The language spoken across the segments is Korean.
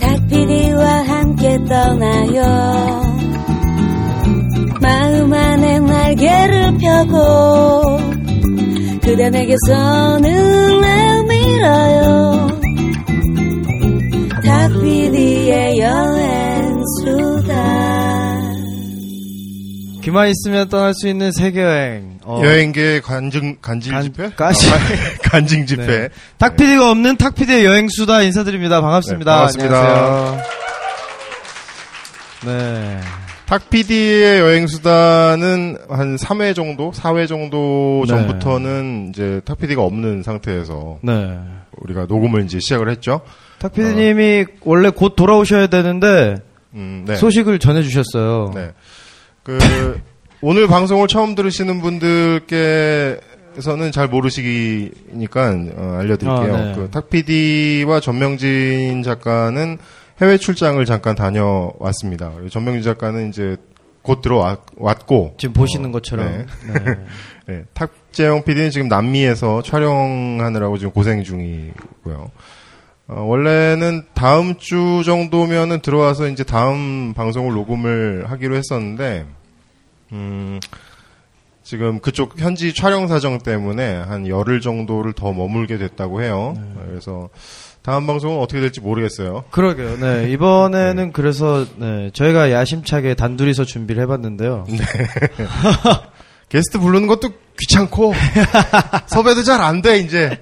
닭피디와 함께 떠나요. 마음 안에 날개를 펴고 그대 내게서 눈을 밀어요. 닭피디의 여행수다. 귀만 있으면 떠날 수 있는 세계여행. 어, 여행계 간증 간질 간- 집회? 가시- 아, 간증 집회. 네. 탁피디가 없는 탁피디의 여행수다 인사드립니다. 반갑습니다. 네, 반갑습니다. 안녕하세요. 네. 탁PD의 여행수다는 한 3회 정도, 4회 정도 네. 전부터는 이제 탁PD가 없는 상태에서 네. 우리가 녹음을 이제 시작을 했죠. 탁피디님이 원래 곧 돌아오셔야 되는데 음, 네. 소식을 전해주셨어요. 네. 그 오늘 방송을 처음 들으시는 분들께서는 잘 모르시니까 어, 알려드릴게요. 아, 네. 그 탁PD와 전명진 작가는 해외 출장을 잠깐 다녀왔습니다. 전명진 작가는 이제 곧 들어왔고 지금 보시는 어, 것처럼. 네. 네. 네, 탁재영 PD는 지금 남미에서 촬영하느라고 지금 고생 중이고요. 어, 원래는 다음 주 정도면은 들어와서 이제 다음 방송을 녹음을 하기로 했었는데, 음, 지금 그쪽 현지 촬영 사정 때문에 한 열흘 정도를 더 머물게 됐다고 해요. 네. 그래서 다음 방송은 어떻게 될지 모르겠어요. 그러게요. 네. 이번에는 그래서 네, 저희가 야심차게 단둘이서 준비를 해봤는데요. 게스트 부르는 것도 귀찮고, 섭외도 잘 안 돼, 이제.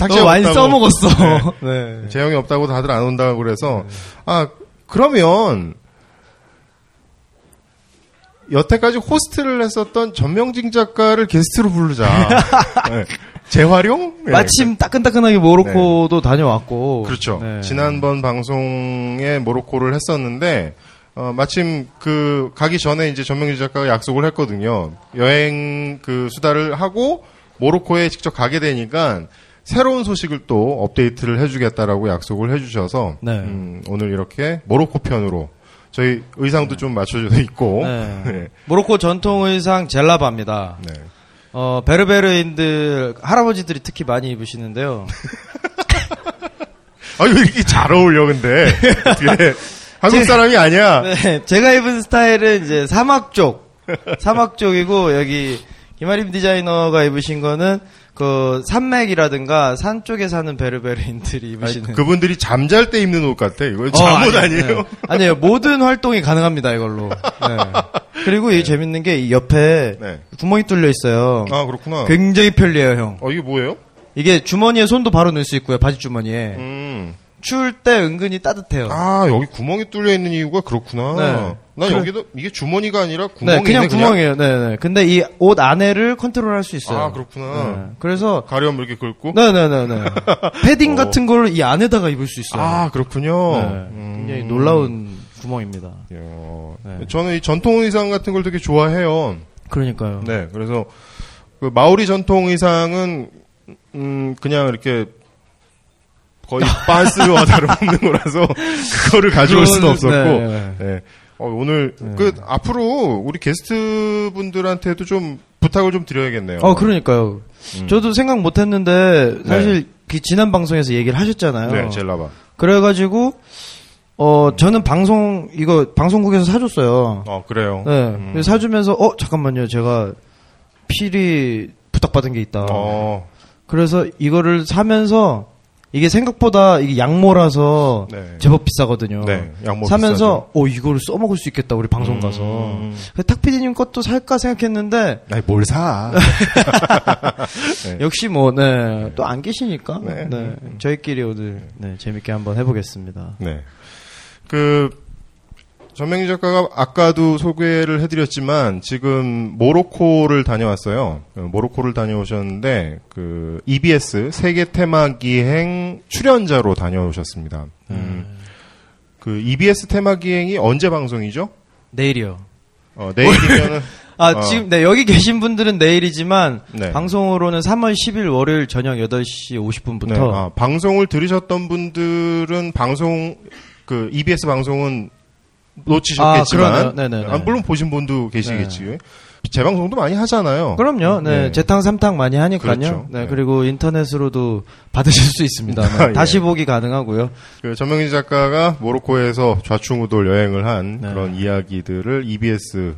탁재영 많이 없다고. 써먹었어. 네. 재영이 없다고 다들 안 온다고 그래서 아 그러면 여태까지 호스트를 했었던 전명진 작가를 게스트로 부르자. 네. 재활용? 네. 마침 따끈따끈하게 모로코도 다녀왔고. 그렇죠. 네. 지난번 방송에 모로코를 했었는데 어, 마침 그 가기 전에 이제 전명진 작가가 약속을 했거든요. 여행 그 수다를 하고 모로코에 직접 가게 되니까 새로운 소식을 또 업데이트를 해주겠다라고 약속을 해주셔서 네. 음, 오늘 이렇게 모로코 편으로 저희 의상도 좀 맞춰져 있고 네. 네. 모로코 전통 의상 젤라바입니다. 네. 어, 베르베르인들 할아버지들이 특히 많이 입으시는데요. 아 이거 이렇게 잘 어울려 근데 어떻게 한국 제- 사람이 아니야. 네, 제가 입은 스타일은 이제 사막 쪽, 사막 쪽이고 여기 김아림 디자이너가 입으신 거는 그 산맥이라든가 산 쪽에 사는 베르베르인들이 아니, 입으시는. 그분들이 잠잘 때 입는 옷 같아. 이거 어, 잠옷 아니, 아니 에요? 네. 아니에요. 모든 활동이 가능합니다, 이걸로. 네. 그리고 이 재밌는 게 이 옆에 네. 구멍이 뚫려 있어요. 아 그렇구나. 굉장히 편리해요, 형. 어 이게 뭐예요? 이게 주머니에 손도 바로 넣을 수 있고요, 바지 주머니에. 음. 추울 때 은근히 따뜻해요. 아 여기 구멍이 뚫려 있는 이유가 그렇구나. 네. 난 그래. 여기도 이게 주머니가 아니라 구멍이네 네, 그냥 구멍이에요. 네, 네. 근데 이 옷 안에를 컨트롤할 수 있어요. 아 그렇구나. 네. 그래서 가려면 이렇게 긁고. 네네네네. 패딩 어. 같은 걸 이 안에다가 입을 수 있어요. 아 그렇군요. 네. 음. 굉장히 놀라운 구멍입니다. 네. 저는 이 전통 의상 같은 걸 되게 좋아해요. 그러니까요. 네, 그래서 그 마오리 전통 의상은 음 그냥 이렇게 거의 빤스와 다름없는 거라서 그거를 가져올 수는 없었고. 네, 네. 어, 오늘 네. 그 앞으로 우리 게스트 분들한테도 좀 부탁을 좀 드려야겠네요. 어, 그러니까요. 음. 저도 생각 못 했는데, 사실, 그 지난 방송에서 얘기를 하셨잖아요. 네, 젤라바. 그래가지고, 어, 저는 방송, 이거, 방송국에서 사줬어요. 어, 그래요. 네. 음. 사주면서, 어, 잠깐만요. 제가, 필히 부탁받은 게 있다. 어, 그래서 이거를 사면서, 이게 생각보다 이게 양모라서 네. 제법 비싸거든요. 네, 양모 사면서 어 이거를 써먹을 수 있겠다 우리 방송 음. 가서 그래서 탁피디님 것도 살까 생각했는데 아니, 뭘 사. 네. 역시 뭐네또 안 계시니까 네. 네, 저희끼리 오늘 네 재밌게 한번 해보겠습니다. 네. 그, 전명희 작가가 아까도 소개를 해드렸지만, 지금 모로코를 다녀왔어요. 그 모로코를 다녀오셨는데, 그, EBS 세계 테마 기행 출연자로 다녀오셨습니다. 음, 그, EBS 테마 기행이 언제 방송이죠? 내일이요. 어, 내일이면은, 아 어. 지금 네 여기 계신 분들은 내일이지만 네. 방송으로는 3월 10일 월요일 저녁 8시 50분부터 네, 아, 방송을 들으셨던 분들은 방송, 그, EBS 방송은 놓치셨겠지만, 아. 아, 물론 보신 분도 계시겠지. 재방송도 많이 하잖아요. 그럼요. 네, 네. 재탕 삼탕 많이 하니까요. 그렇죠. 네, 네. 그리고 인터넷으로도 받으실 수 있습니다. 네, 아, 예. 다시 보기 가능하고요. 그 전명진 작가가 모로코에서 좌충우돌 여행을 한 네. 그런 이야기들을 EBS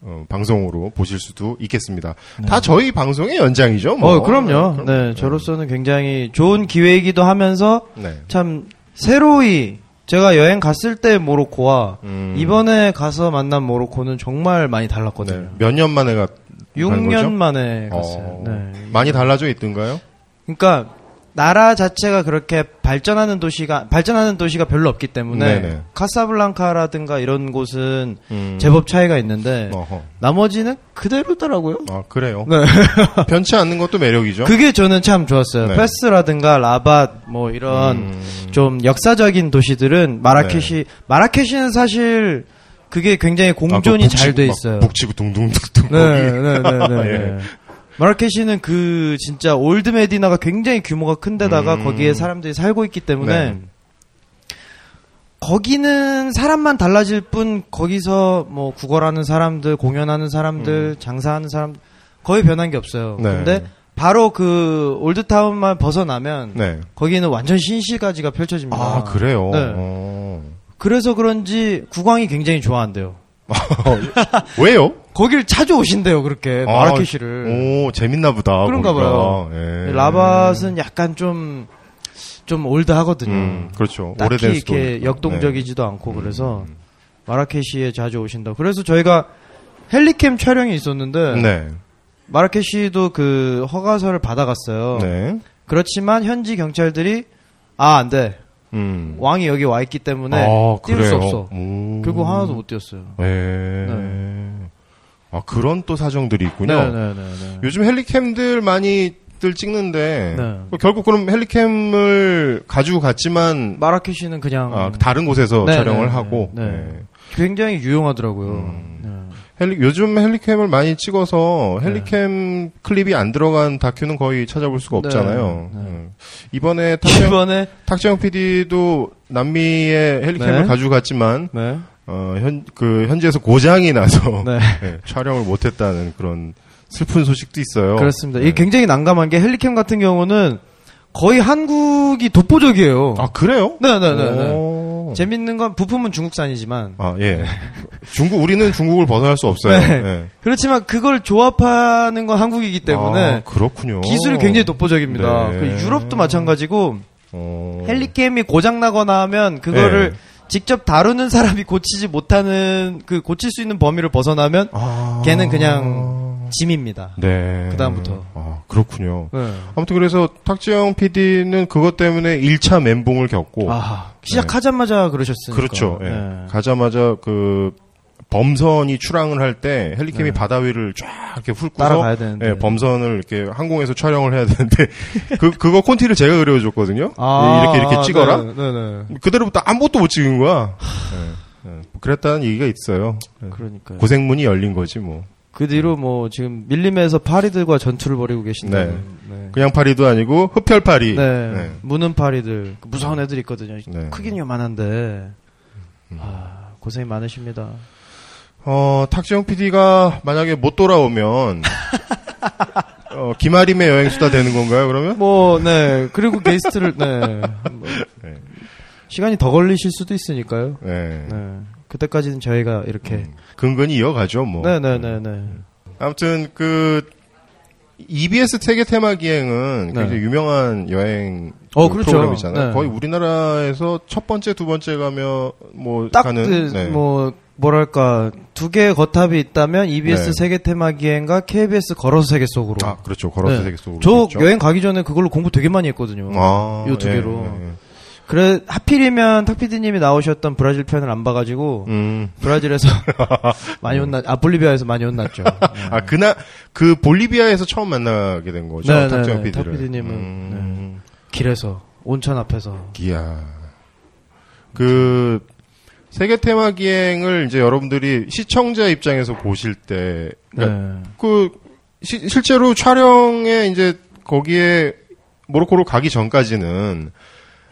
어, 방송으로 보실 수도 있겠습니다. 네. 다 저희 방송의 연장이죠. 뭐. 어, 그럼요. 그럼- 네, 저로서는 굉장히 좋은 기회이기도 하면서 네. 참 새로이 제가 여행 갔을 때 모로코와 음. 이번에 가서 만난 모로코는 정말 많이 달랐거든요. 네. 몇년 만에 가, 간 거죠? 6년 만에 갔어요. 어, 네. 많이 달라져 있던가요? 그러니까 나라 자체가 그렇게 발전하는 도시가 발전하는 도시가 별로 없기 때문에 네네. 카사블랑카라든가 이런 곳은 음. 제법 차이가 있는데 어허. 나머지는 그대로더라고요. 아, 그래요. 네. 변치 않는 것도 매력이죠. 그게 저는 참 좋았어요. 네. 페스라든가 라밧 뭐 이런 음. 좀 역사적인 도시들은 마라케시 마라케시는 사실 그게 굉장히 공존이 아, 그잘돼 북치고 있어요. 막 북치고 둥둥둥둥. 네, 네, 네, 네. 마라케시는 그 진짜 old 메디나가 굉장히 규모가 큰데다가 음. 거기에 사람들이 살고 있기 때문에 네. 거기는 사람만 달라질 뿐 거기서 뭐 구걸하는 사람들, 공연하는 사람들, 장사하는 사람 거의 변한 게 없어요. 음. 네. 근데 바로 그 old town만 벗어나면 네. 거기는 완전 신시가지가 펼쳐집니다. 아, 그래요? 네. 어. 그래서 그런지 국왕이 굉장히 좋아한대요. 왜요? 거길 찾아오신대요, 그렇게 아, 마라케시를. 오, 재밌나 보다. 그런가 거기가. 봐요. 예. 라밧은 약간 좀, 좀 올드하거든요. 음, 그렇죠. 오래된 이렇게. 역동적이지도 않고 음. 그래서 마라케시에 자주 오신다. 그래서 저희가 헬리캠 촬영이 있었는데 네. 마라케시도 그 허가서를 받아갔어요. 네. 그렇지만 현지 경찰들이 아 안 돼. 음. 왕이 여기 와 있기 때문에 아, 띄울 수 그래요? 없어. 오. 결국 하나도 못 띄웠어요. 예. 아, 그런 또 사정들이 있군요. 네네네. 요즘 헬리캠들 많이들 찍는데 네. 결국 그럼 헬리캠을 가지고 갔지만 마라케시는 그냥 아, 다른 곳에서 네, 촬영을 네, 하고 네. 네. 굉장히 유용하더라고요. 음. 네. 헬리, 요즘 헬리캠을 많이 찍어서 헬리캠 클립이 안 들어간 다큐는 거의 찾아볼 수가 네, 없잖아요. 네. 음. 이번에 탁재영, 이번에 탁재영 PD도 남미에 헬리캠을 네. 가지고 갔지만 네. 어, 현, 그 현지에서 고장이 나서 네. 네, 촬영을 못했다는 그런 슬픈 소식도 있어요. 그렇습니다. 네. 이게 굉장히 난감한 게 헬리캠 같은 경우는 거의 한국이 독보적이에요. 아 그래요? 네네네. 오. 재밌는 건 부품은 중국산이지만 아 예. 중국 우리는 중국을 벗어날 수 없어요. 네. 예. 그렇지만 그걸 조합하는 건 한국이기 때문에 아, 그렇군요. 기술이 굉장히 독보적입니다. 네. 그 유럽도 마찬가지고 어. 헬리캠이 고장 나거나 하면 그거를 네. 직접 다루는 사람이 고치지 못하는 그 고칠 수 있는 범위를 벗어나면 아. 걔는 그냥 짐입니다. 네. 그다음부터. 아, 그렇군요. 네. 아무튼 그래서 탁지영 PD는 그것 때문에 1차 멘붕을 겪고 아, 시작하자마자 그러셨으니까. 그렇죠. 예. 네. 가자마자 그 범선이 출항을 할 때 헬리캠이 네. 바다 위를 쫙 이렇게 훑고서 따라가야 되는데. 예, 범선을 이렇게 항공에서 촬영을 해야 되는데 그 그거 콘티를 제가 그려줬거든요. 아, 이렇게 이렇게 찍어라. 네, 네, 네. 그대로부터 아무것도 못 찍은 거야. 예, 예. 그랬다는 얘기가 있어요. 예. 그러니까요. 고생문이 열린 거지 뭐. 그 뒤로 뭐 지금 밀림에서 파리들과 전투를 벌이고 계신다. 네. 네. 그냥 파리도 아니고 흡혈 파리. 네. 네. 무는 파리들 그 무서운 애들 있거든요. 네. 크긴 요만한데 아, 고생이 많으십니다. 어, 탁지영 PD가 만약에 못 돌아오면 어, 기마림의 여행수다 되는 건가요? 그러면? 뭐, 네. 그리고 게스트를, 네. 뭐, 네. 시간이 더 걸리실 수도 있으니까요. 네. 네. 그때까지는 저희가 이렇게. 음, 근근히 이어가죠, 뭐. 네네네네. 아무튼 그 EBS 세계 테마 기행은 네. 굉장히 유명한 여행 어, 그 그렇죠. 프로그램이잖아요. 네. 거의 우리나라에서 첫 번째, 두 번째 가면 뭐 딱, 가는 그, 네. 뭐, 뭐랄까, 두 개의 거탑이 있다면 EBS 네. 세계 테마 기행과 KBS 걸어서 세계 속으로. 아, 그렇죠. 걸어서 네. 세계 속으로. 저 있죠. 여행 가기 전에 그걸로 공부 되게 많이 했거든요. 아, 요두 예, 개로. 예, 예. 그래, 하필이면 탁피디님이 나오셨던 브라질 편을 안 봐가지고, 음. 브라질에서 많이 혼났, 아, 볼리비아에서 많이 혼났죠. 아, 그날 그 볼리비아에서 처음 만나게 된 거죠. 네, 네, 탁정 네. PD를. 탁 PD님은, 음. 길에서, 온천 앞에서. 이야. 그 세계 테마 기행을 이제 여러분들이 시청자 입장에서 보실 때, 그러니까 네. 그 시- 실제로 촬영에 이제 거기에 모로코로 가기 전까지는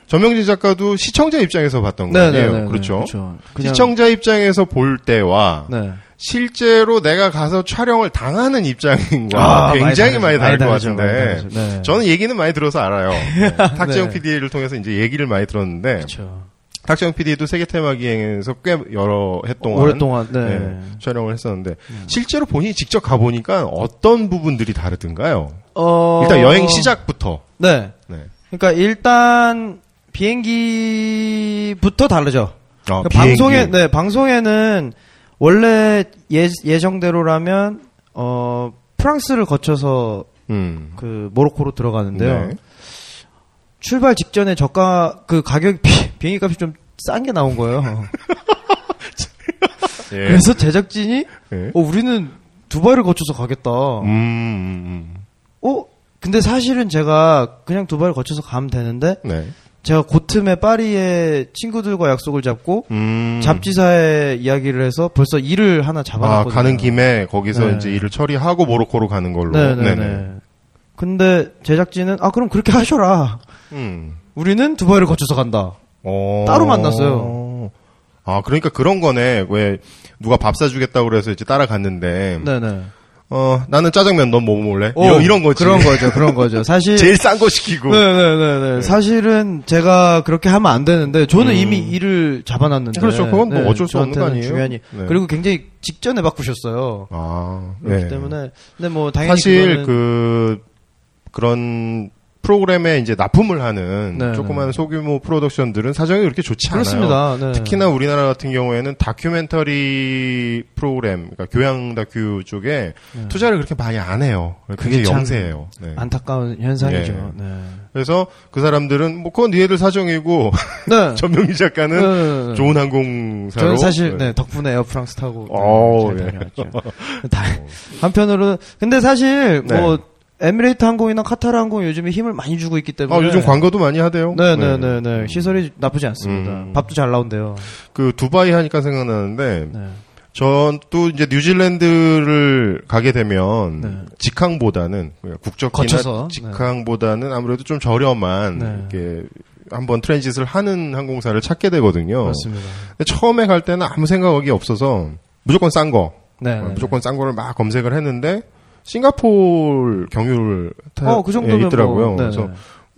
전명진 작가도 시청자 입장에서 봤던 거 아니에요. 네네네. 그렇죠. 그렇죠. 그냥, 시청자 입장에서 볼 때와 네. 실제로 내가 가서 촬영을 당하는 입장인과 아, 굉장히 많이, 많이 다를 것 다르죠, 같은데. 네. 저는 얘기는 많이 들어서 알아요. 네. 탁재영 네. PD를 통해서 이제 얘기를 많이 들었는데 그렇 죠. 탁재영 PD도 세계 테마 기행에서 꽤 여러 해 동안 오랫동안 네. 네, 촬영을 했었는데 실제로 본인이 직접 가 보니까 어떤 부분들이 다르던가요? 어... 일단 여행 시작부터. 네. 네. 그러니까 일단 비행기부터 다르죠. 아, 그러니까 비행기. 방송에 네 방송에는 원래 예, 예정대로라면 어 프랑스를 거쳐서 음. 그 모로코로 들어가는데요. 네. 출발 직전에 저가 그 가격 비, 비행기 값이 좀 싼 게 나온 거예요. 예. 그래서 제작진이 예. 어 우리는 두바이를 거쳐서 가겠다. 음, 음, 어 근데 사실은 제가 그냥 두바이를 거쳐서 가면 되는데 음. 네. 제가 그 틈에 파리에 친구들과 약속을 잡고 음. 잡지사에 이야기를 해서 벌써 일을 하나 아, 잡아놨거든요. 가는 김에 거기서 네. 이제 일을 처리하고 모로코로 가는 걸로. 네네네. 네네. 근데 제작진은 아 그럼 그렇게 하셔라. 음. 우리는 두바이를 거쳐서 간다. 어. 따로 만났어요. 아, 그러니까 그런 거네. 왜 누가 밥 사주겠다고 그래서 이제 따라갔는데, 네네. 어, 나는 짜장면, 넌 뭐 먹을래? 오, 이런, 이런 거지. 그런 거죠. 그런 거죠. 사실 제일 싼 거 시키고. 네네네 네. 사실은 제가 그렇게 하면 안 되는데 저는 음. 이미 일을 잡아놨는데. 네, 그렇죠. 그건 뭐 어쩔 수 없는 거 아니에요? 중요하니. 네. 그리고 굉장히 직전에 바꾸셨어요. 아, 그렇기 네. 때문에 근데 뭐 당연히 사실 그거는- 그 그런 프로그램에 이제 납품을 하는 네, 조그만 소규모 프로덕션들은 사정이 그렇게 좋지 않아요. 그렇습니다. 네. 특히나 우리나라 같은 경우에는 다큐멘터리 프로그램, 그러니까 교양 다큐 쪽에 투자를 그렇게 많이 안 해요. 네. 그게 영세예요. 네. 안타까운 현상이죠. 예. 네. 그래서 그 사람들은 뭐 그건 니네들 사정이고 네. 전명기 작가는 네, 네. 좋은 항공사로 저는 사실 네, 덕분에 에어프랑스 타고 어, 잘 예. 다녀왔죠. 다- 한편으로는 근데 사실 네. 뭐 에미레이트 항공이나 카타르 항공 요즘에 힘을 많이 주고 있기 때문에 아, 요즘 광고도 많이 하대요. 네네네 네 시설이 나쁘지 않습니다. 음. 밥도 잘 나온대요. 그 두바이 하니까 생각나는데 네. 전또 이제 뉴질랜드를 가게 되면 네. 직항보다는 국적기나 거쳐서, 직항보다는 아무래도 좀 저렴한 네. 이렇게 한번 트랜짓을 하는 항공사를 찾게 되거든요. 근데 처음에 갈 때는 아무 생각이 없어서 무조건 싼 거, 네. 어, 네. 무조건 싼 거를 막 검색을 했는데 싱가포르 경유를 타, 어, 그 정도면 예, 있더라고요. 뭐. 그래서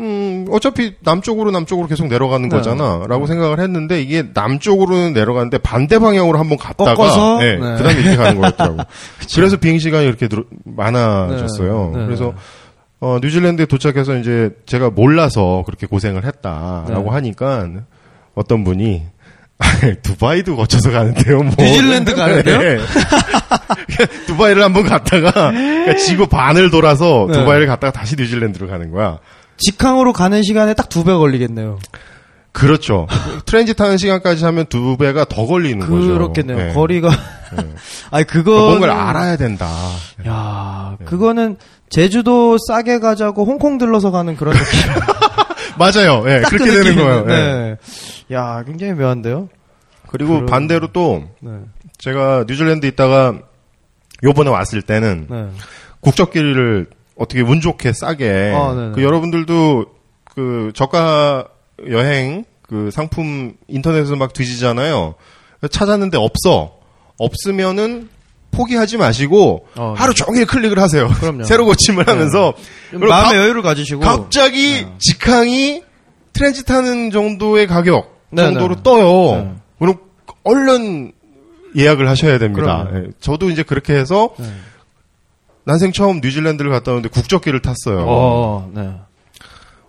음, 어차피 남쪽으로 남쪽으로 계속 내려가는 네. 거잖아. 라고 생각을 했는데 이게 남쪽으로는 내려가는데 반대 방향으로 한번 갔다가? 네, 네. 그다음에 이렇게 가는 거였더라고. 그래서 비행 시간이 이렇게 늘- 많아졌어요. 네. 네. 그래서 어, 뉴질랜드에 도착해서 이제 제가 몰라서 그렇게 고생을 했다라고 네. 하니까 어떤 분이 두바이도 거쳐서 가는데요. 뭐. 뉴질랜드 가는데요? 네. 두바이를 한번 갔다가 그러니까 지구 반을 돌아서 네. 두바이를 갔다가 다시 뉴질랜드로 가는 거야. 직항으로 가는 시간에 딱 두 배 걸리겠네요. 그렇죠. 트렌짓 하는 시간까지 하면 두 배가 더 걸리는 거죠. 그렇겠네요. 네. 거리가 아니 그거 그러니까 뭔가를 알아야 된다. 야, 그거는 제주도 싸게 가자고 홍콩 들러서 가는 그런 느낌. 맞아요. 예, 딱 그렇게 그 되는. 거예요. 예. 네. 야, 굉장히 묘한데요. 그리고 그런- 반대로 또 네. 제가 뉴질랜드 있다가 요번에 왔을 때는 네. 국적기를 어떻게 운 좋게 싸게 아. 그 여러분들도 그 저가 여행 그 상품 인터넷에서 막 뒤지잖아요. 찾았는데 없어. 없으면은 포기하지 마시고 어, 하루 종일 클릭을 하세요. 그럼요. 새로 고침을 하면서 좀 그리고 마음의 갑- 여유를 가지시고 갑자기 직항이 트랜짓하는 정도의 가격. 정도로 떠요. 네. 그럼 얼른 예약을 하셔야 됩니다. 예, 저도 이제 그렇게 해서 네. 난생 처음 뉴질랜드를 갔다 오는데 국적기를 탔어요. 어, 네.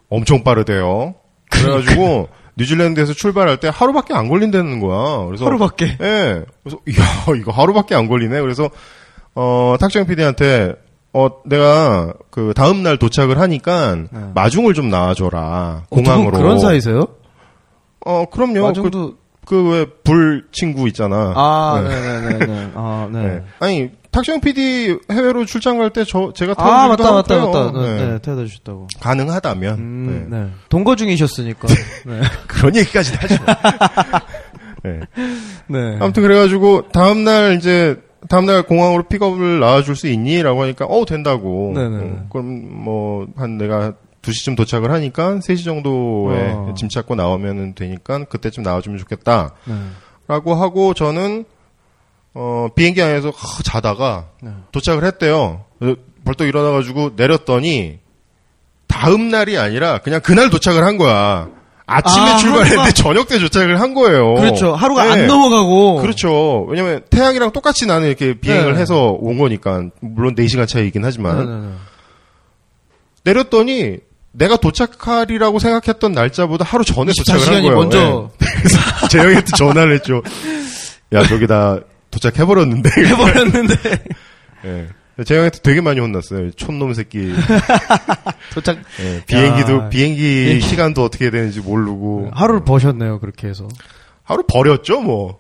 엄청 빠르대요. 그래가지고 뉴질랜드에서 출발할 때 하루밖에 안 걸린다는 거야. 그래서 하루밖에. 예. 그래서 이야 이거 하루밖에 안 걸리네. 그래서 어 탁정 PD한테 어 내가 그 다음 날 도착을 하니까 네. 마중을 좀 나와줘라 공항으로. 그런 사이세요? 어 그럼요. 마중도 그 왜 불 친구 있잖아. 아, 네. 네, 네, 네. 아, 네. 네. 아니 탁정 PD 해외로 출장 갈 때 저 제가 아, 태워드리기도 맞다, 맞다, 하고요. 맞다. 네, 네. 네, 태워다 주셨다고. 가능하다면 음, 네. 네. 동거 중이셨으니까. 네. 그런 얘기까지는 하죠. 네. 네. 아무튼 그래가지고 다음 날 이제 다음 날 공항으로 픽업을 나와줄 수 있니?라고 하니까 어 된다고. 네네. 어, 그럼 뭐 한 내가 2시쯤 도착을 하니까 3시 정도에 어. 짐 찾고 나오면 되니까 그때쯤 나와주면 좋겠다. 네. 라고 하고 저는 어, 비행기 안에서 하, 자다가 네. 도착을 했대요. 벌떡 일어나가지고 내렸더니 다음 날이 아니라 그냥 그날 도착을 한 거야. 아침에 아, 출발했는데 하루가- 저녁 때 도착을 한 거예요. 그렇죠. 하루가 네. 안 넘어가고. 그렇죠. 왜냐면 태양이랑 똑같이 나는 이렇게 비행을 네. 해서 온 거니까 물론 4시간 차이긴 하지만 네, 네, 네. 내렸더니 내가 도착하리라고 생각했던 날짜보다 하루 전에 도착을 한 24시간이 거예요. 먼저 네. 재영이한테 전화를 했죠. 야, 저기 다 도착해버렸는데. 해버렸는데. 예. 재영이한테 되게 많이 혼났어요. 촌놈 새끼. 도착. 예, 비행기도, 야. 비행기 비행기. 시간도 어떻게 되는지 모르고. 하루를 버셨네요, 그렇게 해서. 하루 버렸죠, 뭐.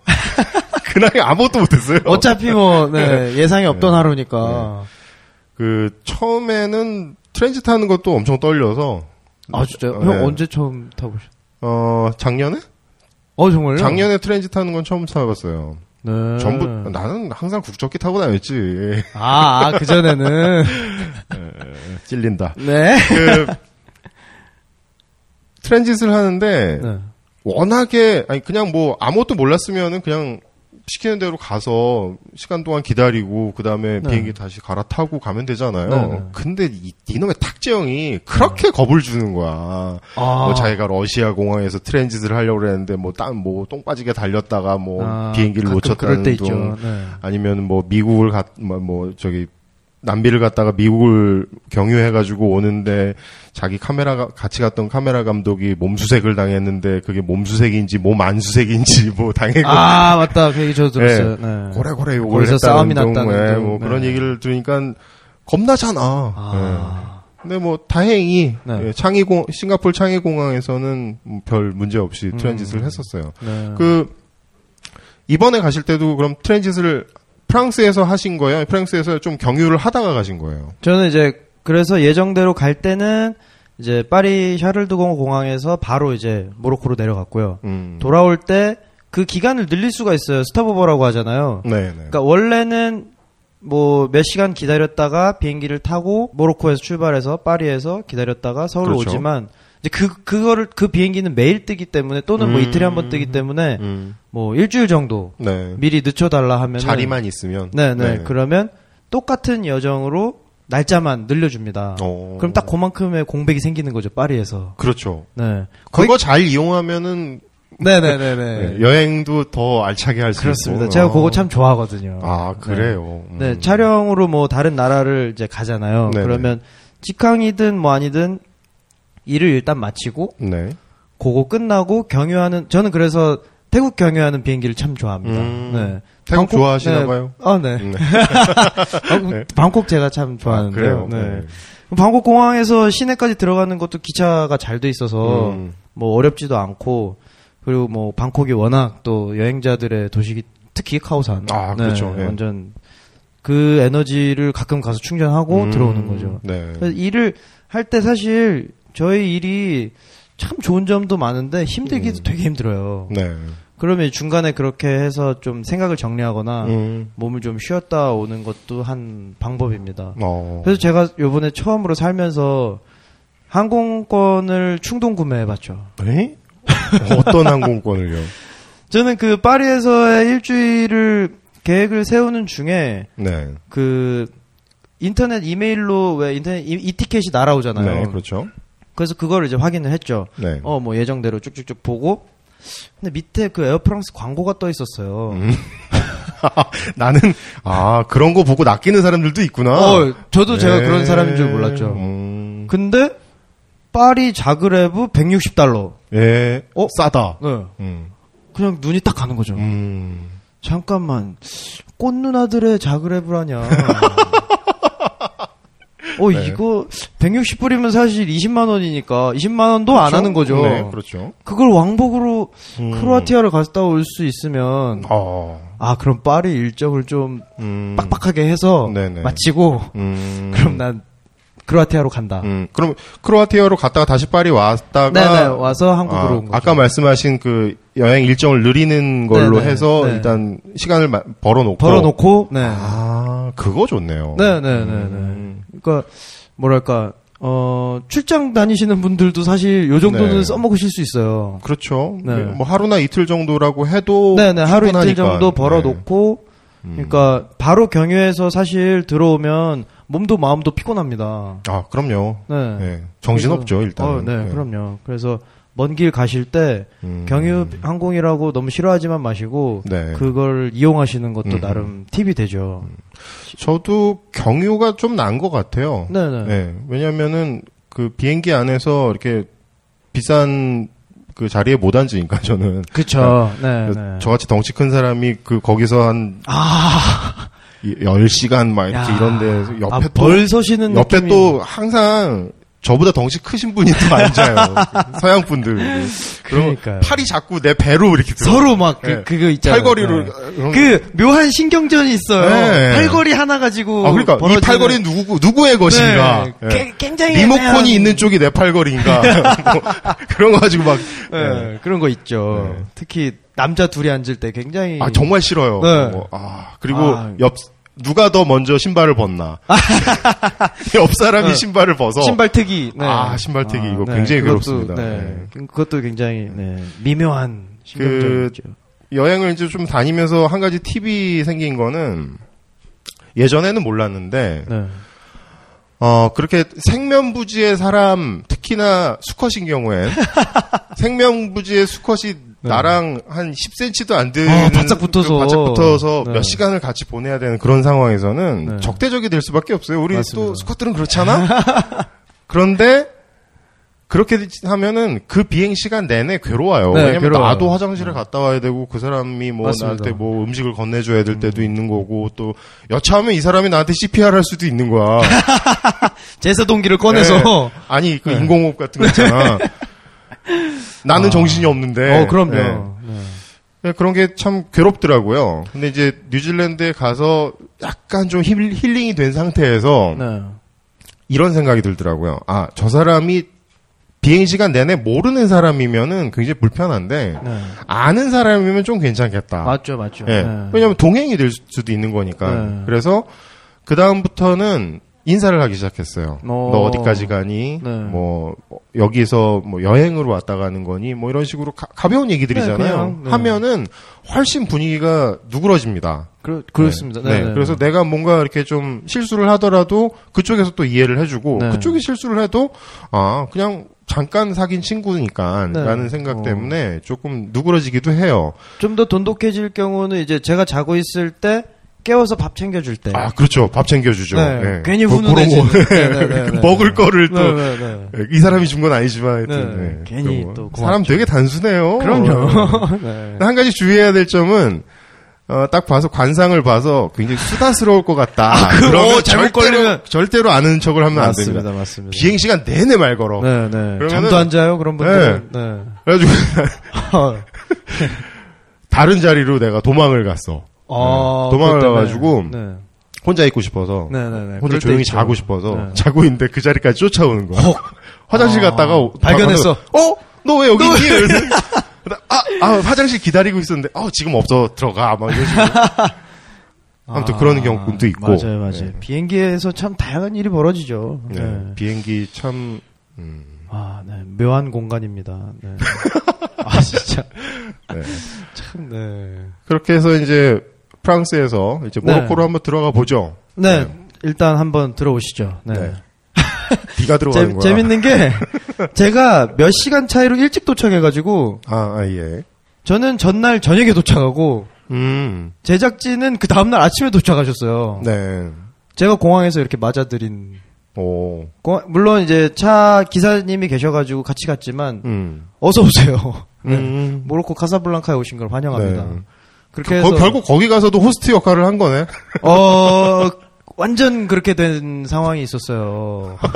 그날에 아무것도 못했어요. 어차피 뭐, 네, 예상이 없던 하루니까. 그, 처음에는 트렌즈 타는 것도 엄청 떨려서. 아, 진짜요? 네. 형 언제 처음 타보셨? 어, 작년에? 어, 정말요? 작년에 트렌즈 타는 건 처음 타봤어요. 네. 전부, 나는 항상 국적기 타고 다녔지. 아, 아, 그전에는. 찔린다. 네. 그, 트랜짓을 하는데, 네. 워낙에, 아니, 그냥 뭐, 아무것도 몰랐으면은 그냥 시키는 대로 가서 시간 동안 기다리고, 그 다음에 네. 비행기 다시 갈아타고 가면 되잖아요. 네, 네. 근데 이, 이놈의 탁재영이 그렇게 겁을 주는 거야. 아. 뭐 자기가 러시아 공항에서 트랜짓을 하려고 그랬는데, 뭐, 딴, 뭐, 똥 빠지게 달렸다가, 뭐, 아, 비행기를 놓쳤다는 있죠. 둥, 네. 아니면 뭐 미국을 갔, 뭐, 뭐 저기 남비를 갔다가 미국을 경유해가지고 오는데 자기 카메라가 같이 갔던 카메라 감독이 몸수색을 당했는데 그게 몸수색인지 몸 안수색인지 뭐 당했고 아, 맞다. 그 얘기 저도 들었어요. 네. 고래 고래 욕을 거기서 했다는 싸움이 둥, 났다는 예, 둥. 뭐 네. 그런 얘기를 들으니까 겁나잖아. 아. 예. 근데 뭐 다행히 네. 예, 창의공 싱가폴 창의공항에서는 뭐별 문제 없이 음. 트랜짓을 했었어요. 네. 그 이번에 가실 때도 그럼 트랜짓을 프랑스에서 하신 거예요? 프랑스에서 좀 경유를 하다가 가신 거예요? 저는 이제 그래서 예정대로 갈 때는 이제 파리 샤를드공 공항에서 바로 이제 모로코로 내려갔고요. 음. 돌아올 때 그 기간을 늘릴 수가 있어요. 스탑오버라고 하잖아요. 네, 네. 그러니까 원래는 뭐 몇 시간 기다렸다가 비행기를 타고 모로코에서 출발해서 파리에서 기다렸다가 서울로 그렇죠. 오지만 이제 그 그거를 그 비행기는 매일 뜨기 때문에 또는 뭐 음. 이틀에 한 번 뜨기 때문에 음. 뭐 일주일 정도 네. 미리 늦춰달라 하면 자리만 있으면. 네네 그러면 똑같은 여정으로 날짜만 늘려줍니다. 어. 그럼 딱 그만큼의 공백이 생기는 거죠 파리에서. 그렇죠. 네. 그거 잘 이용하면은 네네네네. 네, 여행도 더 알차게 할 수. 그렇습니다. 제가 어. 그거 참 좋아하거든요. 아, 그래요. 음. 네, 촬영으로 뭐 다른 나라를 이제 가잖아요. 네네. 그러면 직항이든 뭐 아니든 일을 일단 마치고 네. 그거 끝나고 경유하는 저는 그래서 태국 경유하는 비행기를 참 좋아합니다. 음. 네. 태국 방콕- 좋아하시나 네. 봐요. 아, 네. 네. 방콕, 네. 방콕 제가 참 아, 좋아하는데요. 그래요. 네. 방콕 공항에서 시내까지 들어가는 것도 기차가 잘 돼 있어서 음. 뭐 어렵지도 않고 그리고 뭐 방콕이 워낙 또 여행자들의 도시기 특히 카오산 아, 그렇죠. 예. 완전 그 에너지를 가끔 가서 충전하고 음. 들어오는 거죠. 네. 그래서 일을 할 때 사실 저희 일이 참 좋은 점도 많은데 힘들기도 음. 되게 힘들어요. 네. 그러면 중간에 그렇게 해서 좀 생각을 정리하거나 음. 몸을 좀 쉬었다 오는 것도 한 방법입니다. 어. 그래서 제가 요번에 처음으로 살면서 항공권을 충동 구매해 봤죠. 에? 어떤 항공권을요? 저는 그 파리에서의 일주일을 계획을 세우는 중에 네. 그 인터넷 이메일로 왜 인터넷 이, 이 티켓이 날아오잖아요. 네, 그렇죠. 그래서 그거를 이제 확인을 했죠. 네. 어 뭐 예정대로 쭉쭉쭉 보고 근데 밑에 그 에어프랑스 광고가 떠 있었어요. 음. 나는 아 그런 거 보고 낚이는 사람들도 있구나. 어 저도 제가 네. 그런 사람인 줄 몰랐죠. 음. 근데 파리 자그레브 160달러. 예. 어? 싸다. 네. 음. 그냥 눈이 딱 가는 거죠. 음. 잠깐만 꽃 누나들의 자그레브라냐. 어 네. 이거 160 불이면 사실 20만 원이니까 20만 원도 안 하는 거죠. 네, 그렇죠. 그걸 왕복으로 음. 크로아티아를 갔다 올 수 있으면 어. 아 그럼 파리 일정을 좀 음. 빡빡하게 해서 네네. 마치고 음. 그럼 난 크로아티아로 간다. 음. 그럼 크로아티아로 갔다가 다시 파리 왔다가 네네 와서 한국으로 아, 온 거죠. 아까 말씀하신 그 여행 일정을 느리는 걸로 네네. 해서 네. 일단 시간을 마- 벌어놓고 벌어놓고 네. 아 그거 좋네요. 네네네네. 음. 그러니까 뭐랄까 어 출장 다니시는 분들도 사실 요 정도는 네. 써먹으실 수 있어요. 그렇죠. 네. 뭐 하루나 이틀 정도라고 해도 네네 하루 이틀. 정도 벌어놓고 그러니까 바로 경유해서 사실 들어오면 몸도 마음도 피곤합니다. 아, 그럼요. 네. 네. 정신 그래서- 없죠, 일단. 어, 네, 그럼요. 그래서 먼 길 가실 때 음. 경유 항공이라고 너무 싫어하지만 마시고 네. 그걸 이용하시는 것도 음. 나름 팁이 되죠. 저도 경유가 좀 나은 것 같아요. 네, 네. 네. 왜냐면은 그 비행기 안에서 이렇게 비싼 그 자리에 못 앉으니까 저는. 그쵸. 네, 네. 저같이 덩치 큰 사람이 그 거기서 한 아, 10시간 막 이렇게 야. 이런 데 옆에 아, 또 벌 서시는 옆에 느낌이- 또 항상 저보다 덩치 크신 분이 또 앉아요. 서양 분들. 그럼 그러니까요. 팔이 자꾸 내 배로 이렇게 들어. 서로 막 그, 네. 그거 있잖아요. 팔걸이로 네. 그런 그 묘한 신경전이 있어요. 네. 팔걸이 하나 가지고 아, 그러니까 이 벌어지는- 팔걸이는 누구 누구의 것인가? 네. 예. 개- 굉장히 리모컨이 애매한- 있는 쪽이 내 팔걸이인가? 뭐 그런 거 가지고 막 네, 예. 그런 거 있죠. 네. 특히 남자 둘이 앉을 때 굉장히 아 정말 싫어요. 네. 뭐, 아 그리고 아. 옆 누가 더 먼저 신발을 벗나? 옆 사람이 네. 신발을 벗어. 신발 특이. 네. 아, 신발 특이. 이거 굉장히 그것도, 괴롭습니다. 네. 네. 그- 그것도 굉장히 네. 미묘한 그 신경전이죠. 여행을 이제 좀 다니면서 한 가지 팁이 생긴 거는 예전에는 몰랐는데 네. 어 그렇게 생면부지의 사람 특히나 수컷인 경우엔 생면부지의 수컷이 네. 나랑 한 10cm도 안 되는 아, 바짝 붙어서. 그 바짝 붙어서 네. 몇 시간을 같이 보내야 되는 그런 상황에서는 네. 적대적이 될 수밖에 없어요. 우리 맞습니다. 또 수컷들은 그렇잖아. 그런데 그렇게 하면은 그 비행 시간 내내 괴로워요. 네, 왜냐면 괴로워요. 나도 화장실에 갔다 와야 되고 그 사람이 뭐 맞습니다. 나한테 뭐 음식을 건네줘야 될 때도 있는 거고 또 여차하면 이 사람이 나한테 CPR 할 수도 있는 거야. 제사 동기를 꺼내서 네. 아니 그 인공호흡 같은 거 있잖아. 나는 아. 정신이 없는데. 어, 그럼요. 네. 네. 네, 그런 게 참 괴롭더라고요. 근데 이제 뉴질랜드에 가서 약간 좀 힐, 힐링이 된 상태에서 네. 이런 생각이 들더라고요. 아, 저 사람이 비행 시간 내내 모르는 사람이면은 굉장히 불편한데 네. 아는 사람이면 좀 괜찮겠다. 맞죠, 맞죠. 예. 네. 왜냐하면 동행이 될 수도 있는 거니까. 네. 그래서 그 다음부터는 인사를 하기 시작했어요. 어. 너 어디까지 가니? 네. 뭐 여기서 뭐 여행으로 왔다 가는 거니? 뭐 이런 식으로 가, 벼운 얘기들이잖아요. 네, 그냥, 네. 하면은 훨씬 분위기가 누그러집니다. 그, 그렇습니다. 네. 네. 네. 그래서 내가 뭔가 이렇게 좀 실수를 하더라도 그쪽에서 또 이해를 해주고 네. 그쪽이 실수를 해도 아 그냥 잠깐 사귄 친구니까 네. 라는 생각 어. 때문에 조금 누그러지기도 해요. 좀 더 돈독해질 경우는 이제 제가 자고 있을 때 깨워서 밥 챙겨줄 때. 아, 그렇죠. 밥 챙겨주죠. 네. 네. 괜히 그- 훈훈해지는. 네, 네, 네, 네. 먹을 거를 또. 이 사람이 준 건 아니지만, 하여튼. 괜히. 또 고맙죠. 사람 되게 단순해요. 그럼요. 네. 한 가지 주의해야 될 점은, 어, 딱 봐서 관상을 봐서 굉장히 수다스러울 것 같다. 그- 그러면 어, 잘못 절대로, 걸리면- 절대로 아는 척을 하면 안 맞습니다, 됩니다. 맞습니다. 비행 시간 내내 말 걸어. 네, 네. 잠도 안 자요, 그런 분들은. 네. 그래가지고 다른 자리로 내가 도망을 갔어. 아, 도망을 그것 때문에. 가가지고 네. 혼자 있고 싶어서. 네, 네, 네. 혼자 조용히 있죠. 자고 싶어서 네. 자고 있는데 그 자리까지 쫓아오는 거야. 화장실 아, 갔다가 오- 발견했어. 어? 너 왜 여기 있니? 아, 아, 화장실 기다리고 있었는데 어, 지금 없어. 들어가. 막 이런 식으로. 아무튼 그런 경우도 있고. 맞아요, 맞아요. 네. 비행기에서 참 다양한 일이 벌어지죠. 네. 네. 비행기 참 음, 아, 네. 묘한 공간입니다. 네. 아, 진짜. 네. 참, 네. 그렇게 해서 이제 프랑스에서 이제 네. 모로코로 한번 들어가 보죠. 네. 일단 한번 들어오시죠. 네. 네. 비가 들어가는 재, 거야. 재밌는 게 제가 몇 시간 차이로 일찍 도착해가지고 아, 아, 예. 저는 전날 저녁에 도착하고 음. 제작진은 그 다음날 아침에 도착하셨어요. 네. 제가 공항에서 이렇게 맞아들인 오. 공항- 물론 이제 차 기사님이 계셔가지고 같이 갔지만 음. 어서 오세요. 네. 음. 모로코 카사블랑카에 오신 걸 환영합니다. 네. 그렇게 해서 거, 결국 거기 가서도 호스트 역할을 한 거네. 어 완전 그렇게 된 상황이 있었어요.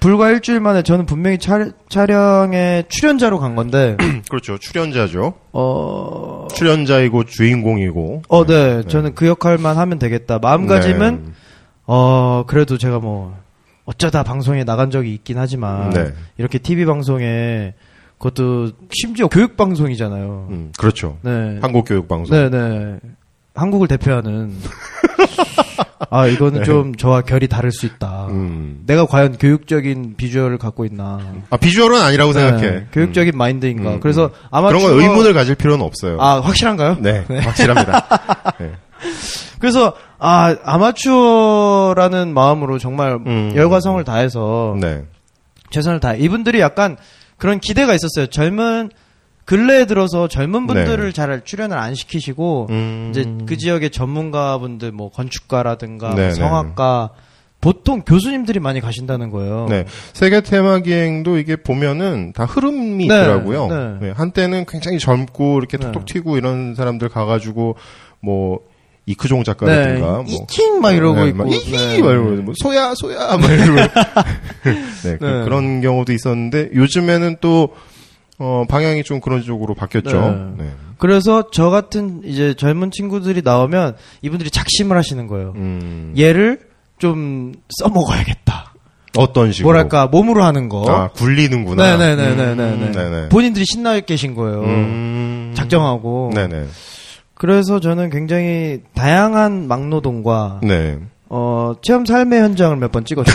불과 일주일 만에 저는 분명히 촬, 촬영에 출연자로 간 건데 그렇죠. 출연자죠. 어, 출연자이고 주인공이고. 어, 네, 저는 그 역할만 하면 되겠다. 마음가짐은 네. 어 그래도 제가 뭐 어쩌다 방송에 나간 적이 있긴 하지만 네. 이렇게 TV 방송에 그것도 심지어 교육 방송이잖아요. 음, 그렇죠. 네, 한국 교육 방송. 네, 네. 한국을 대표하는 아 이거는 네. 좀 저와 결이 다를 수 있다. 음. 내가 과연 교육적인 비주얼을 갖고 있나? 아 비주얼은 아니라고 생각해. 네, 교육적인 마인드인가? 음, 그래서 음. 아마추어 그런 건 의문을 가질 필요는 없어요. 아 확실한가요? 네, 확실합니다. 네. 그래서 아 아마추어라는 마음으로 정말 음. 열과성을 다해서 네. 최선을 다. 이분들이 약간 그런 기대가 있었어요. 젊은 근래에 들어서 젊은 분들을 네. 잘 출연을 안 시키시고 음. 이제 그 지역의 전문가분들 뭐 건축가라든가 네, 뭐 성악가 보통 교수님들이 많이 가신다는 거예요. 네. 세계 테마 기행도 이게 보면은 다 흐름이 네, 있더라고요. 네. 네, 한때는 굉장히 젊고 이렇게 네. 톡톡 튀고 이런 사람들 가가지고 뭐 이크종 작가라든가 뭐 네. 이킹 막 이러고 네, 있고 막 이히 네. 막 이러고 뭐 소야 소야 막 이러고 네, 그, 네. 런 경우도 있었는데 요즘에는 또 어, 방향이 좀 그런 쪽으로 바뀌었죠. 네. 네. 그래서 저 같은 이제 젊은 친구들이 나오면 이분들이 작심을 하시는 거예요. 음, 얘를 좀 써먹어야겠다. 어떤 식으로 뭐랄까 몸으로 하는 거. 아 굴리는구나. 네네네네네. 음, 네네. 본인들이 신나 계신 거예요. 음, 작정하고. 네네. 그래서 저는 굉장히 다양한 막노동과 네. 어, 체험 삶의 현장을 몇 번 찍었어요.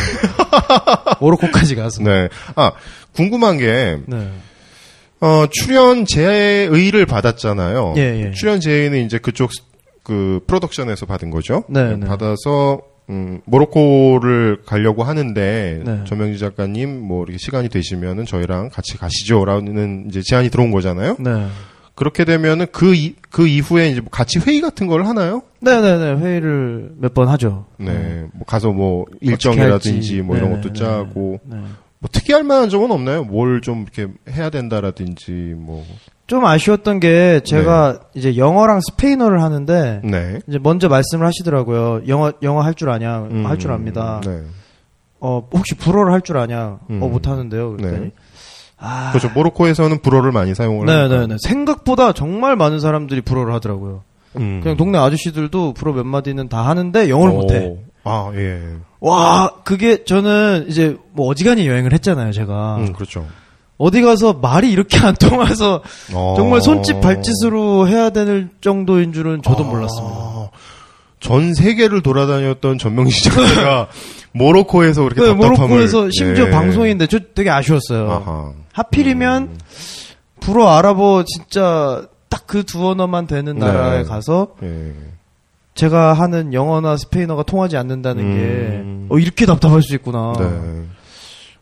모로코까지 가서. 네. 아, 궁금한 게, 네. 어, 출연 제의를 받았잖아요. 예, 예. 출연 제의는 이제 그쪽, 스- 그, 프로덕션에서 받은 거죠. 네, 네. 받아서, 음, 모로코를 가려고 하는데, 네. 전명지 작가님, 뭐, 이렇게 시간이 되시면은 저희랑 같이 가시죠. 라는 이제 제안이 들어온 거잖아요. 네. 그렇게 되면은 그, 이, 그 이후에 이제 뭐 같이 회의 같은 걸 하나요? 네네네. 회의를 몇 번 하죠. 네. 뭐 가서 뭐, 일정이라든지. 뭐 이런 네, 것도 네, 짜고, 네. 뭐 특이할 만한 점은 없나요? 뭘 좀 이렇게 해야 된다라든지 뭐. 좀 아쉬웠던 게 제가 이제 영어랑 스페인어를 하는데 네. 이제 먼저 말씀을 하시더라고요. 영어 영어 할 줄 아냐? 음, 할줄 압니다. 네. 어 혹시 불어를 할 줄 아냐? 음. 어 못 하는데요. 그랬더니 네. 아 그렇죠. 모로코에서는 불어를 많이 사용을. 네네네 생각보다 정말 많은 사람들이 불어를 하더라고요. 음. 그냥 동네 아저씨들도 불어 몇 마디는 다 하는데 영어를 오. 못해. 아, 예. 와 그게 저는 이제 뭐 어지간히 여행을 했잖아요. 제가 음, 그렇죠. 어디 가서 말이 이렇게 안 통해서 어. 정말 손짓 발짓으로 해야 되는 정도인 줄은 저도 아. 몰랐습니다. 전 세계를 돌아다녔던 전명시 작가가 모로코에서 그렇게 네, 답답함을 모로코에서 심지어 예. 방송인데 저 되게 아쉬웠어요. 아하. 하필이면 음. 불어 아랍어 진짜 딱 그 두 언어만 되는 네. 나라에 가서 예. 제가 하는 영어나 스페인어가 통하지 않는다는 음. 게 어, 이렇게 답답할 수 있구나. 네.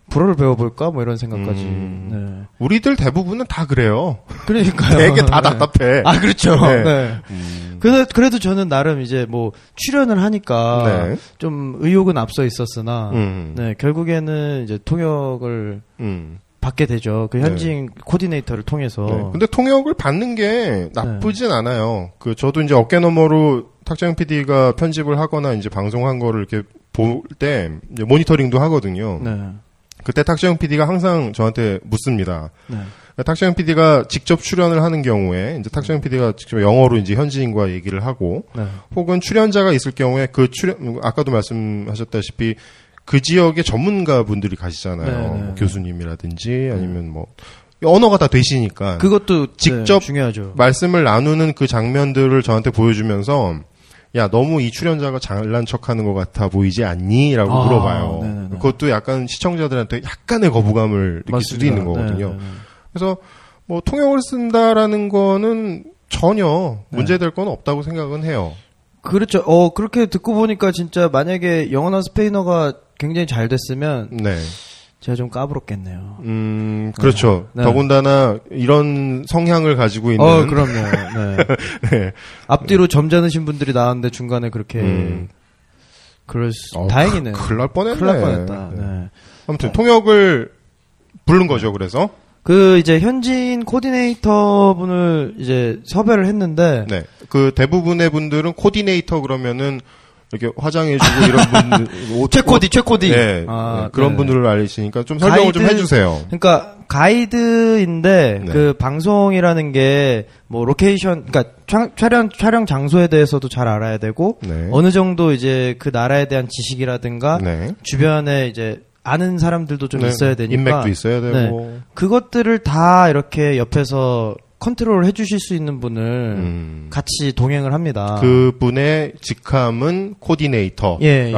불어를 배워볼까 뭐 이런 생각까지. 음. 우리들 대부분은 다 그래요. 네. 그러니까요. 되게 다 네. 답답해. 아 그렇죠. 네. 네. 음. 그래도, 그래도 저는 나름 이제 뭐 출연을 하니까 네. 좀 의욕은 앞서 있었으나 음. 네 결국에는 이제 통역을 음. 받게 되죠. 그 현지인 코디네이터를 통해서. 네. 근데 통역을 받는 게 나쁘진 않아요. 그 저도 이제 어깨 너머로 탁재영 PD가 편집을 하거나 이제 방송한 거를 이렇게 볼 때 모니터링도 하거든요. 네. 그때 탁재영 PD가 항상 저한테 묻습니다. 네. 탁재영 PD가 직접 출연을 하는 경우에 이제 탁재영 PD가 직접 영어로 이제 현지인과 얘기를 하고 네. 혹은 출연자가 있을 경우에 그 출연 아까도 말씀하셨다시피 그 지역의 전문가 분들이 가시잖아요. 네, 네, 뭐 네. 교수님이라든지 아니면 뭐 언어가 다 되시니까 그것도 직접 네, 중요하죠. 말씀을 나누는 그 장면들을 저한테 보여주면서 야 너무 이 출연자가 잘난 척하는 것 같아 보이지 않니?라고 아, 물어봐요. 네네네. 그것도 약간 시청자들한테 약간의 거부감을 느낄 수도 있는 거거든요. 네, 네, 네. 그래서 뭐 통역을 쓴다라는 거는 전혀 네. 문제될 건 없다고 생각은 해요. 그렇죠. 어 그렇게 듣고 보니까 진짜 만약에 영어나 스페인어가 굉장히 잘 됐으면 네. 제가 좀 까불었겠네요. 음, 그렇죠. 네. 더군다나 이런 성향을 가지고 있는 어 그럼요. 네. 네. 앞뒤로 점잖으신 분들이 나왔는데 중간에 그렇게 음. 그럴 수 어, 다행이네요. 그- 큰일 날 뻔했네. 큰일 날 뻔했다. 네. 네. 아무튼 통역을 부른 거죠. 그래서 그 이제 현지인 코디네이터 분을 이제 섭외를 했는데 네. 그 대부분의 분들은 코디네이터 그러면은 이렇게 화장해주고 이런 분들 옷- 최코디 최코디 네, 아, 네, 그런 네. 분들을 아시니까 좀 설명을 좀 가이드- 해주세요. 그러니까 가이드인데 네. 그 방송이라는 게 뭐 로케이션 그러니까 촬- 촬영 촬영 장소에 대해서도 잘 알아야 되고 네. 어느 정도 이제 그 나라에 대한 지식이라든가 네. 주변에 이제 아는 사람들도 좀 네. 있어야 되니까 인맥도 있어야 되고. 그것들을 다 이렇게 옆에서 컨트롤 해주실 수 있는 분을 음. 같이 동행을 합니다. 그분의 직함은 코디네이터라고 예,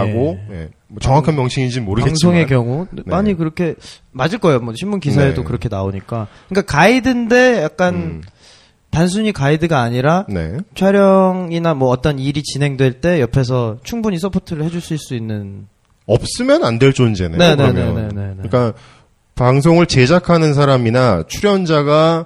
예, 뭐 정확한 명칭인지는 모르겠지만 방송의 경우 네. 많이 그렇게 맞을 거예요. 뭐 신문 기사에도 네. 그렇게 나오니까. 그러니까 가이드인데 약간 음, 단순히 가이드가 아니라 네. 촬영이나 뭐 어떤 일이 진행될 때 옆에서 충분히 support를 해주실 수 있는. 없으면 안 될 존재네요. 네, 네, 그러면. 네, 네, 네, 네. 그러니까 방송을 제작하는 사람이나 출연자가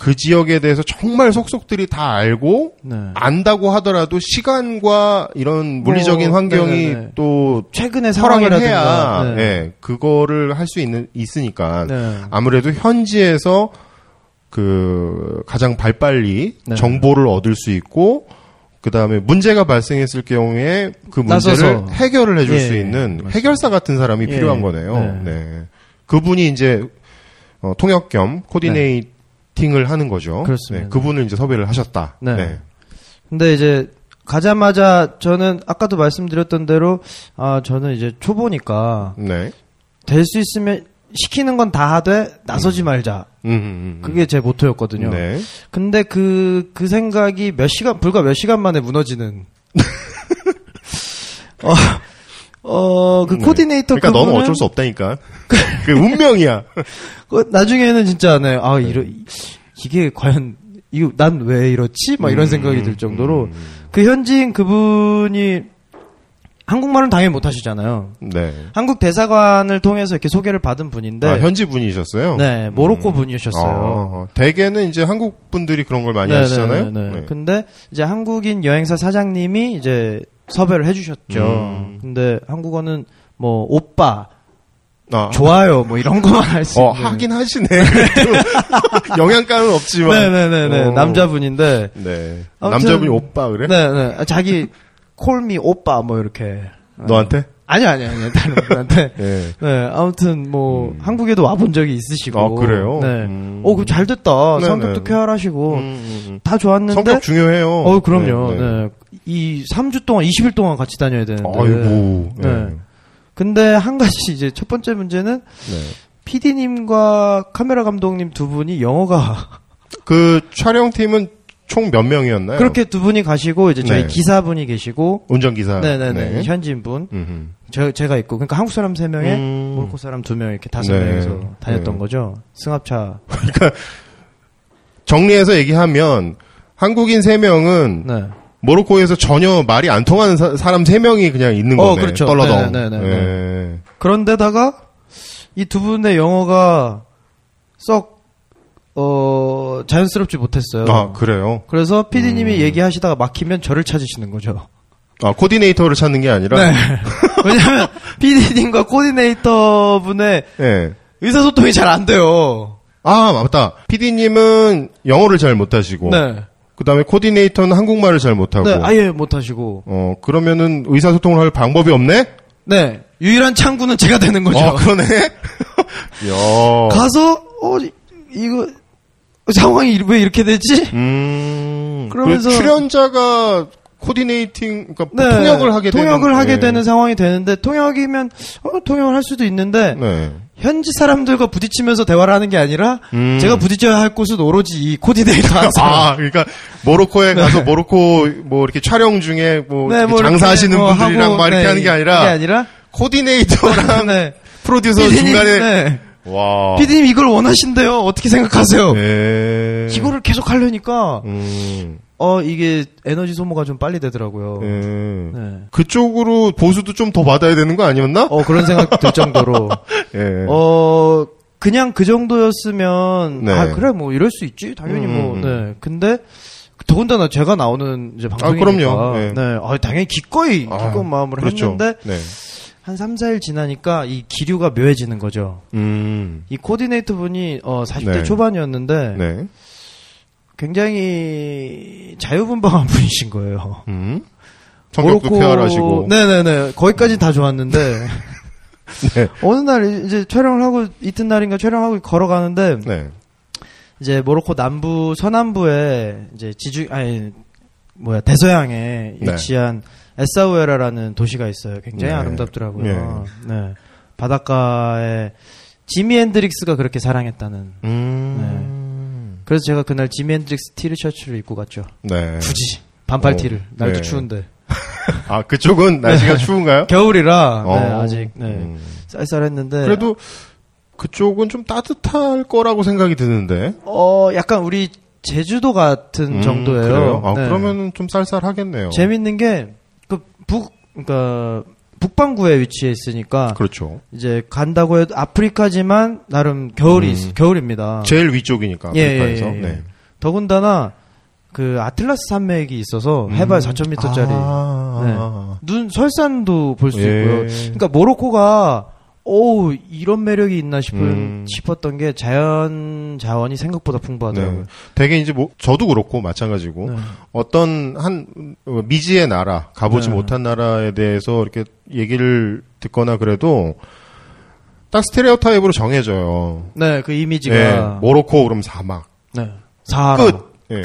그 지역에 대해서 정말 속속들이 다 알고 네. 안다고 하더라도 시간과 이런 물리적인 뭐, 환경이 네네네. 또 최근의 허락을. 해야 네. 예, 그거를 할 수 있는 있으니까 네. 아무래도 현지에서 그 가장 발빨리 네. 정보를 얻을 수 있고 그 다음에 문제가 발생했을 경우에 그 문제를 나서서. 해결을 해줄 예, 수 예, 있는 맞습니다. 해결사 같은 사람이 예, 필요한 거네요. 네. 네. 그분이 이제 어, 통역 겸 코디네이 팅을 하는 거죠. 그렇습니다. 네, 그분을 이제 섭외를 하셨다. 네. 네. 근데 이제 가자마자 저는 아까도 말씀드렸던 대로 아 저는 이제 초보니까 네. 될 수 있으면 시키는 건 다 하되 나서지 말자. 음, 음, 음. 그게 제 모토였거든요. 네. 근데 그, 그 생각이 몇 시간, 불과 몇 시간 만에 무너지는. 어, 어, 그 네. 코디네이터 그러니까 너는 어쩔 수 없다니까. 그 운명이야. 그 나중에는 진짜, 네, 아, 이러, 이게 과연, 이거, 난 왜 이렇지? 막 이런 음, 생각이 들 정도로, 음. 그 현지인 그분이 한국말은 당연히 못 하시잖아요. 네. 한국 대사관을 통해서 이렇게 소개를 받은 분인데, 아, 현지 분이셨어요? 네, 모로코 음. 분이셨어요. 아, 대개는 이제 한국 분들이 그런 걸 많이 하시잖아요. 네네네. 네. 근데 이제 한국인 여행사 사장님이 이제 섭외를 해주셨죠. 음. 근데 한국어는 뭐 오빠 아, 좋아요 뭐 이런 거만 할수 어, 있는. 하긴 하시네. 영양가는 없지만. 네네네네 어. 남자분인데. 네. 남자분이 오빠 그래? 네네 아, 자기 콜미 오빠 뭐 이렇게. 너한테? 아니 아니 아니 다른 분한테. 네. 네 아무튼 뭐 한국에도 와본 적이 있으시고. 아, 그래요? 네. 음. 어, 그잘 됐다. 네네. 성격도 쾌활하시고 음, 음, 음. 다 좋았는데. 성격 중요해요. 어, 그럼요. 네, 네, 네. 이 3주 동안, 20일 동안 같이 다녀야 되는데. 아이고. 네. 네. 근데 한 가지 이제 첫 번째 문제는 네. PD님과 카메라 감독님 두 분이 영어가 그 촬영팀은 총 몇 명이었나요? 그렇게 두 분이 가시고 이제 저희 네. 기사분이 계시고 운전기사. 네네네 네. 현지인 분 음흠. 저, 제가 있고 그러니까 한국 사람 세 명에 음. 모로코 사람 두 명 이렇게 다섯 네. 명이서 다녔던 네. 거죠 승합차 정리해서 얘기하면 한국인 3명은 네 모로코에서 전혀 말이 안 통하는 사, 람 3명이 그냥 있는 어, 거네. 그렇죠. 떨러덩. 네, 네, 네, 예. 그런데다가 이 두 분의 영어가 썩 어, 자연스럽지 못했어요. 아, 그래요? 그래서 PD님이 음. 얘기하시다가 막히면 저를 찾으시는 거죠. 아, 코디네이터를 찾는 게 아니라? 네. 왜냐면 PD님과 코디네이터 분의 예. 의사소통이 잘 안 돼요. 아, 맞다. PD님은 영어를 잘 못하시고. 네. 그 다음에 코디네이터는 한국말을 잘 못하고. 네, 아예 못 하시고. 어, 그러면은 의사소통을 할 방법이 없네? 네. 유일한 창구는 제가 되는 거죠. 어, 그러네? 야 가서 어 이- 이거 상황이 왜 이렇게 되지? 음. 그러면서- 그 출연자가 코디네이팅, 그러니까 네. 통역을 하게 되는. 통역을 하게 예. 되는 상황이 되는데 통역이면 어, 통역을 할 수도 있는데 네. 현지 사람들과 부딪히면서 대화를 하는 게 아니라 음. 제가 부딪혀야 할 곳은 오로지 이 코디네이터 한 사람. 아, 그러니까 모로코에 가서 모로코 뭐 이렇게 촬영 중에 뭐, 네, 뭐 장사하시는 뭐 분들이랑 하고, 막 이렇게 네, 하는 게 아니라 아니라 코디네이터랑 네. 프로듀서 PD님, 중간에 네. 와. PD님 이걸 원하신대요. 어떻게 생각하세요? 예. 이거를 계속 하려니까 음. 어 이게 에너지 소모가 좀 빨리 되더라고요. 예. 네. 그쪽으로 보수도 좀 더 받아야 되는 거 아니었나? 어 그런 생각 들 정도로 예. 어 그냥 그 정도였으면 네. 아 그래 뭐 이럴 수 있지 당연히 음, 뭐 음. 네 근데 더군다나 제가 나오는 이제 방송이니까 그럼요. 네. 네. 아, 당연히 기꺼이 아, 기꺼운 마음으로 그렇죠. 했는데 네. 한 3, 4일 지나니까 이 기류가 묘해지는 거죠. 음. 이 코디네이터 분이 어 40대 네. 초반이었는데 네. 굉장히 자유분방한 분이신 거예요. 음. 성격도 쾌활하시고. 네네네. 거기까지 다 좋았는데. 네. 어느 날 이제 촬영을 하고 이튿날인가 촬영하고 걸어가는데 네. 이제 모로코 남부 서남부에 이제 지주 아니 뭐야 대서양에 네. 위치한 에사우에라라는 도시가 있어요. 굉장히 네. 아름답더라고요. 네. 바닷가에 지미 앤드릭스가 그렇게 사랑했다는 음. 그래서 제가 그날 지미 헨드릭스 티셔츠를 입고 갔죠. 네. 굳이 반팔 어, 티를 날도 네. 추운데 아, 그쪽은 날씨가 추운가요? 겨울이라 네, 어. 아직 네, 음. 쌀쌀했는데 그래도 그쪽은 좀 따뜻할 거라고 생각이 드는데. 어 약간 우리 제주도 같은 음, 정도예요. 그래요? 아, 네. 그러면은 좀 쌀쌀하겠네요. 재밌는 게 그 북 그러니까 북반구에 위치해 있으니까 그렇죠. 이제 간다고 해도 아프리카지만 나름 겨울이 음. 있- 겨울입니다. 제일 위쪽이니까 예, 아프리카에서. 예, 예. 네. 더군다나 그 아틀라스 산맥이 있어서 해발 4,000m짜리 음. 아. 눈 설산도 볼수 예. 있고요. 그러니까 모로코가 오 이런 매력이 있나 싶은 음. 싶었던 게 자연 자원이 생각보다 풍부하더라고요. 네. 되게 이제 뭐 저도 그렇고 마찬가지고 네. 어떤 한 어, 미지의 나라 가보지 네. 못한 나라에 대해서 이렇게 얘기를 듣거나 그래도 딱 스테레오 타입으로 정해져요. 네, 그 이미지가 예, 모로코 그럼 사막 네. 사하라. 끝. 예.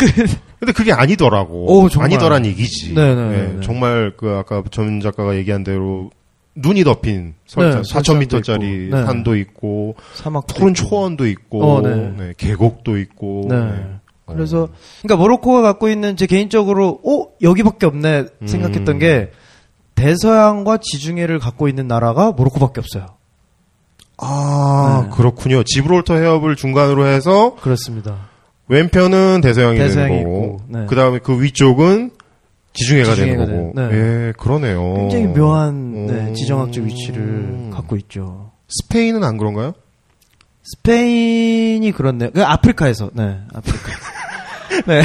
근데 그게 아니더라고. 오, 정말. 아니더란 얘기지. 네, 네, 예, 네, 네. 정말 그 아까 전 작가가 얘기한 대로 눈이 덮인 설산, 네, 4,000m짜리 있고. 네. 산도 있고 사막 푸른 초원도 있고 어, 네. 네, 계곡도 있고 네. 네. 그래서 그러니까 모로코가 갖고 있는 제 개인적으로 오 여기밖에 없네 생각했던 음. 게 대서양과 지중해를 갖고 있는 나라가 모로코밖에 없어요. 아 네. 그렇군요. 지브롤터 해협을 중간으로 해서 그렇습니다. 왼편은 대서양이, 대서양이 되는 거고 있고, 네. 그 다음에 그 위쪽은 지중해가, 지중해가 되는 거고. 네. 예, 그러네요. 굉장히 묘한 네, 음. 지정학적 위치를 갖고 있죠. 스페인은 안 그런가요? 스페인이 그렇네요. 그 아프리카에서, 네, 아프리카. 네,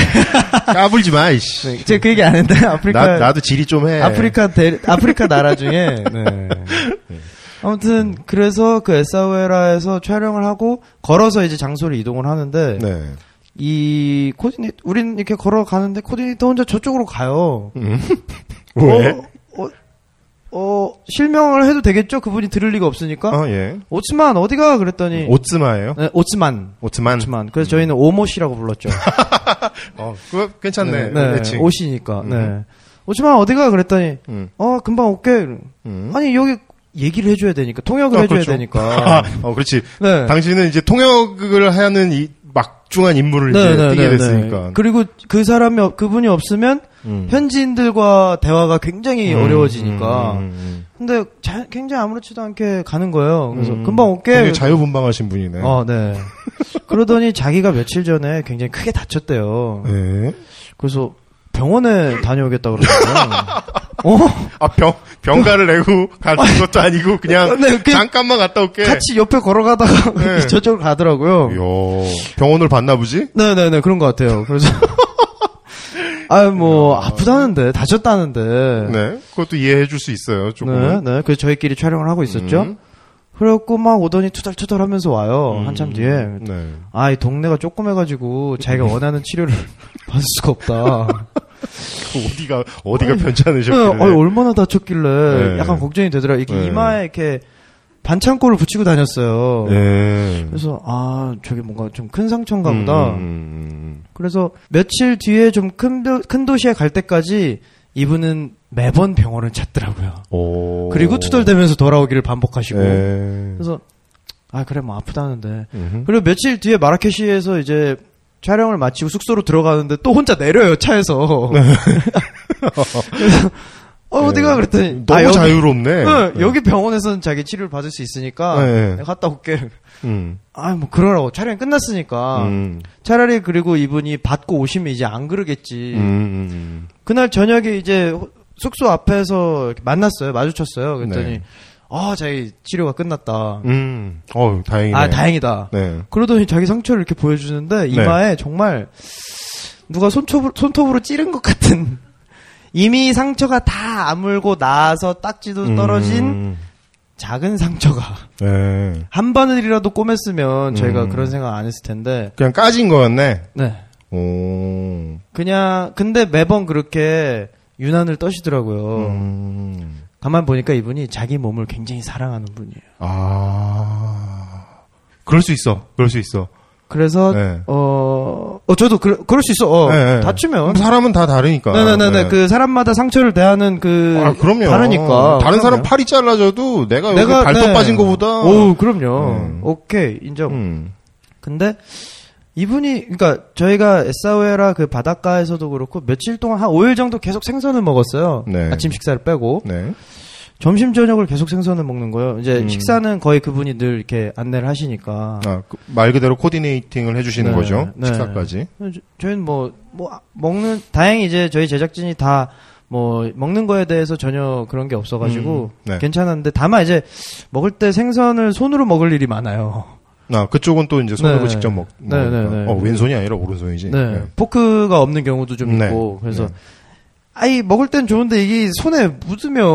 까불지 마, 이씨. 네, 제가 그 얘기 안 했는데 아프리카 나, 나도 지리 좀 해. 아프리카 대, 아프리카 나라 중에 네. 아무튼 그래서 그 에사우에라에서 촬영을 하고 걸어서 이제 장소를 이동을 하는데 네. 이 코디네이터 우리는 이렇게 걸어가는데 코디네이터 혼자 저쪽으로 가요. 음. 왜? 어, 어, 어, 실명을 해도 되겠죠? 그분이 들을 리가 없으니까. 어, 예. 오츠만 어디가 그랬더니 오츠마예요? 네, 오츠만. 오츠만. 오츠만. 그래서 저희는 오모시라고 불렀죠. 어, 그거 괜찮네. 네, 애칭. 오시니까. 음. 네. 오츠만 어디가 그랬더니 음. 어 금방 올게. 음. 아니 여기 얘기를 해줘야 되니까 통역을 아, 해줘야 그렇죠. 되니까. 어, 그렇지. 네. 당신은 이제 통역을 하는 이 막중한 인물을 이제 띄게 됐으니까. 그리고 그 사람이 없- 그분이 없으면 음. 현지인들과 대화가 굉장히 음, 어려워지니까. 음, 음, 음. 근데 자- 굉장히 아무렇지도 않게 가는 거예요. 그래서 음. 금방 올게. 자유분방하신 분이네. 어, 네. 그러더니 자기가 며칠 전에 굉장히 크게 다쳤대요. 네. 그래서 병원에 다녀오겠다 그러더라고요. 어? 아, 병, 병가를 내고 가는 것도 아니고 그냥 네, 그- 잠깐만 갔다 올게. 같이 옆에 걸어가다가 네. 저쪽으로 가더라고요. 이야, 병원을 봤나 보지? 네네네, 그런 것 같아요. 그래서. 아유, 뭐, 아프다는데, 다쳤다는데. 네. 그것도 이해해 줄 수 있어요, 네, 조금은. 네. 그래서 저희끼리 촬영을 하고 있었죠. 음. 그래갖고 막 오더니 투덜투덜 하면서 와요. 음. 한참 뒤에. 네. 아, 이 동네가 조그매가지고 자기가 원하는 치료를 받을 수가 없다. 어디가, 어디가 네, 편찮으셨길래. 어, 얼마나 다쳤길래 네. 약간 걱정이 되더라. 이렇게 네. 이마에 이렇게 반창고를 붙이고 다녔어요. 네. 그래서 아 저게 뭔가 좀 큰 상처인가 보다. 음, 그래서 며칠 뒤에 좀 큰 큰 도시에 갈 때까지 이분은 매번 병원을 찾더라고요. 오. 그리고 투덜대면서 돌아오기를 반복하시고. 네. 그래서 아 그래 뭐 아프다는데. 음흠. 그리고 며칠 뒤에 마라케시에서 이제 촬영을 마치고 숙소로 들어가는데 또 혼자 내려요 차에서. 그래서 어, 어디가 그랬더니 너무 아, 여기, 자유롭네. 응, 네. 여기 병원에서는 자기 치료를 받을 수 있으니까 네. 내가 갔다 올게. 음. 아뭐 그러라고 촬영이 끝났으니까 음. 차라리 그리고 이분이 받고 오시면 이제 안 그러겠지. 음, 음. 그날 저녁에 이제 호- 숙소 앞에서 만났어요. 마주쳤어요. 그랬더니 네. 아 자기 치료가 끝났다. 음. 어, 다행이네. 아 다행이다. 네. 그러더니 자기 상처를 이렇게 보여주는데 이마에 정말 누가 손톱으로, 손톱으로 찌른 것 같은 이미 상처가 다 아물고 나서 딱지도 떨어진 음. 작은 상처가 네. 한 바늘이라도 꼬맸으면 저희가 음. 그런 생각 안 했을 텐데 그냥 까진 거였네. 네 오. 그냥 근데 매번 그렇게 유난을 떠시더라고요. 음. 가만 보니까 이분이 자기 몸을 굉장히 사랑하는 분이에요. 아. 그럴 수 있어. 그럴 수 있어. 그래서 네. 어, 어 저도 그, 그럴 수 있어. 어, 네, 네. 다치면 사람은 다 다르니까. 네네네. 네. 그 사람마다 상처를 대하는 그 아, 그럼요. 다르니까. 다른 사람 그럼요. 팔이 잘라져도 내가, 내가 여기 발톱 네. 빠진 거보다. 오, 그럼요. 음. 오케이 인정. 음. 근데 이분이 그러니까 저희가 에사우에라 그 바닷가에서도 그렇고 며칠 동안 한 5일 정도 계속 생선을 먹었어요. 네. 아침 식사를 빼고 네. 점심 저녁을 계속 생선을 먹는 거예요. 이제 음. 식사는 거의 그분이 늘 이렇게 안내를 하시니까. 아, 그, 말 그대로 코디네이팅을 해주시는 네, 거죠. 네. 식사까지. 저- 저희는 뭐, 뭐, 먹는, 다행히 이제 저희 제작진이 다, 뭐, 먹는 거에 대해서 전혀 그런 게 없어가지고, 음, 네. 괜찮았는데, 다만 이제, 먹을 때 생선을 손으로 먹을 일이 많아요. 아, 그쪽은 또 이제 손으로 네. 직접 먹, 네. 네, 네. 어, 왼손이 아니라 오른손이지. 네. 네. 포크가 없는 경우도 좀 네. 있고, 그래서, 네. 아이, 먹을 땐 좋은데, 이게 손에 묻으면,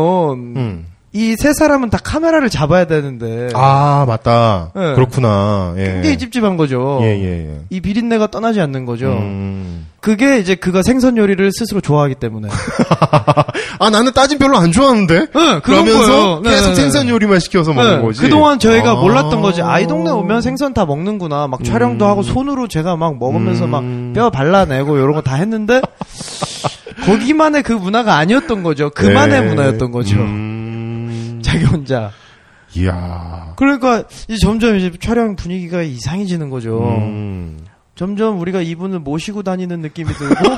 음. 이세 사람은 다 카메라를 잡아야 되는데, 아, 맞다. 네. 그렇구나. 예. 굉장히 찝찝한 거죠. 예, 예, 예. 이 비린내가 떠나지 않는 거죠. 음. 그게 이제 그가 생선 요리를 스스로 좋아하기 때문에. 아, 나는 따진 별로 안 좋아하는데? 네, 그러면서. 네, 계속. 생선 요리만 시켜서 먹는 네, 거지. 그동안 저희가 아. 몰랐던 거지. 아 이 동네 오면 생선 다 먹는구나. 막 촬영도 음. 하고 손으로 제가 막 먹으면서 음. 막뼈 발라내고 이런 거 다 했는데 거기만의 그 문화가 아니었던 거죠. 그만의 네. 문화였던 거죠. 음. 자기 혼자. 이야. 그러니까 이제 점점 이제 촬영 분위기가 이상해지는 거죠. 음. 점점 우리가 이분을 모시고 다니는 느낌이 들고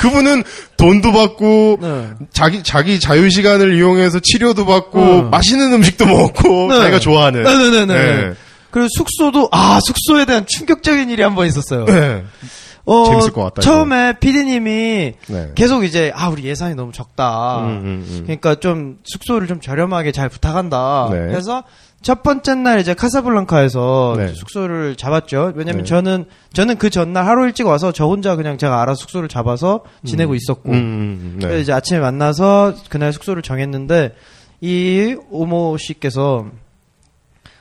그분은 돈도 받고 네. 자기 자기 자유 시간을 이용해서 치료도 받고 음. 맛있는 음식도 먹고 네. 자기가 좋아하는. 네네네네. 네. 그리고 숙소도 아 숙소에 대한 충격적인 일이 한 번 있었어요. 네. 어, 재밌을 것 같다, 처음에 PD님이 네. 계속 이제 아 우리 예산이 너무 적다. 음, 음, 음. 그러니까 좀 숙소를 좀 저렴하게 잘 부탁한다. 네. 그래서 첫 번째 날 이제 카사블랑카에서 네. 숙소를 잡았죠. 왜냐면 네. 저는 저는 그 전날 하루 일찍 와서 저 혼자 그냥 제가 알아서 숙소를 잡아서 지내고 있었고 음, 음, 네. 그래서 이제 아침에 만나서 그날 숙소를 정했는데 이 오모 씨께서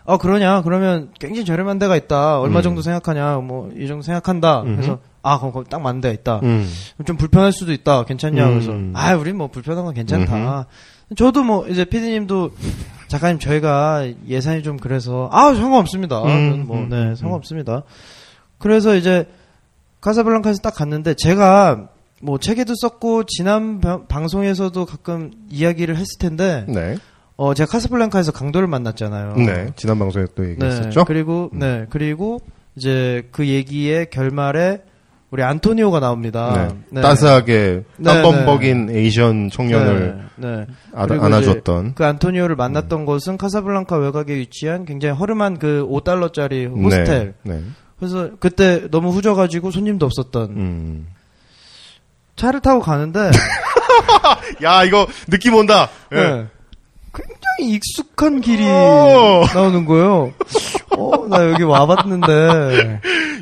어 그러냐 그러면 굉장히 저렴한 데가 있다 얼마 음. 정도 생각하냐 뭐 이 정도 생각한다. 그래서 아 그럼 거기 딱 맞는 데가 있다 음. 좀 불편할 수도 있다 괜찮냐 음. 그래서 아 우리 뭐 불편한 건 괜찮다 저도 뭐 이제 피디님도 작가님 저희가 예산이 좀 그래서 아 상관없습니다 음, 뭐 음, 네 음. 상관없습니다 그래서 이제 카사블랑카에서 딱 갔는데 제가 뭐 책에도 썼고 지난 바- 방송에서도 가끔 이야기를 했을 텐데 네. 어 제가 카사블랑카에서 강도를 만났잖아요. 네. 지난 방송에 또 얘기했었죠. 그리고 음. 네 그리고 이제 그 얘기의 결말에 우리 안토니오가 나옵니다. 네. 네. 따스하게 네, 땀범벅인 에이션 청년을 네, 네. 아, 안아줬던. 그 안토니오를 만났던 곳은 카사블랑카 외곽에 위치한 굉장히 허름한 그 5달러짜리 호스텔. 네. 네. 그래서 그때 너무 후져가지고 손님도 없었던 음. 차를 타고 가는데 야, 이거 느낌 온다. 예. 네. 굉장히 익숙한 길이 오. 나오는 거예요. 어, 나 여기 와봤는데.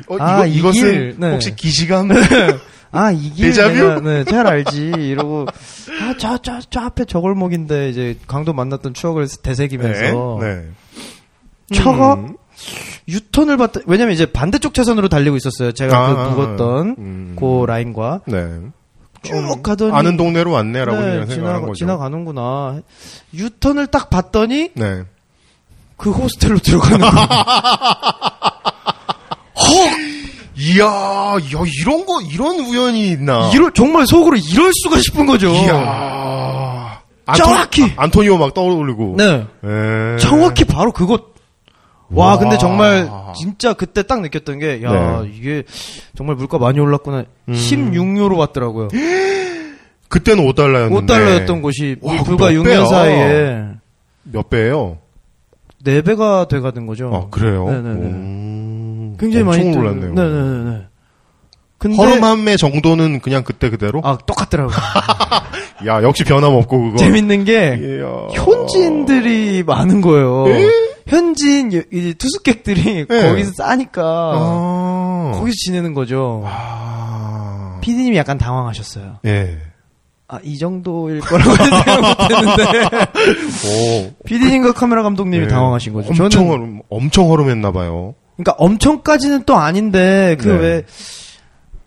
어, 아, 이거, 이 이것은 길, 네. 혹시 기시감? 아, 이길 데자뷰? 내가 네, 잘 알지. 이러고 아, 저, 저, 저 앞에 저골목인데 이제 강도 만났던 추억을 되새기면서 네. 차가 음. 유턴을 받다 왜냐면 이제 반대쪽 차선으로 달리고 있었어요. 제가 아, 그 묵었던 음. 그 라인과 네. 쭉 가더니 아는 동네로 왔네라고 네, 생각한 거죠. 지나가는구나. 유턴을 딱 봤더니 네. 그 호스텔로 들어가는 거예요. 이야, 야, 이런 거, 이런 우연이 있나? 이럴 정말 속으로 이럴 수가 싶은 거죠. 이야. 정확히! 안토, 안토니오 막 떠오르고. 네. 예. 정확히 바로 그것. 와, 와. 근데 정말 진짜 그때 딱 느꼈던 게, 야, 네. 이게 정말 물가 많이 올랐구나. 음. 16유로 받더라고요. 그때는 5달러였는데. 5달러였던 곳이 와, 불과 몇 6년 배야? 사이에 몇 배예요? 4배가 돼가는 거죠. 아, 그래요? 네네네. 오, 굉장히 많이 올랐네요. 네네네. 근데 허름함의 정도는 그냥 그때 그대로? 아 똑같더라고요. 야, 역시 변함없고 그거. 재밌는 게 이야. 현지인들이 많은 거예요. 에? 현지인 여- 이제 투숙객들이 네. 거기서 싸니까 아. 거기서 지내는 거죠. 아. 피디님이 약간 당황하셨어요. 예. 아, 이 정도일 거라고 생각 못했는데. 오. 피디님과 카메라 감독님이 예. 당황하신 거죠. 엄청 저는, 허름, 엄청 허름했나 봐요. 그러니까 엄청까지는 또 아닌데, 그 네.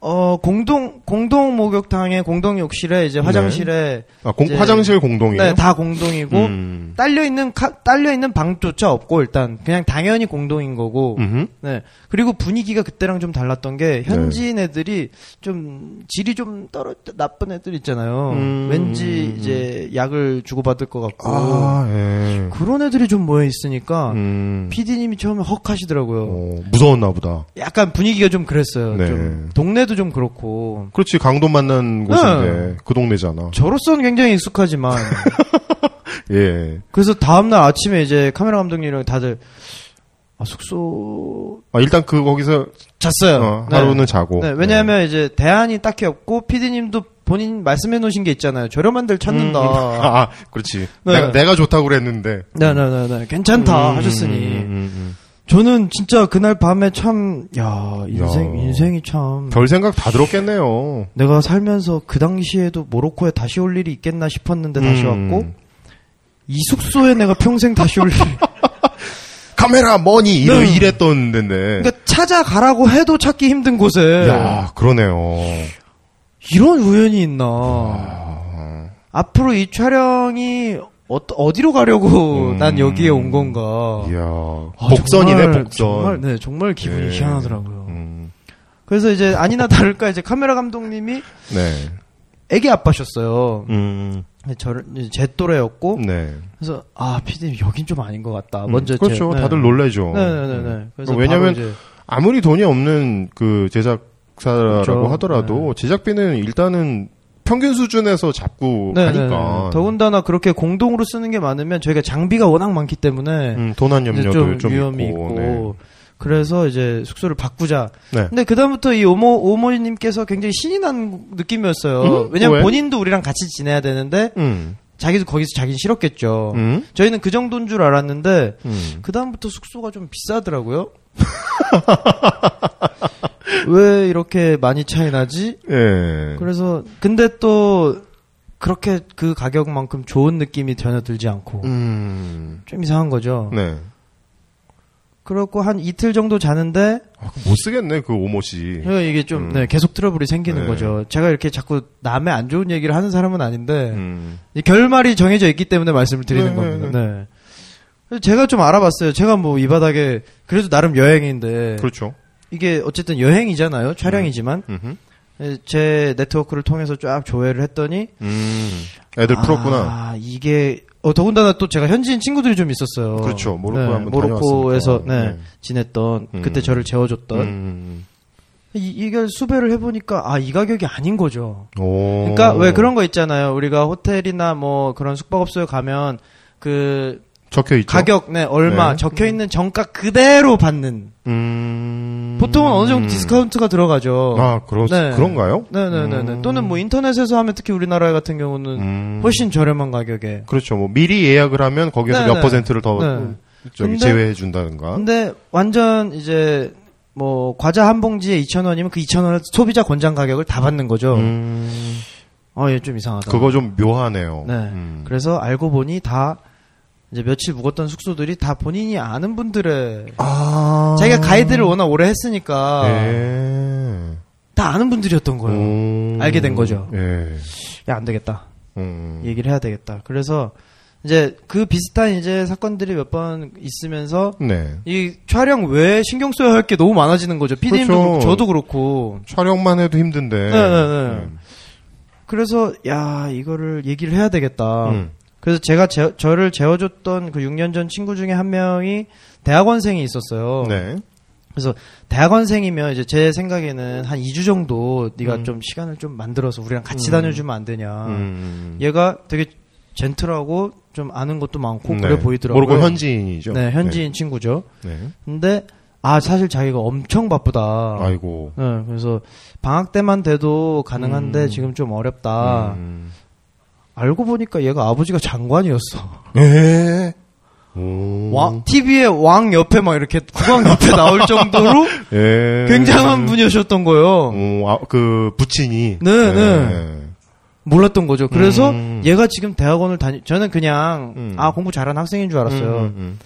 왜, 어 공동 공동 목욕탕에 공동 욕실에 이제 화장실에 아, 공- 이제- 화장실 공동이에요? 네, 다 공동이고 음. 딸려 있는 딸려 있는 방조차 없고 일단 그냥 당연히 공동인 거고 음흠. 네. 그리고 분위기가 그때랑 좀 달랐던 게 현지인 네. 애들이 좀 질이 좀 떨어 나쁜 애들 있잖아요. 음. 왠지 이제 약을 주고 받을 것 같고 아, 예. 그런 애들이 좀 모여 있으니까 음. PD님이 처음에 헉 하시더라고요. 어, 무서웠나 보다. 약간 분위기가 좀 그랬어요. 네. 좀 동네도 좀 그렇고 그렇지, 강도 만난 곳인데, 그 동네잖아. 저로서는 굉장히 익숙하지만 예. 그래서 다음날 아침에 이제 카메라 감독님이랑 다들 아, 숙소 아, 일단 그, 거기서, 잤어요. 어, 네. 하루는 자고. 네, 왜냐하면 이제 대안이 딱히 없고 PD님도 본인 말씀해 놓으신 게 있잖아요. 저렴한 데를 찾는다. 음. 아, 아, 그렇지. 네. 내가, 내가 좋다고 그랬는데. 네네네네. 괜찮다 음, 하셨으니. 음, 음, 음. 저는 진짜 그날 밤에 참, 야, 인생, 야. 인생이 참. 별 생각 다 들었겠네요. 내가 살면서 그 당시에도 모로코에 다시 올 일이 있겠나 싶었는데 다시 음. 왔고, 이 숙소에 내가 평생 다시 올 일이. 카메라 머니 이러, 네. 이랬던 데인데. 그러니까 찾아가라고 해도 찾기 힘든 곳에. 야, 그러네요. 이런 우연이 있나. 아, 앞으로 이 촬영이 어, 어디로 가려고 음. 난 여기에 온 건가. 이야. 아, 복선이네, 정말, 복선. 정말, 네, 정말 기분이 네. 희한하더라고요. 음, 그래서 이제 아니나 다를까 이제 카메라 감독님이 네. 애기 아빠셨어요. 음, 저를 이제 제 또래였고 네. 그래서 아 피디님 여긴 좀 아닌 것 같다. 음, 먼저 그렇죠. 제, 네. 다들 놀래죠. 네네네. 음. 그래서 왜냐면 바로 이제 아무리 돈이 없는 그 제작사라고 그렇죠. 하더라도 제작비는 일단은 평균 수준에서 잡고 네네네. 하니까. 더군다나 그렇게 공동으로 쓰는 게 많으면 저희가 장비가 워낙 많기 때문에 음, 이제 염려도 좀, 좀, 위험이 있고. 있고, 네. 그래서 이제 숙소를 바꾸자. 네. 근데 그다음부터 이 오모 오모님께서 굉장히 신이 난 느낌이었어요. 음? 왜냐면 왜? 본인도 우리랑 같이 지내야 되는데 음. 자기도 거기서 자기는 싫었겠죠. 음. 저희는 그 정도인 줄 알았는데 음. 그 다음부터 숙소가 좀 비싸더라고요. 왜 이렇게 많이 차이 나지? 예. 그래서 근데 또 그렇게 그 가격만큼 좋은 느낌이 전혀 들지 않고 음. 좀 이상한 거죠. 네. 그렇고 한 이틀 정도 자는데 아, 그못 쓰겠네, 그 오모씨. 제가 이게 좀 음. 네, 계속 트러블이 생기는 네. 거죠. 제가 이렇게 자꾸 남의 안 좋은 얘기를 하는 사람은 아닌데 음. 이 결말이 정해져 있기 때문에 말씀을 드리는 네, 겁니다. 네. 그래서 제가 좀 알아봤어요. 제가 뭐 이 바닥에 그래도 나름 여행인데 그렇죠. 이게 어쨌든 여행이잖아요. 촬영이지만 음흠. 제 네트워크를 통해서 쫙 조회를 했더니 음. 애들 풀었구나. 아 이게 어, 더군다나 또 제가 현지인 친구들이 좀 있었어요. 그렇죠. 모로코 네, 한번 모로코에서. 네, 네. 지냈던 음. 그때 저를 재워줬던 음. 이, 이걸 수배를 해보니까 아 이 가격이 아닌 거죠. 오. 그러니까 왜 그런 거 있잖아요. 우리가 호텔이나 뭐 그런 숙박업소에 가면 그 적혀 있죠. 가격 네 얼마 네. 적혀 있는 정가 그대로 받는 음. 보통은 어느 정도 디스카운트가 들어가죠. 아, 그렇, 네. 그런가요? 네 네 네네. 음. 또는 뭐 인터넷에서 하면 특히 우리나라 같은 경우는 음. 훨씬 저렴한 가격에. 그렇죠. 뭐 미리 예약을 하면 거기서 네네. 몇 퍼센트를 더 네. 저기 제외해 준다든가. 근데 완전 이제 뭐 과자 한 봉지에 2,000원이면 그 2,000원을 소비자 권장 가격을 다 받는 거죠. 음. 어, 얘 좀 이상하다. 그거 좀 묘하네요. 네. 음. 그래서 알고 보니 다 이제 며칠 묵었던 숙소들이 다 본인이 아는 분들의 아. 자기가 가이드를 워낙 오래 했으니까 예. 다 아는 분들이었던 거예요. 음. 알게 된 거죠. 예. 야, 안 되겠다. 음. 얘기를 해야 되겠다. 그래서 이제 그 비슷한 이제 사건들이 몇 번 있으면서 네. 이 촬영 외에 신경 써야 할 게 너무 많아지는 거죠. PD님도 그렇죠. 그렇고 저도 그렇고. 촬영만 해도 힘든데. 네네네. 그래서 야 이거를 얘기를 해야 되겠다. 음. 그래서 제가 제- 저를 재워줬던 그 6년 전 친구 중에 한 명이 대학원생이 있었어요. 네. 그래서 대학원생이면 이제 제 생각에는 한 2주 정도 네가 음. 좀 시간을 좀 만들어서 우리랑 같이 음. 다녀주면 안 되냐. 음. 얘가 되게 젠틀하고 좀 아는 것도 많고 네. 그래 보이더라고요. 모로코 현지인이죠. 네, 현지인 친구죠. 네. 네. 근데 아 사실 자기가 엄청 바쁘다. 아이고. 네, 그래서 방학 때만 돼도 가능한데 음. 지금 좀 어렵다. 음. 알고 보니까 얘가 아버지가 장관이었어. 예. 오. 왕 TV에 왕 옆에 막 이렇게 국왕 옆에 나올 정도로 예. 굉장한 분이셨던 거예요. 오, 아, 그 부친이. 네, 네. 몰랐던 거죠. 그래서 음. 얘가 지금 대학원을 다니 저는 그냥 음. 아 공부 잘하는 학생인 줄 알았어요. 음, 음, 음.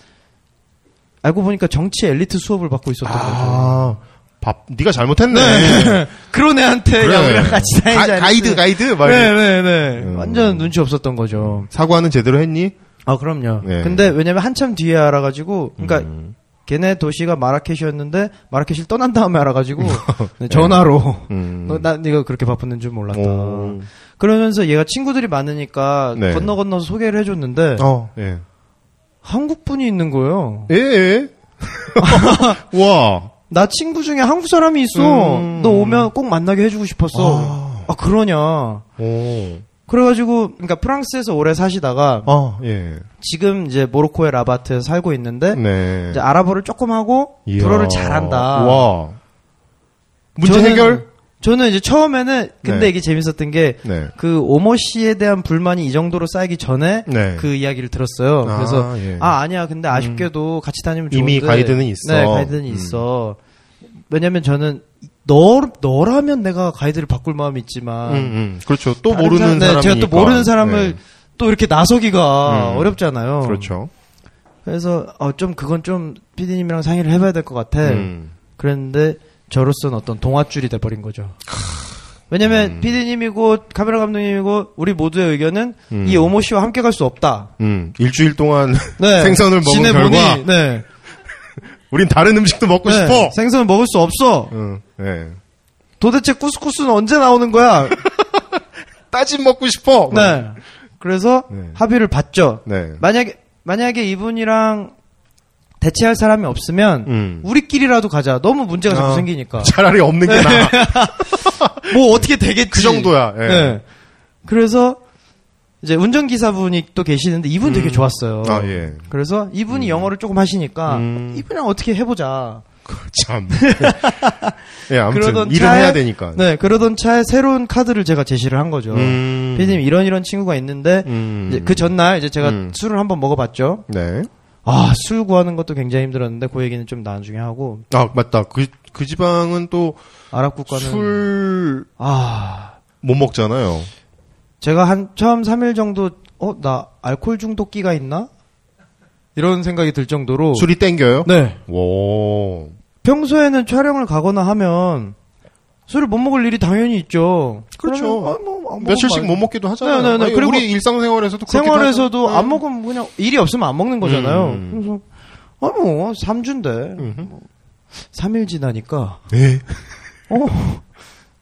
알고 보니까 정치 엘리트 수업을 받고 있었던 거죠. 아, 밥 네가 잘못했네. 그런 애한테 그래. 야 우리랑 같이 다니자. 가, 가이드 가이드 막 이래. 네네네. 음. 완전 눈치 없었던 거죠. 사과는 제대로 했니? 아 그럼요. 네. 근데 왜냐면 한참 뒤에 알아가지고, 그러니까 음. 걔네 도시가 마라케시였는데 마라케시를 떠난 다음에 알아가지고 네, 전화로 음. 너, 난 네가 그렇게 바쁘는 줄 몰랐다. 오. 그러면서 얘가 친구들이 많으니까 네. 건너 건너서 소개를 해줬는데 어, 예. 한국 분이 있는 거예요. 예, 예. 와. 나 친구 중에 한국 사람이 있어. 음. 너 오면 꼭 만나게 해주고 싶었어. 아, 그러냐. 오. 그래가지고 그러니까 프랑스에서 오래 사시다가 아, 예. 지금 이제 모로코의 라바트에 살고 있는데 네. 이제 아랍어를 조금 하고 이야. 불어를 잘한다. 와. 문제 저는- 해결? 저는 이제 처음에는 근데 네. 이게 재밌었던 게 네. 그 오모 씨에 대한 불만이 이 정도로 쌓이기 전에 네. 그 이야기를 들었어요. 아, 그래서 예. 아 아니야 근데 아쉽게도 같이 다니면 좋은데 이미 가이드는 있어. 네 가이드는 음. 있어. 왜냐면 저는 너 너라면 내가 가이드를 바꿀 마음이 있지만 음, 음. 그렇죠. 또 모르는 사람- 네, 제가 또 모르는 사람을 또 이렇게 나서기가 음. 어렵잖아요. 그렇죠. 그래서 어, 좀 그건 좀 PD님이랑 상의를 해봐야 될 것 같아. 음. 그랬는데 저로서는 어떤 동화줄이 돼버린 거죠. 왜냐면 음. PD님이고 카메라 감독님이고 우리 모두의 의견은 음. 이 오모 씨와 함께 갈 수 없다. 음. 일주일 동안 네. 생선을 먹은 결과 네. 우린 다른 음식도 먹고 네. 싶어. 생선을 먹을 수 없어. 응. 네. 도대체 쿠스쿠스는 언제 나오는 거야? 따진 먹고 싶어. 네. 그래서 네. 합의를 봤죠. 네. 만약에 만약에 이분이랑 대체할 사람이 없으면 음. 우리끼리라도 가자. 너무 문제가 자꾸 아. 생기니까. 차라리 없는 게 나아. 뭐 어떻게 되겠지. 그 정도야. 예. 네. 그래서 이제 운전기사분이 또 계시는데 이분 되게 음. 좋았어요. 아, 예. 그래서 이분이 영어를 조금 하시니까 음. 이분이랑 어떻게 해보자. 참. 예, 아무튼 그러던 일을 차에- 해야 되니까. 네, 그러던 차에 새로운 카드를 제가 제시를 한 거죠. 음. 피디님 이런 이런 친구가 있는데 음. 그 전날 이제 제가 음. 술을 한번 먹어봤죠. 네. 아, 술 구하는 것도 굉장히 힘들었는데 그 얘기는 좀 나중에 하고 아, 맞다. 그, 그 지방은 또 아랍 국가는 술못 아, 먹잖아요. 제가 한 처음 3일 정도 어, 나 알코올 중독기가 있나? 이런 생각이 들 정도로 술이 땡겨요? 네. 오. 평소에는 촬영을 가거나 하면 술을 못 먹을 일이 당연히 있죠. 그렇죠. 그러면, 아, 뭐, 며칠씩 안- 못 먹기도 하잖아요. 네, 네, 네. 그리고 우리 일상생활에서도 생활에서도 하죠. 안 먹으면 그냥 일이 없으면 안 먹는 거잖아요. 음. 그래서 아뭐 3주인데 음흠. 3일 지나니까 네. 어.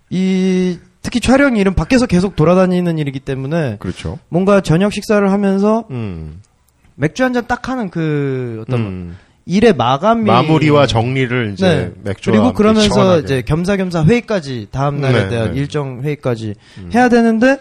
이 특히 촬영 일은 밖에서 계속 돌아다니는 일이기 때문에 그렇죠. 뭔가 저녁 식사를 하면서 음. 맥주 한 잔 딱 하는 그 어떤 음. 일의 마감이 마무리와 정리를 이제 네. 맥주와 그리고 그러면서 시원하게. 이제 겸사겸사 회의까지 다음 날에 네, 대한 네. 일정 회의까지 음. 해야 되는데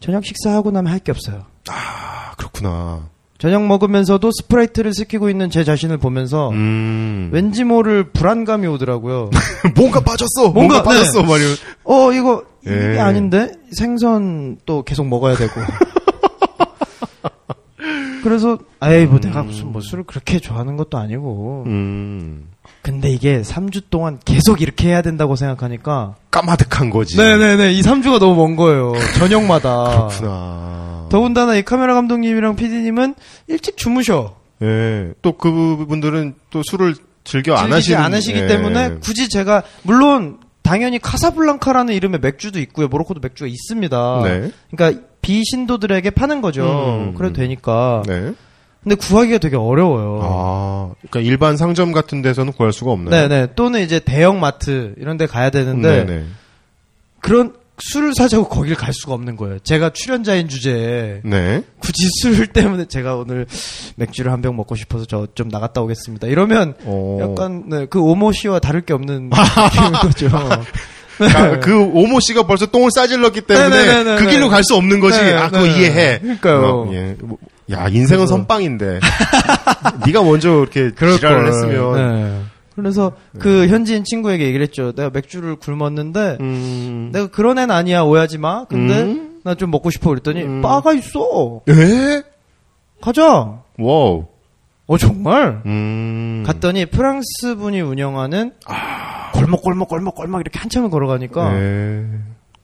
저녁 식사하고 나면 할 게 없어요. 아, 그렇구나. 저녁 먹으면서도 스프라이트를 시키고 있는 제 자신을 보면서 음. 왠지 모를 불안감이 오더라고요. 뭔가 빠졌어. 뭔가, 뭔가, 빠졌어. 말이 어 이거 이게 예. 아닌데 생선 또 계속 먹어야 되고. 그래서 아이 뭐 내가 무슨 뭐 술을 그렇게 좋아하는 것도 아니고. 음. 근데 이게 3주 동안 계속 이렇게 해야 된다고 생각하니까 까마득한 거지. 네네네 이 3주가 너무 먼 거예요. 저녁마다. 그렇구나. 더군다나 이 카메라 감독님이랑 PD님은 일찍 주무셔. 예. 또 그분들은 또 술을 즐겨 안 하시는 않으시기 예. 때문에 굳이 제가 물론 당연히 카사블랑카라는 이름의 맥주도 있고요. 모로코도 맥주가 있습니다. 네. 그러니까 비신도들에게 파는 거죠. 음. 그래도 되니까. 네. 근데 구하기가 되게 어려워요. 아, 그러니까 일반 상점 같은 데서는 구할 수가 없나요? 네네. 또는 이제 대형 마트 이런 데 가야 되는데 네네. 그런 술을 사자고 거길 갈 수가 없는 거예요. 제가 출연자인 주제에 네. 굳이 술 때문에 제가 오늘 맥주를 한 병 먹고 싶어서 저 좀 나갔다 오겠습니다. 이러면 어. 약간 네, 그 오모 씨와 다를 게 없는 느낌인 거죠. 아, 그 오모 씨가 벌써 똥을 싸질렀기 때문에 네네네네. 그 길로 갈 수 없는 거지. 네, 아, 그거 네. 이해해. 그러니까요. 어, 예. 뭐, 야, 인생은 그래서- 선빵인데. 네가 먼저 이렇게 지랄을 했으면. 네. 그래서 그 현지인 친구에게 얘기를 했죠. 내가 맥주를 굶었는데 음. 내가 그런 애는 아니야 오해하지 마. 근데 음? 나좀 먹고 싶어 그랬더니 음. 바가 있어. 에? 가자. wow. 어 정말? 음. 갔더니 프랑스 분이 운영하는 골목 골목 골목 골목 이렇게 한참을 걸어가니까 네.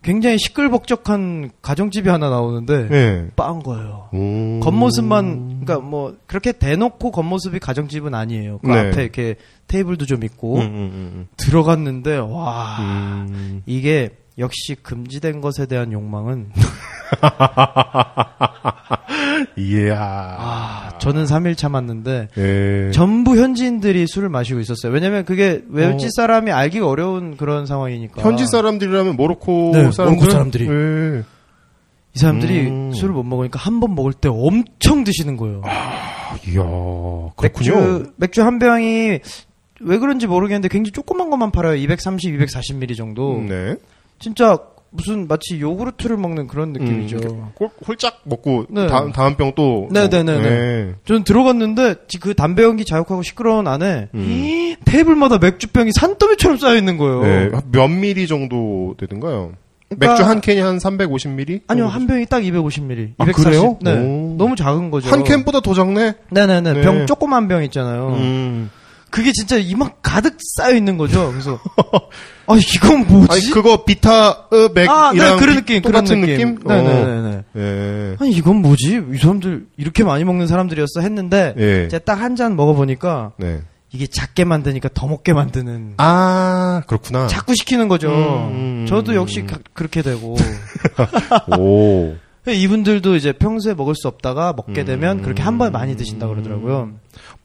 굉장히 시끌벅적한 가정집이 하나 나오는데 예. 빠은 거예요. 오. 겉모습만 그러니까 뭐 그렇게 대놓고 겉모습이 가정집은 아니에요. 그 네. 앞에 이렇게 테이블도 좀 있고 음, 음, 들어갔는데 와 음, 음. 이게 역시 금지된 것에 대한 욕망은 이야. 아 저는 3일 참았는데 예. 전부 현지인들이 술을 마시고 있었어요. 왜냐면 그게 외지 어. 사람이 알기가 어려운 그런 상황이니까. 현지 사람들이라면 모로코 네, 사람들 사람들이. 예. 이 사람들이 음. 술을 못 먹으니까 한 번 먹을 때 엄청 드시는 거예요. 이야. 그렇군요. 맥주 맥주 한 병이 왜 그런지 모르겠는데 굉장히 조그만 것만 팔아요. 230, 240ml 정도. 네. 진짜 무슨 마치 요구르트를 먹는 그런 느낌이죠. 음, 홀, 홀짝 먹고 네. 다음 다음 병 또. 네, 네, 먹- 네, 예. 저는 들어갔는데 지- 그 담배 연기 자욱하고 시끄러운 안에 음. 테이블마다 맥주병이 산더미처럼 쌓여 있는 거예요. 네. 몇 미리 정도 되던가요? 그러니까- 맥주 한 캔이 한 350ml? 아니요 한 병이 딱 250ml. 아, 240. 그래요? 네, 오. 너무 작은 거죠. 한 캔보다 더 작네. 네네네 네. 병 조그만 병 있잖아요. 음. 그게 진짜 이만 가득 쌓여 있는 거죠. 그래서 아 이건 뭐지? 아니 그거 비타 어, 맥이랑 아, 네, 그런 느낌, 그런 똑같은 느낌. 느낌? 어. 네네네. 예. 아니 이건 뭐지? 이 사람들 이렇게 많이 먹는 사람들이었어 했는데 예. 제가 딱 한 잔 먹어보니까 네. 이게 작게 만드니까 더 먹게 만드는. 아 그렇구나. 자꾸 시키는 거죠. 음, 음, 저도 음. 역시 가- 그렇게 되고 오. 이분들도 이제 평소에 먹을 수 없다가 먹게 되면 음. 그렇게 한번 많이 드신다 그러더라고요.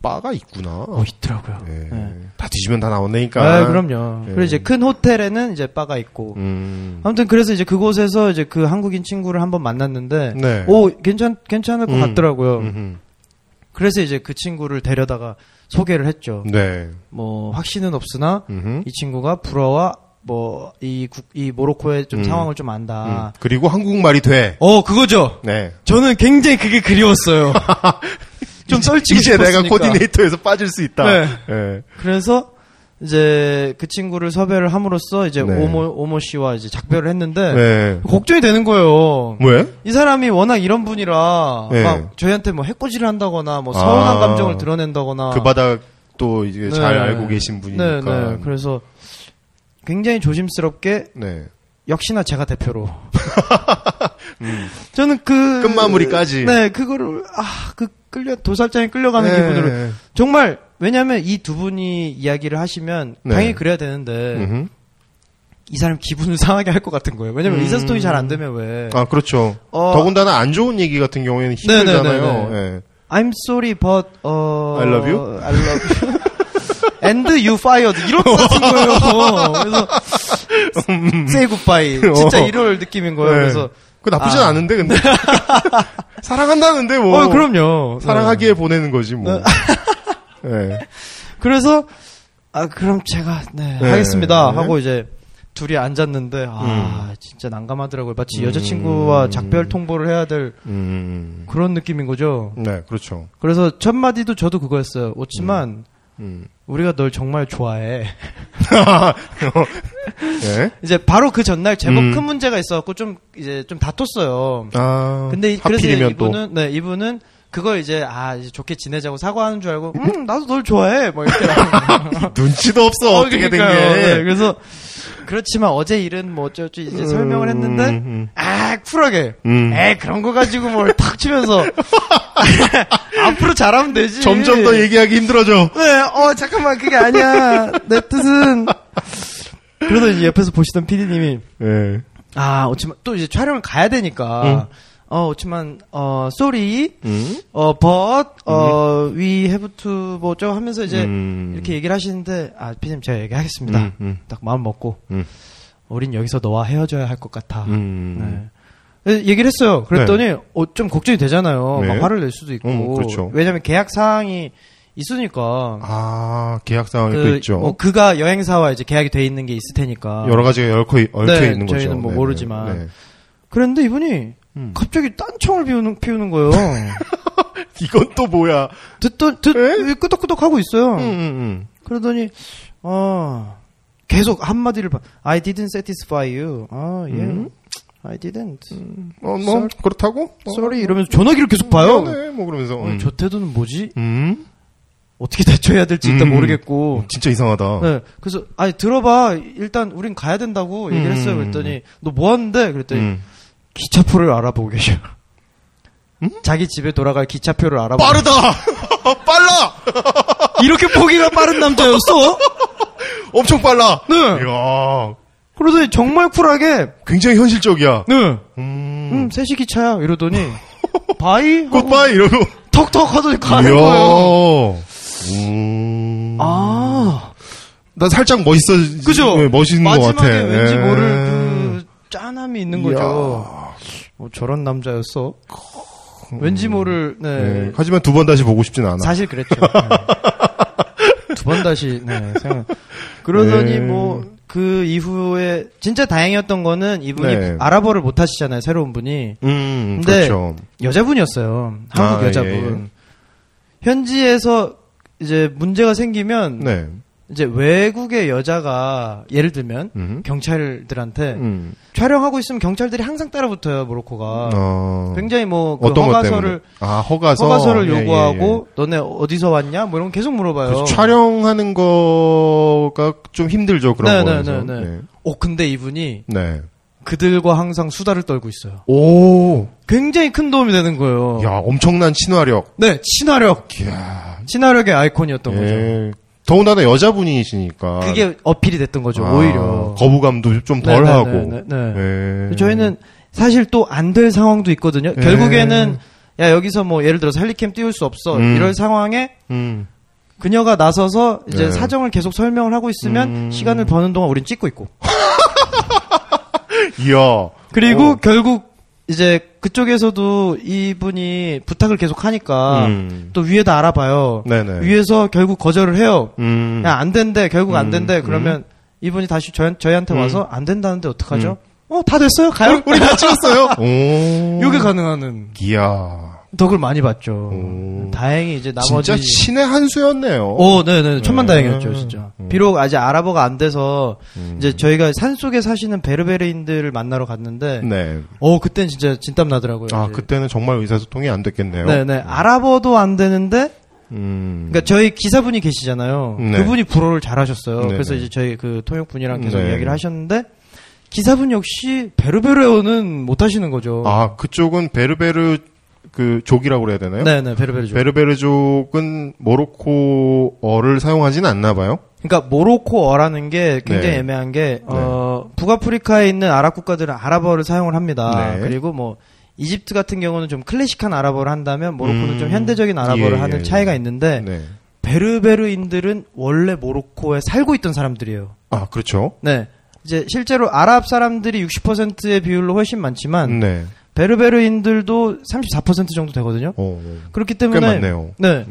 바가 있구나. 어 있더라고요. 예. 네. 다 뒤지면 다 나온다니까. 아, 그럼요. 예. 그리고 이제 큰 호텔에는 이제 바가 있고. 음. 아무튼 그래서 이제 그곳에서 이제 그 한국인 친구를 한번 만났는데, 네. 오 괜찮 괜찮을 것 음. 같더라고요. 음흠. 그래서 이제 그 친구를 데려다가 소개를 했죠. 네. 뭐 확신은 없으나 음흠. 이 친구가 불어와 뭐이이 모로코의 좀 음. 상황을 좀 안다. 음. 그리고 한국말이 돼. 어 그거죠. 네. 저는 굉장히 그게 그리웠어요. 좀 썰치고 이제 내가 싶었으니까. 코디네이터에서 빠질 수 있다. 네. 예. 그래서 이제 그 친구를 섭외를 함으로써 이제 네. 오모 오모 씨와 이제 작별을 했는데 네. 걱정이 되는 거예요. 왜? 이 사람이 워낙 이런 분이라 네. 막 저희한테 뭐 해코지를 한다거나 뭐 서운한 아. 감정을 드러낸다거나 그 바닥 또 이제 네. 잘 알고 계신 분이니까. 네, 네. 그래서 굉장히 조심스럽게 네. 역시나 제가 대표로 저는 그 끝마무리까지. 네 그거를 아그 끌려 도살장에 끌려가는 네. 기분으로 정말 왜냐하면 이 두 분이 이야기를 하시면 네. 당연히 그래야 되는데 음흠. 이 사람 기분을 상하게 할 것 같은 거예요. 왜냐면 음. 의사소통이 잘 안 되면 왜 아, 그렇죠. 어, 더군다나 안 좋은 얘기 같은 경우에는 힘들잖아요. 네, 네, 예. I'm sorry, but uh, I love you? I love you. And you fired 이런 거 같은 거예요. 그래서 say goodbye. 진짜 어. 이럴 느낌인 거예요. 네. 그래서 그 나쁘진 아. 않은데 근데 사랑한다는데 뭐 어 그럼요. 사랑하기에 네. 보내는 거지 뭐. 예. 그래서 아 그럼 제가 네, 네. 하겠습니다 네. 하고 이제 둘이 앉았는데 아 진짜 난감하더라고요. 마치 여자친구와 작별 통보를 해야 될 음. 그런 느낌인 거죠. 네, 그렇죠. 그래서 첫 마디도 저도 그거였어요. 오지만 음. 우리가 널 정말 좋아해. 예. 이제 바로 그 전날 제법 음. 큰 문제가 있어갖고 좀 이제 좀 다퉜어요. 아. 근데 이- 그래서 하필이면 또. 이분은 네 이분은 그걸 이제 아 이제 좋게 지내자고 사과하는 줄 알고 음 나도 널 좋아해 뭐 이렇게 눈치도 없어 어, 떻게된 그러니까요. 게. 네, 그래서 그렇지만 어제 일은 뭐 어쩌지 이제 설명을 했는데 음, 아 쿨하게 음. 에 그런 거 가지고 뭘 탁 치면서 앞으로 잘하면 되지 점점 더 얘기하기 힘들어져. 네, 어, 잠깐만, 그게 아니야. 내 뜻은. 그러더니 옆에서 보시던 PD님이, 예. 아, 어찌만, 또 이제 촬영을 가야 되니까, 어, 어찌만, 어, sorry, 음. 어, but, 어, we have to, 뭐, 저 하면서 이제, 음. 이렇게 얘기를 하시는데, 아, PD님 제가 얘기하겠습니다. 음, 음. 딱 마음 먹고, 음. 우린 여기서 너와 헤어져야 할 것 같아. 음. 네. 네, 얘기를 했어요. 그랬더니, 어, 좀 걱정이 되잖아요. 네. 막 화를 낼 수도 있고. 음, 그렇죠. 왜냐면 계약 사항이 있으니까. 아, 계약 또 그, 있죠. 뭐 그가 여행사와 이제 계약이 돼 있는 게 있을 테니까. 여러 가지가 얽혀, 얽혀 네, 있는 거죠. 저희는 뭐 네, 모르지만. 네, 네. 그랬는데 이분이 음. 갑자기 딴청을 피우는, 피우는 거예요. 이건 또 뭐야? 듣던, 듣, 에? 끄덕끄덕 하고 있어요. 음, 음, 그러더니, 어, 계속 한 마디를, 봐. I didn't satisfy you. 아, 예. 음. I didn't. 음. 어, 뭐, 그렇다고? 어, sorry. 이러면서 전화기를 계속 봐요. 네, 뭐 그러면서. 어, 음. 저 태도는 뭐지? 음? 어떻게 대처해야 될지 일단 음. 모르겠고. 진짜 이상하다. 네. 그래서 아니 들어봐. 일단 우린 가야 된다고 얘기를 했어요. 음. 그랬더니 너 뭐 하는데? 그랬더니 음. 기차표를 알아보고 계셔. 자기 집에 돌아갈 기차표를 알아보고 빠르다! 빨라! 이렇게 보기가 빠른 남자였어? 엄청 빨라! 네. 이야, 그러더니 정말 쿨하게 굉장히 현실적이야. 네. 음. 음, 3시 기차야. 이러더니 bye 하고 goodbye! 이러고. 턱턱 하더니 가는. 거예요. 음. 아. 나 살짝 멋있어. 그죠? 네, 멋있는 것 마지막에 같아. 왠지 예. 모를 그 짠함이 있는 거죠. 이야. 뭐 저런 남자였어. 왠지 모를 네. 네. 하지만 두 번 다시 보고 싶진 않아. 사실 그랬죠. 두번 다시 네, 생각. 그러더니 네. 뭐 그 이후에 진짜 다행이었던 거는 이분이 네. 아랍어를 못 하시잖아요. 새로운 분이 음, 근데 그렇죠. 여자분이었어요. 한국 아, 여자분. 예, 예. 현지에서 이제 문제가 생기면 네. 이제 외국의 여자가 예를 들면 음. 경찰들한테 음. 촬영하고 있으면 경찰들이 항상 따라붙어요 모로코가 어. 굉장히 뭐그 허가서를? 아, 허가서. 허가서를 예, 예, 요구하고 너네 어디서 왔냐 뭐 이런 거 계속 물어봐요. 그래서 촬영하는 거가 좀 힘들죠, 그런 네, 거에서. 네, 네, 네. 어 근데 이분이 네. 그들과 항상 수다를 떨고 있어요. 오. 굉장히 큰 도움이 되는 거예요. 야, 엄청난 친화력. 네 친화력, 이야. 친화력의 아이콘이었던 거죠. 예. 더군다나 여자분이시니까. 그게 어필이 됐던 거죠. 아, 오히려 거부감도 좀 네, 덜 네, 하고. 네, 네, 네. 예. 저희는 사실 또 안 될 상황도 있거든요. 예. 결국에는 야 여기서 뭐 예를 들어서 헬리캠 띄울 수 없어 음. 이럴 상황에 음. 그녀가 나서서 이제 네. 사정을 계속 설명을 하고 있으면 음. 시간을 버는 동안 우린 찍고 있고 이야. 그리고 오. 결국 이제 그쪽에서도 이분이 부탁을 계속 하니까 음. 또 위에다 알아봐요. 네네. 위에서 결국 거절을 해요. 음. 야 안 된대 결국 안 음. 된대 그러면 이분이 다시 저희, 저희한테 음. 와서 안 된다는데 어떡하죠? 어 다 됐어요 가요. 우리 다 찍었어요. 오. 요게 가능하는 이야. 덕을 많이 봤죠. 오. 다행히 이제 나머지 진짜 신의 한 수였네요. 오, 네네. 천만 네. 다행이었죠, 진짜. 음. 비록 아직 아랍어가 안 돼서, 음. 이제 저희가 산 속에 사시는 베르베르인들을 만나러 갔는데, 네. 어, 그땐 진짜 진땀 나더라고요. 아, 이제. 그때는 정말 의사소통이 안 됐겠네요. 네네. 아랍어도 안 되는데, 음. 그러니까 저희 기사분이 계시잖아요. 네. 그분이 불어를 잘 하셨어요. 네네. 그래서 이제 저희 그 통역분이랑 계속 네. 이야기를 하셨는데, 기사분 역시 베르베르어는 못 하시는 거죠. 아, 그쪽은 베르베르 그 족이라고 그래야 되나요? 네네, 베르베르죠. 베르베르 족은 모로코어를 사용하지는 않나 봐요. 그러니까 모로코어라는 게 굉장히 네. 애매한 게 어, 북아프리카에 있는 아랍 국가들은 아랍어를 사용을 합니다. 네. 그리고 뭐 이집트 같은 경우는 좀 클래식한 아랍어를 한다면 모로코는 음. 좀 현대적인 아랍어를 예, 하는 예, 차이가 예. 있는데 네. 베르베르인들은 원래 모로코에 살고 있던 사람들이에요. 아, 그렇죠. 네. 이제 실제로 아랍 사람들이 60%의 비율로 훨씬 많지만 네. 베르베르인들도 34% 정도 되거든요. 어, 그렇기 꽤 때문에. 네. 네.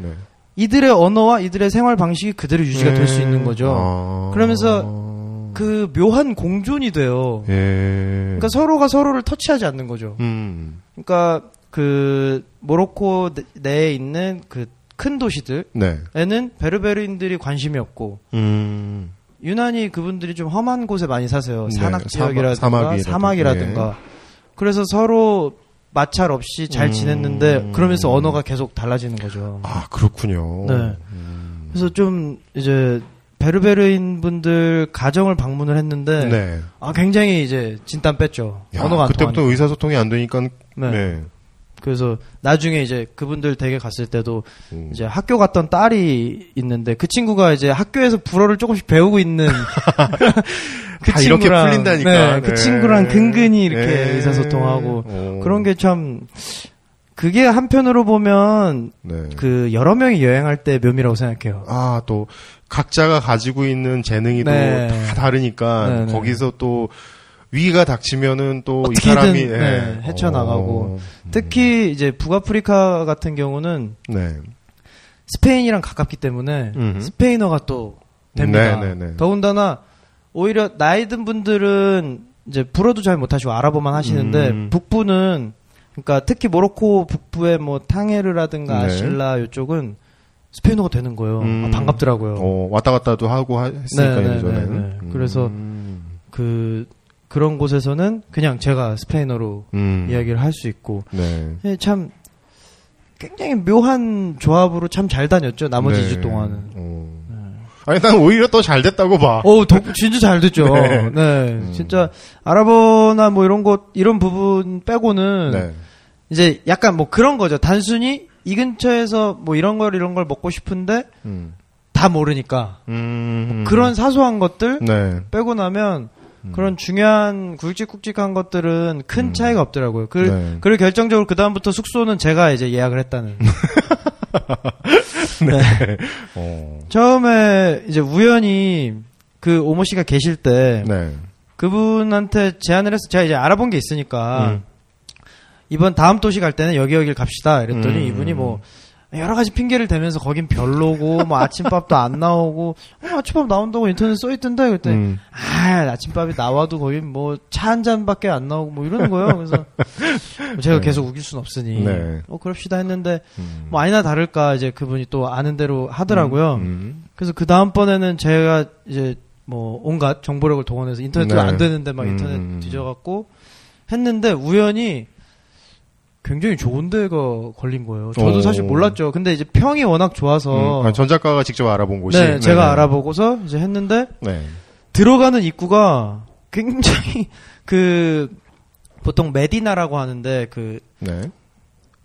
이들의 언어와 이들의 생활 방식이 그대로 유지가 될수 네. 있는 거죠. 아. 그러면서 그 묘한 공존이 돼요. 예. 그러니까 서로가 서로를 터치하지 않는 거죠. 음. 그러니까 그 모로코 내- 내에 있는 그 큰 도시들에는 네. 베르베르인들이 관심이 없고 음. 유난히 그분들이 좀 험한 곳에 많이 사세요. 네, 산악 사막- 지역이라든가 사막이라든가. 사막이라든가. 그래서 서로 마찰 없이 잘 음. 지냈는데 그러면서 언어가 계속 달라지는 거죠. 아, 그렇군요. 네. 음. 그래서 좀 이제 베르베르인 분들 가정을 방문을 했는데 네. 아 굉장히 이제 진땀 뺐죠. 야, 언어가 안 그때부터 통하니까. 의사소통이 안 되니까 네. 네. 그래서 나중에 이제 그분들 댁에 갔을 때도 음. 이제 학교 갔던 딸이 있는데 그 친구가 이제 학교에서 불어를 조금씩 배우고 있는 그다 이렇게 풀린다니까. 네, 그 네. 친구랑 근근히 이렇게 네. 의사소통하고 오. 그런 게 참 그게 한편으로 보면 네. 그 여러 명이 여행할 때 묘미라고 생각해요. 아, 또 각자가 가지고 있는 재능이 네. 또다 다르니까 네, 네. 거기서 또 위기가 닥치면은 또 이 사람이 네, 헤쳐나가고. 어, 특히 이제 북아프리카 같은 경우는 네. 스페인이랑 가깝기 때문에 음흠. 스페인어가 또 됩니다. 네, 네, 네. 더군다나 오히려 나이 든 분들은 이제 불어도 잘 못하시고 아랍어만 하시는데 음. 북부는 그러니까 특히 모로코 북부의 뭐 탕헤르라든가 네. 아실라 이쪽은 스페인어가 되는 거예요. 음. 아, 반갑더라고요. 어, 왔다 갔다도 하고 하- 했으니까 네, 네, 예전에는. 네, 네. 음. 그래서 그 그런 곳에서는 그냥 제가 스페인어로 음. 이야기를 할 수 있고 네. 예, 참 굉장히 묘한 조합으로 참 잘 다녔죠. 나머지 네. 2주 동안은. 어. 아니, 난 오히려 더 잘 됐다고 봐. 오, 덕- 진짜 잘 됐죠. 네. 네. 진짜 아랍어나 뭐 이런 것 이런 부분 빼고는 네. 이제 약간 뭐 그런 거죠. 단순히 이 근처에서 뭐 이런 걸 이런 걸 먹고 싶은데 음. 다 모르니까 음. 그런 사소한 것들 네. 빼고 나면 그런 중요한 굵직굵직한 것들은 큰 차이가 없더라고요. 그, 네. 그리고 결정적으로 그 다음부터 숙소는 제가 이제 예약을 했다는. 어. 처음에 이제 우연히 그 오모 씨가 계실 때 네. 그분한테 제안을 해서 제가 이제 알아본 게 있으니까 음. 이번 다음 도시 갈 때는 여기 여길 갑시다. 이랬더니 음. 이분이 뭐 여러 가지 핑계를 대면서 거긴 별로고 뭐 아침밥도 안 나오고 어, 아침밥 나온다고 인터넷 써 있던데 그랬더니 음. 아 아침밥이 나와도 거긴 뭐 차 한 잔밖에 안 나오고 뭐 이러는 거예요. 그래서 제가 네. 계속 우길 순 없으니 네. 어 그럽시다 했는데 음. 뭐 아니나 다를까 이제 그분이 또 아는 대로 하더라고요. 음. 그래서 그 다음 번에는 제가 이제 뭐 온갖 정보력을 동원해서 인터넷도 네. 안 되는데 막 인터넷 음. 뒤져갖고 했는데 우연히 굉장히 좋은 데가 걸린 거예요. 저도 오. 사실 몰랐죠. 근데 이제 평이 워낙 좋아서 음. 아, 전 작가가 직접 알아본 곳이. 네, 제가 네. 알아보고서 이제 했는데 네. 들어가는 입구가 굉장히 그 보통 메디나라고 하는데 그 네.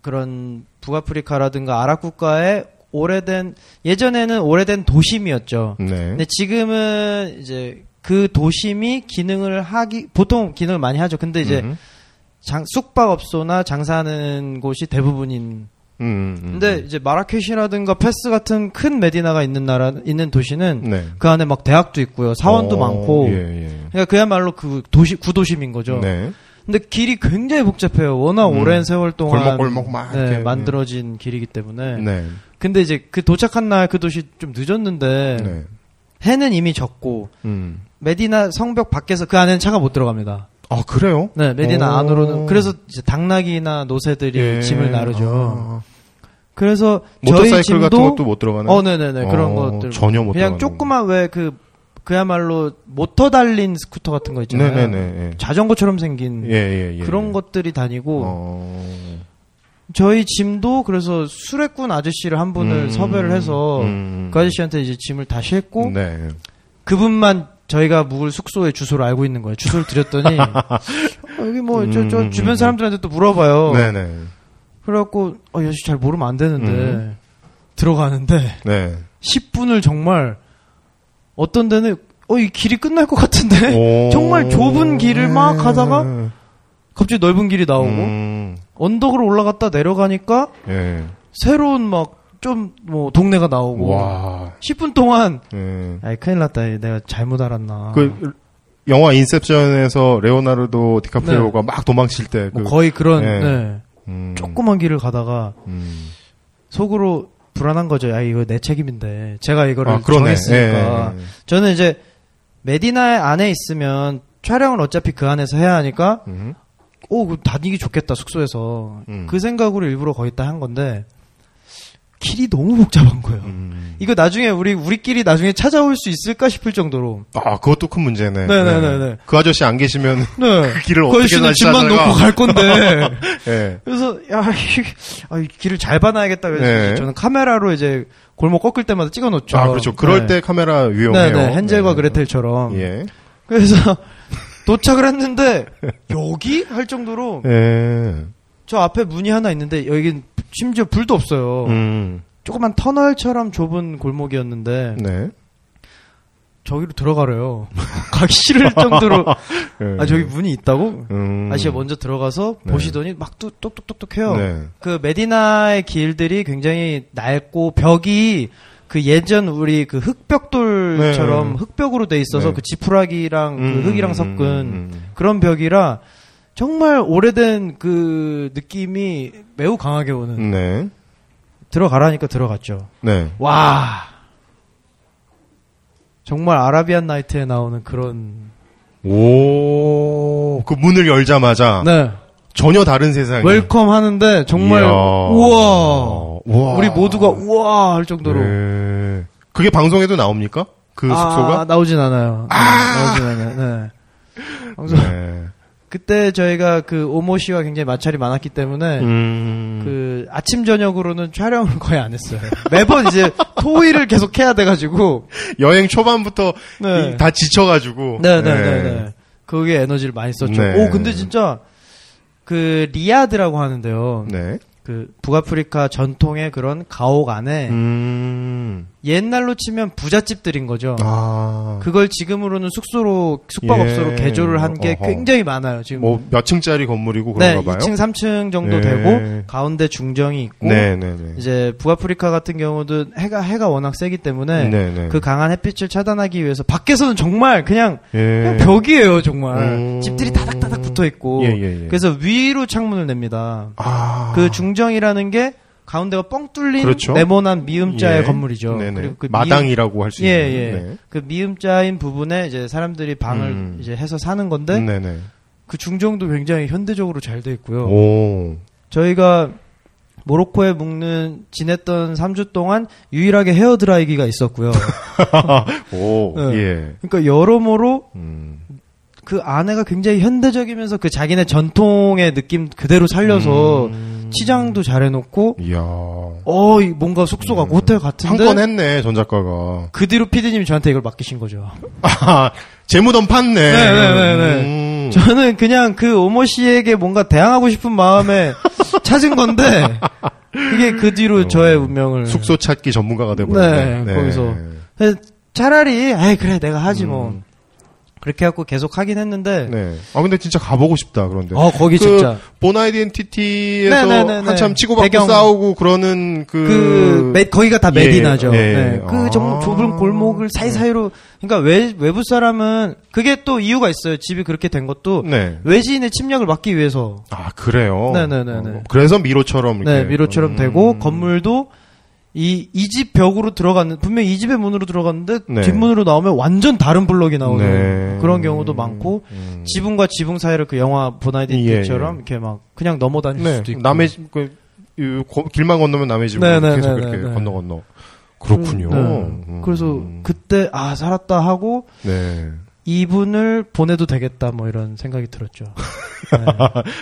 그런 북아프리카라든가 아랍 국가의 오래된 예전에는 오래된 도심이었죠. 네. 근데 지금은 이제 그 도심이 기능을 하기 보통 기능을 많이 하죠. 근데 이제 음. 장, 숙박업소나 장사하는 곳이 대부분인. 음, 음. 근데 이제 마라케시라든가 페스 같은 큰 메디나가 있는 나라 있는 도시는 네. 그 안에 막 대학도 있고요, 사원도 어, 많고. 예, 예. 그러니까 그야말로 그 도시 구도심인 거죠. 네. 근데 길이 굉장히 복잡해요. 워낙 음. 오랜 세월 동안 골목골목 막 네, 만들어진 길이기 때문에. 네. 근데 이제 그 도착한 날 그 도시 좀 늦었는데 네. 해는 이미 졌고 음. 메디나 성벽 밖에서 그 안에는 차가 못 들어갑니다. 아, 그래요? 네, 메디나 오. 안으로는 그래서 이제 당나귀나 노새들이 예. 짐을 나르죠. 아. 그래서 저희 모터사이클 짐도 같은 것도 못 들어가나요? 어, 네네네 그런 어, 것들 전혀 못 그냥 들어가는 조그만 왜그 그야말로 모터 달린 스쿠터 같은 거 있잖아요. 네네네. 예. 자전거처럼 생긴 예, 예, 예. 그런 것들이 다니고 어. 저희 짐도 그래서 수레꾼 아저씨를 한 분을 음, 섭외를 해서 음. 그 아저씨한테 이제 짐을 다 싣고 네. 그분만 저희가 묵을 숙소의 주소를 알고 있는 거예요. 주소를 드렸더니 어, 여기 뭐저저 음, 주변 음, 사람들한테 또 물어봐요. 네네. 그래갖고 어 여시 잘 모르면 안 되는데 음. 들어가는데 네. 10분을 정말 어떤 데는 어 이 길이 끝날 것 같은데 오. 정말 좁은 길을 막 네. 가다가 갑자기 넓은 길이 나오고 음. 언덕으로 올라갔다 내려가니까 예. 새로운 막 좀 뭐 동네가 나오고 와. 10분 동안 예. 아이 큰일 났다 내가 잘못 알았나 그 영화 인셉션에서 레오나르도 디카프리오가 막 도망칠 때그뭐 거의 그런 네. 네. 음. 조그만 길을 가다가 음. 속으로 불안한 거죠. 야 이거 내 책임인데 제가 이거를 아, 그러네. 정했으니까 예, 예, 예. 저는 이제 메디나 안에 있으면 촬영을 어차피 그 안에서 해야 하니까 음. 오그 다니기 좋겠다 숙소에서 음. 그 생각으로 일부러 거기 있다 한 건데 길이 너무 복잡한 거예요. 음. 이거 나중에 우리 우리끼리 나중에 찾아올 수 있을까 싶을 정도로 아, 그것도 큰 문제네. 네네네네. 그 아저씨 안 계시면 네. 그 길을 그 어떻게 다시 찾아가? 놓고 갈 건데 예. 그래서 야, 이, 아, 이 길을 잘 봐놔야겠다 그래서 네. 저는 카메라로 이제 골목 꺾을 때마다 찍어 놓죠. 아, 그렇죠. 그럴 때 카메라 위험해요. 네네 헨젤과 네. 그레텔처럼. 예. 그래서 도착을 했는데 여기 할 정도로 예. 저 앞에 문이 하나 있는데 여긴 심지어 불도 없어요. 음. 조그만 터널처럼 좁은 골목이었는데 네. 저기로 들어가래요. 가기 싫을 정도로 예. 아 저기 문이 있다고? 음. 아저씨가 먼저 들어가서 네. 보시더니 막 뚝- 똑똑똑똑해요. 네. 그 메디나의 길들이 굉장히 낡고 벽이 그 예전 우리 그 흙벽돌처럼 네. 흙벽으로 돼 있어서 네. 그 지푸라기랑 음, 그 흙이랑 음, 섞은 음, 음. 그런 벽이라 정말 오래된 그 느낌이 매우 강하게 오는 네. 들어가라니까 들어갔죠. 네. 와 정말 아라비안 나이트에 나오는 그런 오, 그 문을 열자마자 네 전혀 다른 세상이. welcome 하는데 정말 이야. 우와 우와. 우리 모두가 우와 할 정도로 네. 그게 방송에도 나옵니까? 그 아, 숙소가? 나오진 않아요. 네, 나오진 않아요. 네. 방송 네. 그때 저희가 그 오모 씨와 굉장히 마찰이 많았기 때문에 음. 그 아침 저녁으로는 촬영을 거의 안 했어요. 매번 이제 토의를 계속 해야 돼가지고 여행 초반부터 네. 이- 다 지쳐가지고. 네네 네 네. 그게 에너지를 많이 썼죠. 네. 오 근데 진짜 그 리아드라고 하는데요. 네. 그 북아프리카 전통의 그런 가옥 안에 음. 옛날로 치면 부잣집들인 거죠. 아. 그걸 지금으로는 숙소로 숙박업소로 예. 개조를 한 게. 굉장히 많아요. 지금 뭐 몇 층짜리 건물이고 네, 그런가 봐요. 2층, 3층 정도 예. 되고 가운데 중정이 있고 네네네. 이제 북아프리카 같은 경우도 해가 해가 워낙 세기 때문에 네네. 그 강한 햇빛을 차단하기 위해서 밖에서는 정말 그냥, 예. 그냥 벽이에요, 정말. 음. 집들이 다닥다닥 붙어 있고. 예, 예, 예. 그래서 위로 창문을 냅니다. 아. 그 중정이라는 게 가운데가 뻥 뚫린 그렇죠. 네모난 미음자의 예. 건물이죠. 네네. 그리고 그 마당이라고 할수 예, 있는. 예. 네. 그 미음자인 부분에 이제 사람들이 방을 음. 이제 해서 사는 건데 네네. 그 중정도 굉장히 현대적으로 잘 돼 있고요. 오. 저희가 모로코에 묵는 지냈던 3주 동안 유일하게 헤어 드라이기가 있었고요. 오. 네. 예. 그러니까 여러모로 음. 그 아내가 굉장히 현대적이면서 그 자기네 전통의 느낌 그대로 살려서 음. 치장도 잘 해놓고 이야. 어이 뭔가 숙소가 음. 호텔 같은데 한 건 했네, 전 작가가. 그 뒤로 피디님이 저한테 이걸 맡기신 거죠. 아, 재무덤 팠네. 네, 네, 네, 네. 음. 저는 그냥 그 오모 씨에게 뭔가 대항하고 싶은 마음에 찾은 건데 그게 그 뒤로 저의 운명을 어. 숙소 찾기 전문가가 돼버렸네. 네, 거기서. 차라리 에이 그래 내가 하지 뭐 음. 그렇게 해갖고 계속 하긴 했는데 네. 아, 근데 진짜 가보고 싶다, 그런데. 어 거기 그 진짜 본 아이덴티티에서 네네네네. 한참 치고받고 배경. 싸우고 그러는 그. 그 메- 거기가 다 예, 메디나죠. 예. 네. 그 아. 정말 좁은 골목을 사이사이로 그러니까 외, 외부 사람은 그게 또 이유가 있어요. 집이 그렇게 된 것도 네. 외지인의 침략을 막기 위해서 아, 그래요? 네네네네. 어, 그래서 미로처럼 이렇게. 네, 미로처럼 음. 되고 건물도 이 이 집 벽으로 들어갔는 분명히 이 집의 문으로 들어갔는데 네. 뒷문으로 나오면 완전 다른 블럭이 나오는 네. 그런 경우도 많고 음. 지붕과 지붕 사이를 그 영화 보나이덴티처럼 예, 예. 이렇게 막 그냥 넘어 다닐 네. 수도 있고 남의 집, 그, 이 고- 길만 건너면 남의 집으로 네, 네, 계속 네, 이렇게. 건너 건너. 그렇군요. 네. 음. 그래서 그때 아 살았다 하고 네. 이분을 보내도 되겠다 뭐 이런 생각이 들었죠. 네.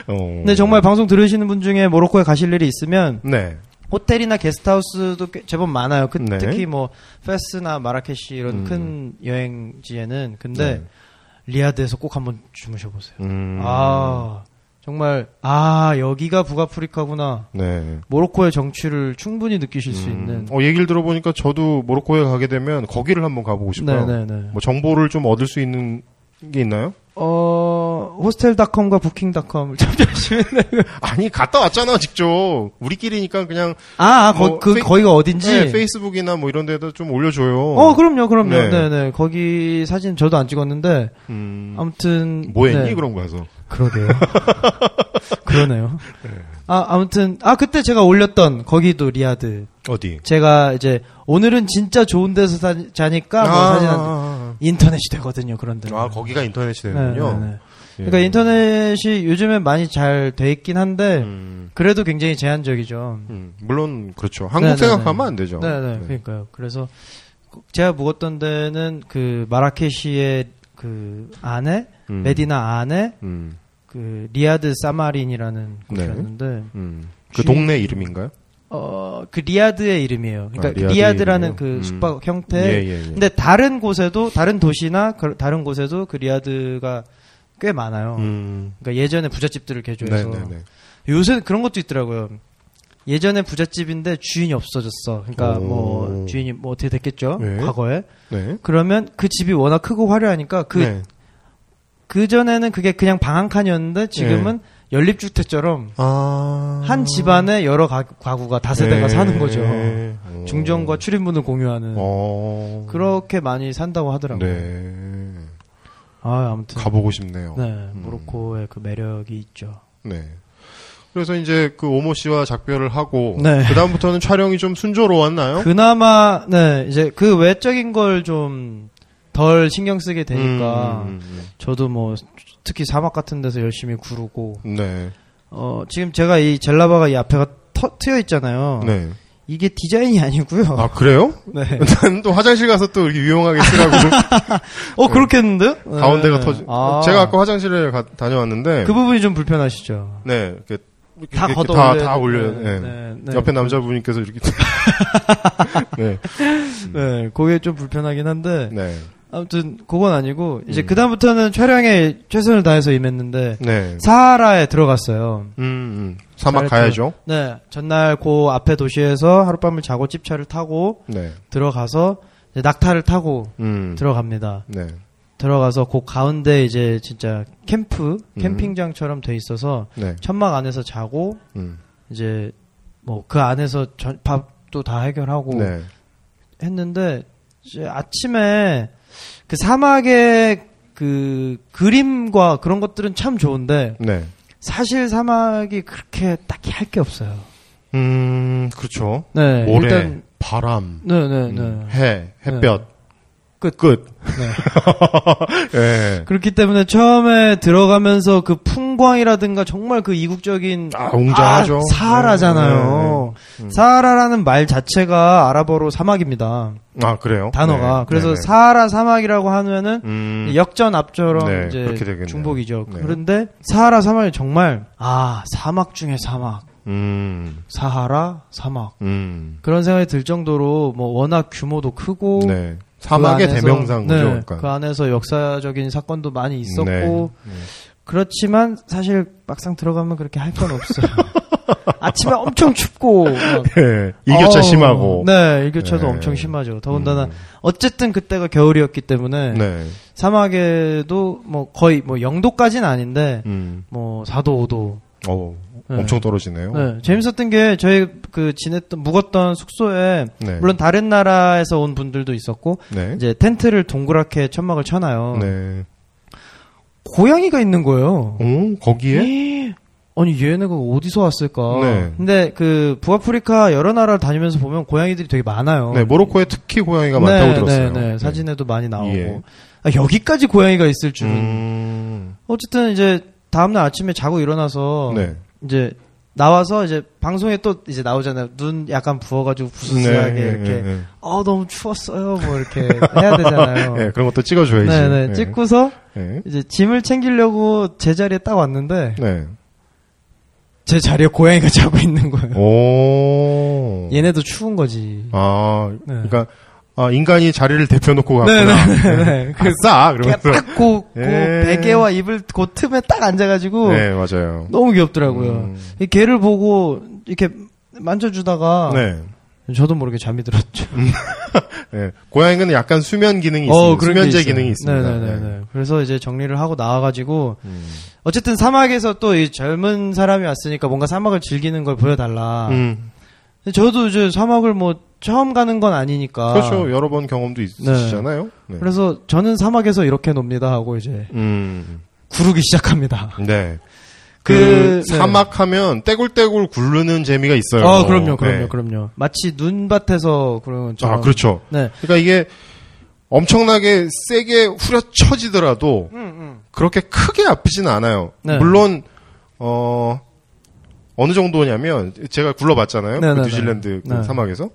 어. 근데 정말 방송 들으시는 분 중에 모로코에 가실 일이 있으면 네. 호텔이나 게스트하우스도 꽤 제법 많아요. 그- 네. 특히 뭐 페스나 마라케시 이런 음. 큰 여행지에는 근데 네. 리아드에서 꼭 한번 주무셔 보세요. 음. 아 정말 아 여기가 북아프리카구나. 네. 모로코의 정취를 충분히 느끼실 수 음. 있는. 어, 얘기를 들어보니까 저도 모로코에 가게 되면 거기를 한번 가보고 싶어요. 네네네. 뭐 정보를 좀 얻을 수 있는 게 있나요? 어 호스텔닷컴과 부킹닷컴을 참조하시면 아니 갔다 왔잖아 직접 우리끼리니까 그냥 아, 아, 거, 뭐, 그 페이- 거기가 어딘지. 네, 페이스북이나 뭐 이런 데다 좀 올려줘요. 어, 그럼요, 그럼요. 네. 네. 네 거기 사진 저도 안 찍었는데 음, 아무튼 뭐 했니 네. 그런 거 가서 그러게요. 그러네요. 아, 아무튼 아 그때 제가 올렸던 거기도 리아드. 어디? 제가 이제 오늘은 진짜 좋은 데서 사, 자니까 뭐 사진 한 아, 인터넷이 되거든요, 그런 데. 아, 거기가 인터넷이 네, 되는군요. 네, 네. 예. 그러니까 인터넷이 요즘에 많이 잘 돼 있긴 한데 음, 그래도 굉장히 제한적이죠. 음, 물론 그렇죠. 한국 네, 네, 생각하면 네. 안 되죠. 네, 네, 그러니까요. 그래서 제가 묵었던 데는 그 마라케시의 그 안에 음, 메디나 안에 음, 그 리아드 사마린이라는 네. 곳이었는데 음. 그 동네 이름인가요? 어 그 리아드의 이름이에요. 그러니까 아, 리아드 리아드라는 이름이요? 그 음. 숙박 형태. 예, 예, 예. 근데 다른 곳에도 다른 도시나 그- 다른 곳에도 그 리아드가 꽤 많아요. 음, 그러니까 예전에 부잣집들을 개조해서 네, 네, 네. 요새 그런 것도 있더라고요. 예전에 부잣집인데 주인이 없어졌어. 그러니까 오. 뭐 주인이 뭐 어떻게 됐겠죠? 네. 과거에. 네. 그러면 그 집이 워낙 크고 화려하니까 그 네. 그 전에는 그게 그냥 방 한 칸이었는데 지금은 연립주택처럼 아. 한 집안에 여러 가, 가구가 다세대가 네. 사는 거죠. 어. 중정과 출입문을 공유하는 어. 그렇게 많이 산다고 하더라고요. 네. 아 아무튼 가보고 싶네요. 네 모로코의 그 매력이 있죠. 네. 그래서 이제 그 오모 씨와 작별을 하고 네. 그 다음부터는 촬영이 좀 순조로웠나요? 그나마 네 이제 그 외적인 걸 좀 덜 신경 쓰게 되니까 음, 음, 저도 뭐 특히 사막 같은 데서 열심히 구르고 음. 네. 어 지금 제가 이 젤라바가 이 앞에가 터, 트여 있잖아요. 네. 이게 디자인이 아니고요. 아 그래요? 네. 난 또 화장실 가서 또 이렇게 유용하게 쓰라고 어 그렇겠는데? 네. 가운데가 터지. 아. 제가 아까 화장실에 가- 다녀왔는데 그 부분이 좀 불편하시죠. 네 이렇게 다 걷어 다, 다 돼. 올려. 네, 네. 네, 네. 옆에 남자분께서 이렇게 네, 네, 그게 좀 불편하긴 한데 네, 아무튼 그건 아니고 이제 음. 그 다음부터는 촬영에 최선을 다해서 임했는데 네. 사하라에 들어갔어요. 음, 음. 사막 잘 가야죠. 네, 전날 그 앞에 도시에서 하룻밤을 자고 찝차를 타고 네, 들어가서 낙타를 타고 음, 들어갑니다. 네, 들어가서 그 가운데 이제 진짜 캠프 음. 캠핑장처럼 돼 있어서 네, 천막 안에서 자고 음, 이제 뭐 그 안에서 전- 밥도 다 해결하고 네, 했는데 이제 아침에 그 사막의 그 그림과 그런 것들은 참 좋은데 네. 사실 사막이 그렇게 딱히 할 게 없어요. 음, 그렇죠. 네, 모래, 일단 바람, 네, 네, 네. 음, 해, 햇볕, 끝. 끝. 네. 네. 그렇기 때문에 처음에 들어가면서 그 풍광이라든가 정말 그 이국적인 아, 웅장하죠. 아, 사하라잖아요. 네, 네, 네. 음. 사하라라는 말 자체가 아랍어로 사막입니다. 아, 그래요? 단어가. 네, 그래서. 사하라 사막이라고 하면은 음, 역전 앞처럼 네, 이제. 중복이죠. 네. 그런데 사하라 사막이 정말 아 사막 중에 사막, 음, 사하라 사막 음. 그런 생각이 들 정도로 뭐 워낙 규모도 크고 네. 사막의 그 대명사인 거죠. 네, 그러니까. 그 안에서 역사적인 사건도 많이 있었고 네. 네. 그렇지만 사실 막상 들어가면 그렇게 할 건 없어요. 아침에 엄청 춥고 막 네. 일교차 어우, 심하고. 네, 일교차도 네. 엄청 심하죠. 더군다나 음. 어쨌든 그때가 겨울이었기 때문에 네. 사막에도 뭐 거의 뭐 0도까지는 아닌데 음. 뭐 4도 5도. 어, 네. 엄청 떨어지네요. 네, 재밌었던 게 저희 그 지냈던 묵었던 숙소에 네. 물론 다른 나라에서 온 분들도 있었고 네. 이제 텐트를 동그랗게 천막을 쳐놔요. 네. 고양이가 있는 거예요. 어, 거기에? 에? 아니 얘네가 어디서 왔을까? 네. 근데 그 북아프리카 여러 나라를 다니면서 보면 고양이들이 되게 많아요. 네, 모로코에 특히 고양이가 많다고 네, 들었어요. 네, 네. 사진에도 많이 나오고. 예. 아, 여기까지 고양이가 있을 줄은. 음. 어쨌든 이제 다음날 아침에 자고 일어나서 네. 이제 나와서 이제 방송에 또 이제 나오잖아요. 눈 약간 부어가지고 부스스하게 네, 이렇게 네, 네. 어 너무 추웠어요. 뭐 이렇게 해야 되잖아요. 네, 그런 것도 찍어줘야지. 네네 찍고서 네. 이제 짐을 챙기려고 제 자리에 딱 왔는데 네. 제 자리에 고양이가 자고 있는 거예요. 오. 얘네도 추운 거지. 아, 네. 그러니까 아, 인간이 자리를 대표놓고 갔구나. 네네네. 그 아싸! 그러면서. 딱고 그 예. 베개와 이불 그 틈에 딱 앉아가지고 네, 맞아요. 너무 귀엽더라고요. 음. 이 개를 보고 이렇게 만져주다가 네. 저도 모르게 잠이 들었죠. 네. 고양이는 약간 수면 기능이 어, 있습니다. 그런 게 수면제 있어요. 기능이 있습니다. 네네 네. 그래서 이제 정리를 하고 나와가지고 음. 어쨌든 사막에서 또 이 젊은 사람이 왔으니까 뭔가 사막을 즐기는 걸 보여달라. 음. 저도 이제 사막을 뭐 처음 가는 건 아니니까. 그렇죠. 여러 번 경험도 있으시잖아요. 네. 그래서 저는 사막에서 이렇게 놉니다 하고 이제 음. 구르기 시작합니다. 네. 그, 그, 네. 사막하면 떼굴떼굴 굴르는 재미가 있어요. 아, 그럼요, 그럼요, 네. 그럼요. 마치 눈밭에서 그런. 아, 그렇죠. 네. 그러니까 이게 엄청나게 세게 후려쳐지더라도 그렇게 크게 아프진 않아요. 네. 물론 어 어느 정도냐면 제가 굴러봤잖아요. 네, 그 네, 뉴질랜드 그 네. 사막에서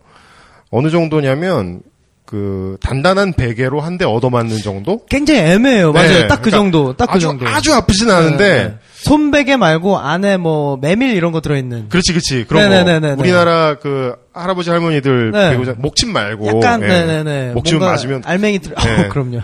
어느 정도냐면 그 단단한 베개로 한 대 얻어맞는 정도? 굉장히 애매해요. 맞아요. 네, 딱그 그러니까 정도. 딱 그 정도. 아주 아프진 않은데 네, 네. 손베개 말고 안에 뭐 메밀 이런 거 들어 있는. 그렇지, 그렇지. 그런 네네네네네. 거. 우리나라 그 할아버지 할머니들 네. 배우자 목침 말고 약간 예. 네네네. 목침 맞으면 알맹이 들. 네. 어, 그럼요.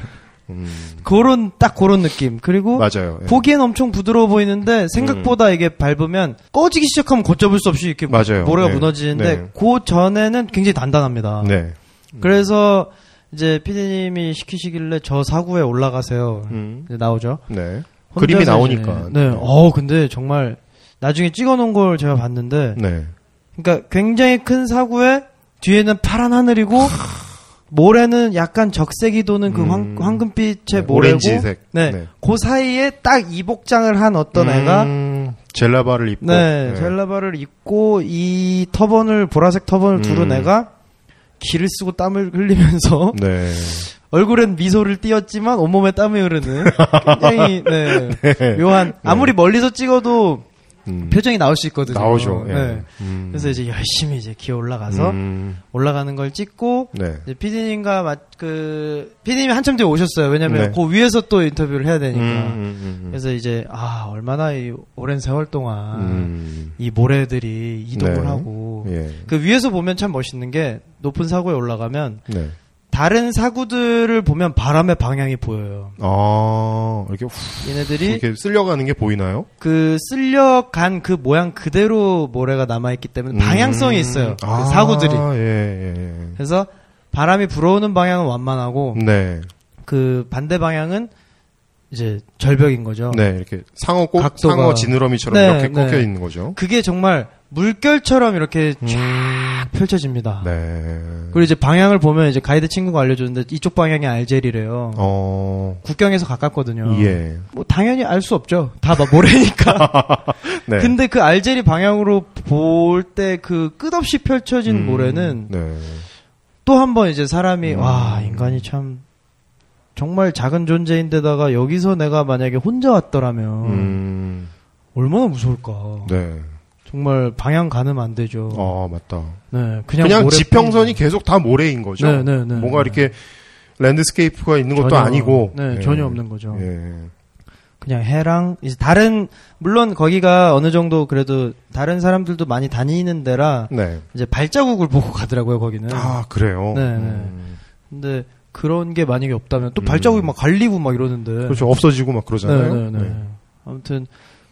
음, 그런 딱 그런 느낌. 그리고 맞아요. 예. 보기엔 엄청 부드러워 보이는데 생각보다 이게 밟으면 꺼지기 시작하면 걷잡을 수 없이 이렇게 맞아요. 모래가 네. 무너지는데 네. 그 전에는 굉장히 단단합니다. 네. 그래서 이제 피디님이 시키시길래 저 사구에 올라가세요. 음. 나오죠. 네. 그림이 나오니까. 네. 어 근데 정말 나중에 찍어놓은 걸 제가 봤는데, 네. 그러니까 굉장히 큰 사구에 뒤에는 파란 하늘이고 모래는 약간 적색이 도는 그 황, 음. 황 금빛의 네, 모래고, 오렌지색. 네. 네. 그 사이에 딱 이 복장을 한 어떤 애가 음, 젤라바를 입고. 네, 젤라바를 입고 이 터번을 보라색 터번을 두른 음. 애가 기를 쓰고 땀을 흘리면서 네. 얼굴엔 미소를 띄었지만 온몸에 땀이 흐르는 굉장히 네, 네. 묘한 아무리 멀리서 찍어도 음. 표정이 나올 수 있거든요. 나오죠. 예. 네. 음. 그래서 이제 열심히 이제 기어 올라가서 음. 올라가는 걸 찍고 네. 이제 PD님과 맞, 그, PD님이 한참 뒤에 오셨어요. 왜냐면 네. 그 위에서 또 인터뷰를 해야 되니까. 음, 음, 음. 그래서 이제, 아, 얼마나 이 오랜 세월 동안 음. 이 모래들이 이동을 네. 하고. 예. 그 위에서 보면 참 멋있는 게 높은 사고에 올라가면 네. 다른 사구들을 보면 바람의 방향이 보여요. 아, 이렇게 후, 얘네들이 이렇게 쓸려가는 게 보이나요? 그 쓸려간 그 모양 그대로 모래가 남아있기 때문에 방향성이 음. 있어요. 그 아, 사구들이. 예, 예, 예. 그래서 바람이 불어오는 방향은 완만하고 네. 그 반대 방향은 이제 절벽인 거죠. 네, 이렇게 상어 꽃, 각도가- 상어 지느러미처럼 네, 이렇게 네. 꺾여 있는 거죠. 그게 정말 물결처럼 이렇게 음. 쫙 펼쳐집니다. 네. 그리고 이제 방향을 보면 이제 가이드 친구가 알려줬는데 이쪽 방향이 알제리래요. 어, 국경에서 가깝거든요. 예. 뭐 당연히 알 수 없죠. 다 막 모래니까. 네. 근데 그 알제리 방향으로 볼 때 그 끝없이 펼쳐진 음, 모래는 네. 또 한 번 이제 사람이 음. 와 인간이 참 정말 작은 존재인데다가 여기서 내가 만약에 혼자 왔더라면 음, 얼마나 무서울까. 네. 정말 방향 가늠 안 되죠. 아, 맞다. 네, 그냥, 그냥, 지평선이 뿐이죠. 계속 다 모래인 거죠. 네, 네, 네, 뭔가 네. 이렇게 landscape가 있는 것도 전혀, 아니고. 네, 예. 전혀 없는 거죠. 예. 그냥 해랑 이제 다른 물론 거기가 어느 정도 그래도 다른 사람들도 많이 다니는 데라 네. 이제 발자국을 보고 가더라고요 거기는. 아, 그래요? 네, 네. 음. 근데 그런 게 만약에 없다면 또 음. 발자국이 막 갈리고 막 이러는데. 그렇죠. 없어지고 막 그러잖아요. 네, 네, 네. 아무튼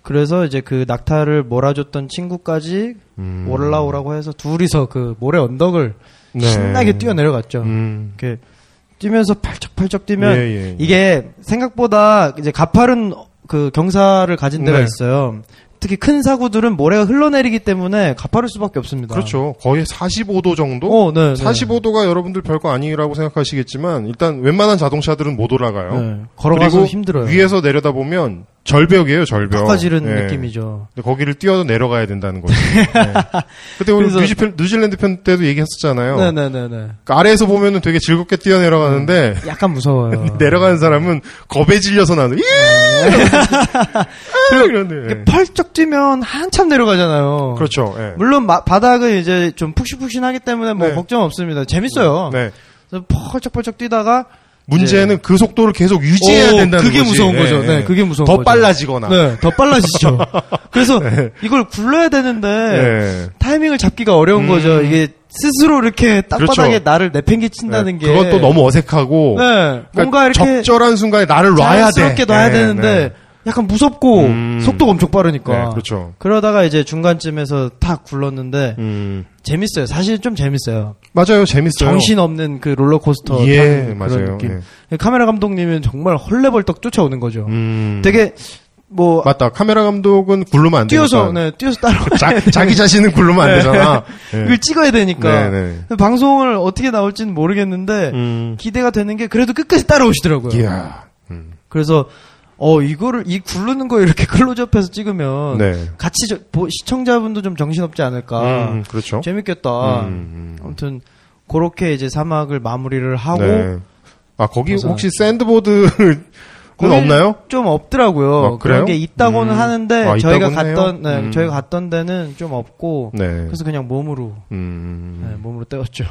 그래서 이제 그 낙타를 몰아줬던 친구까지 음. 올라오라고 해서 둘이서 그 모래 언덕을 네. 신나게 뛰어내려갔죠. 음. 이렇게 뛰면서 팔쩍팔쩍 뛰면 예, 예. 이게 생각보다 이제 가파른 그 경사를 가진 데가 네. 있어요. 특히 큰 사구들은 모래가 흘러내리기 때문에 가파를 수밖에 없습니다. 그렇죠. 거의 45도 정도? 어, 네, 네. 45도가 여러분들 별거 아니라고 생각하시겠지만 일단 웬만한 자동차들은 못 올라가요. 네. 걸어가서 그리고 힘들어요. 위에서 내려다 보면 절벽이에요, 절벽. 바꿔지른 예. 느낌이죠. 근데 거기를 뛰어 내려가야 된다는 거죠. 네. 그때 우리 뉴지편, 뉴질랜드 편 때도 얘기했었잖아요. 네네네네. 그 아래에서 보면은 되게 즐겁게 뛰어 내려가는데 약간 무서워요. 내려가는 사람은 겁에 질려서 나는 예! 그리고 이런데 이렇게 펄쩍 뛰면 한참 내려가잖아요. 그렇죠. 예. 물론 마- 바닥은 이제 좀 푹신푹신하기 때문에 뭐 네. 걱정 없습니다. 재밌어요. 네. 펄쩍펄쩍 뛰다가 문제는 그 속도를 계속 유지해야 오, 된다는 그게 거지. 무서운 거죠. 예, 네, 예. 그게 무서운 더 거죠. 빨라지거나. 네, 더 빨라지죠. 그래서 이걸 굴러야 되는데 예. 타이밍을 잡기가 어려운 음. 거죠. 이게 스스로 이렇게 땅바닥에 그렇죠. 나를 내팽개친다는 게 네, 그것도 너무 어색하고 네, 그러니까 뭔가 이렇게 적절한 순간에 나를 놔야 돼. 자연스럽게 놔야 네, 되는데 네. 약간 무섭고 음. 속도가 엄청 빠르니까. 네, 그렇죠. 그러다가 이제 중간쯤에서 탁 굴렀는데 음. 재밌어요. 사실 좀 재밌어요. 맞아요. 재밌어요. 정신 없는 그 롤러코스터 예, 타는 맞아요. 그런 느낌. 예. 카메라 감독님은 정말 헐레벌떡 쫓아오는 거죠. 음. 되게 뭐 맞다. 카메라 감독은 굴르면 안 되니까. 뛰어서 네, 뛰어서 따라와. 자, 자기 자신은 굴르면 안 되잖아. 예. 이걸 찍어야 되니까 네, 네. 방송을 어떻게 나올지는 모르겠는데 음. 기대가 되는 게 그래도 끝까지 따라오시더라고요. 이야. 음. 그래서 어 이거를 이 굴르는 거 이렇게 클로즈업해서 찍으면 네. 같이 저, 보- 시청자분도 좀 정신없지 않을까. 음, 그렇죠. 재밌겠다. 음, 음. 아무튼 그렇게 이제 사막을 마무리를 하고 네. 아, 거기 그래서- 혹시 샌드보드는 거기 없나요? 좀 없더라고요. 아, 그래요? 그런 게 있다고는 음. 하는데 아, 저희가? 갔던 네, 음. 저희가 갔던 데는 좀 없고 네. 그래서 그냥 몸으로 음. 네, 몸으로 때웠죠.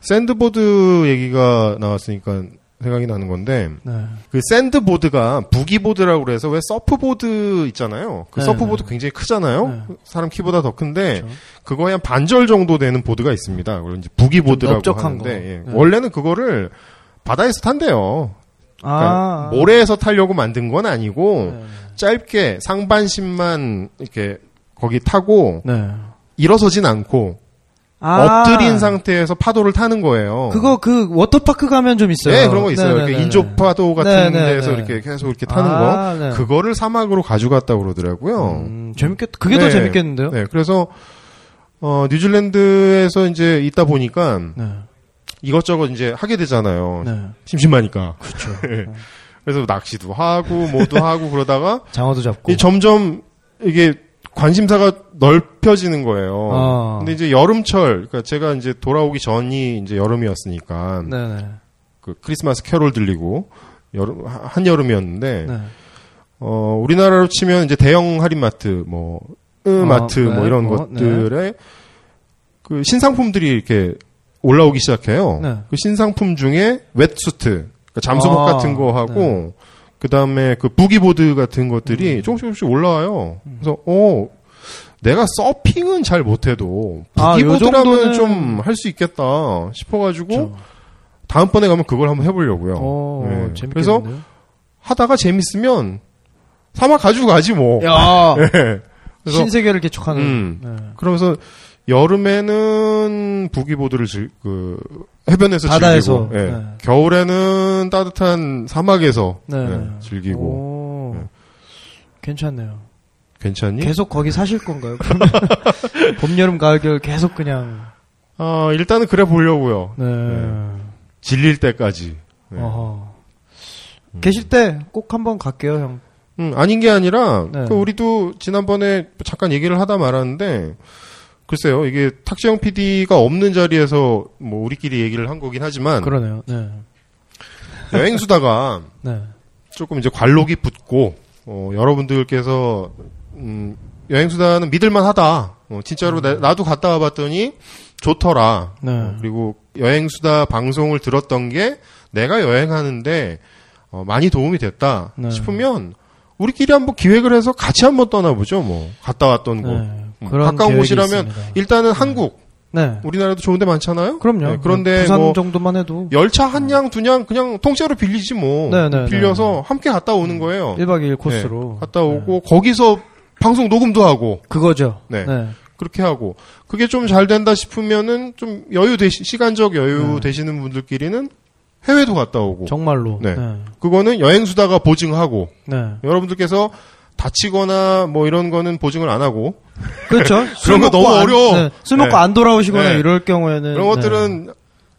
sandboard 얘기가 나왔으니까 생각이 나는 건데 네. 그 sandboard가 boogie board라고 그래서 왜 서프보드 있잖아요. 그 네, 서프보드 네. 굉장히 크잖아요. 네. 사람 키보다 더 큰데 그렇죠. 그거에 한 반절 정도 되는 보드가 있습니다. 그걸 이제 boogie board라고 하는데 거. 예. 네. 원래는 그거를 바다에서 탄대요. 그러니까 아 모래에서 타려고 만든 건 아니고 네. 짧게 상반신만 이렇게 거기 타고 네. 일어서진 않고 아, 엎드린 상태에서 파도를 타는 거예요. 그거 그 워터파크 가면 좀 있어요. 네, 그런 거 있어요. 이렇게. 인조 파도 같은 네네네. 데서 이렇게 계속 이렇게 타는 아, 거. 네. 그거를 사막으로 가져갔다고 그러더라고요. 음, 재밌겠. 그게 더 네. 재밌겠는데요? 네, 그래서 어 뉴질랜드에서 이제 있다 보니까 네. 이것저것 이제 하게 되잖아요. 네. 심심하니까. 그렇죠. 그래서 낚시도 하고 뭐도 하고 그러다가 장어도 잡고. 이 점점 이게 관심사가 넓혀지는 거예요. 아. 근데 이제 여름철, 그러니까 제가 이제 돌아오기 전이 이제 여름이었으니까 네네. 그 크리스마스 캐롤 들리고 여름 한 여름이었는데 네. 어 우리나라로 치면 이제 대형 할인마트 뭐 마트 네, 뭐 이런 뭐, 것들에 그 신상품들이 이렇게 올라오기 시작해요. 네. 그 신상품 중에 웨트수트, 그러니까 잠수복 아, 같은 거 하고 그 다음에 그 부기보드 같은 음. 것들이 조금씩 조금씩 올라와요. 그래서 어 내가 서핑은 잘 못해도 아, 요 부기보드라면 정도는- 좀할 수 있겠다 싶어가지고 그렇죠. 다음번에 가면 그걸 한번 해보려고요. 어, 네. 그래서 하다가 재밌으면 사막 가지고 가지 뭐. 야, 네. 그래서 신세계를 개척하는. 음. 네. 그러면서 여름에는 부기보드를 즐, 그 해변에서 바다에서, 즐기고, 예. 네. 겨울에는 따뜻한 사막에서 네. 예, 즐기고 오, 네. 괜찮네요. 괜찮니? 계속 거기 사실 건가요? 봄, 여름, 가을, 겨울 계속 그냥. 아 일단은 그래 보려고요. 네. 질릴 때까지. 네. 어허. 계실 때 꼭 한번 갈게요, 형. 음, 아닌 게 아니라 네. 그 우리도 지난번에 잠깐 얘기를 하다 말았는데 글쎄요 이게 탁재영 PD가 없는 자리에서 뭐 우리끼리 얘기를 한 거긴 하지만 그러네요. 네. 여행 수다가 네. 조금 이제 관록이 붙고 어, 여러분들께서 음, 여행 수다는 믿을만하다. 어, 진짜로 나, 나도 갔다 와봤더니 좋더라. 네. 어, 그리고 여행 수다 방송을 들었던 게 내가 여행하는데 어, 많이 도움이 됐다 네. 싶으면 우리끼리 한번 기획을 해서 같이 한번 떠나보죠. 뭐 갔다 왔던 곳. 네. 음, 그런 가까운 곳이라면 있습니다. 일단은 한국 네. 우리나라도 좋은 데 많잖아요. 그럼요. 네, 그런데 부산 뭐 정도만 해도 열차 한 양 두 양 그냥 통째로 빌리지 뭐 네, 네, 빌려서 함께 갔다 오는 거예요. 1박 2일 코스로. 네, 갔다 오고 거기서 방송 녹음도 하고 그거죠. 네. 네. 그렇게 하고 그게 좀 잘 된다 싶으면은 좀 여유 되시 시간적 여유 네. 되시는 분들끼리는 해외도 갔다 오고 정말로. 네. 네. 그거는 여행 수다가 보증하고 네. 여러분들께서 다치거나 뭐 이런 거는 보증을 안 하고 그렇죠. 그런 거 너무 안- 어려워. 네. 술 먹고 네. 안 돌아오시거나 네. 이럴 경우에는 그런 것들은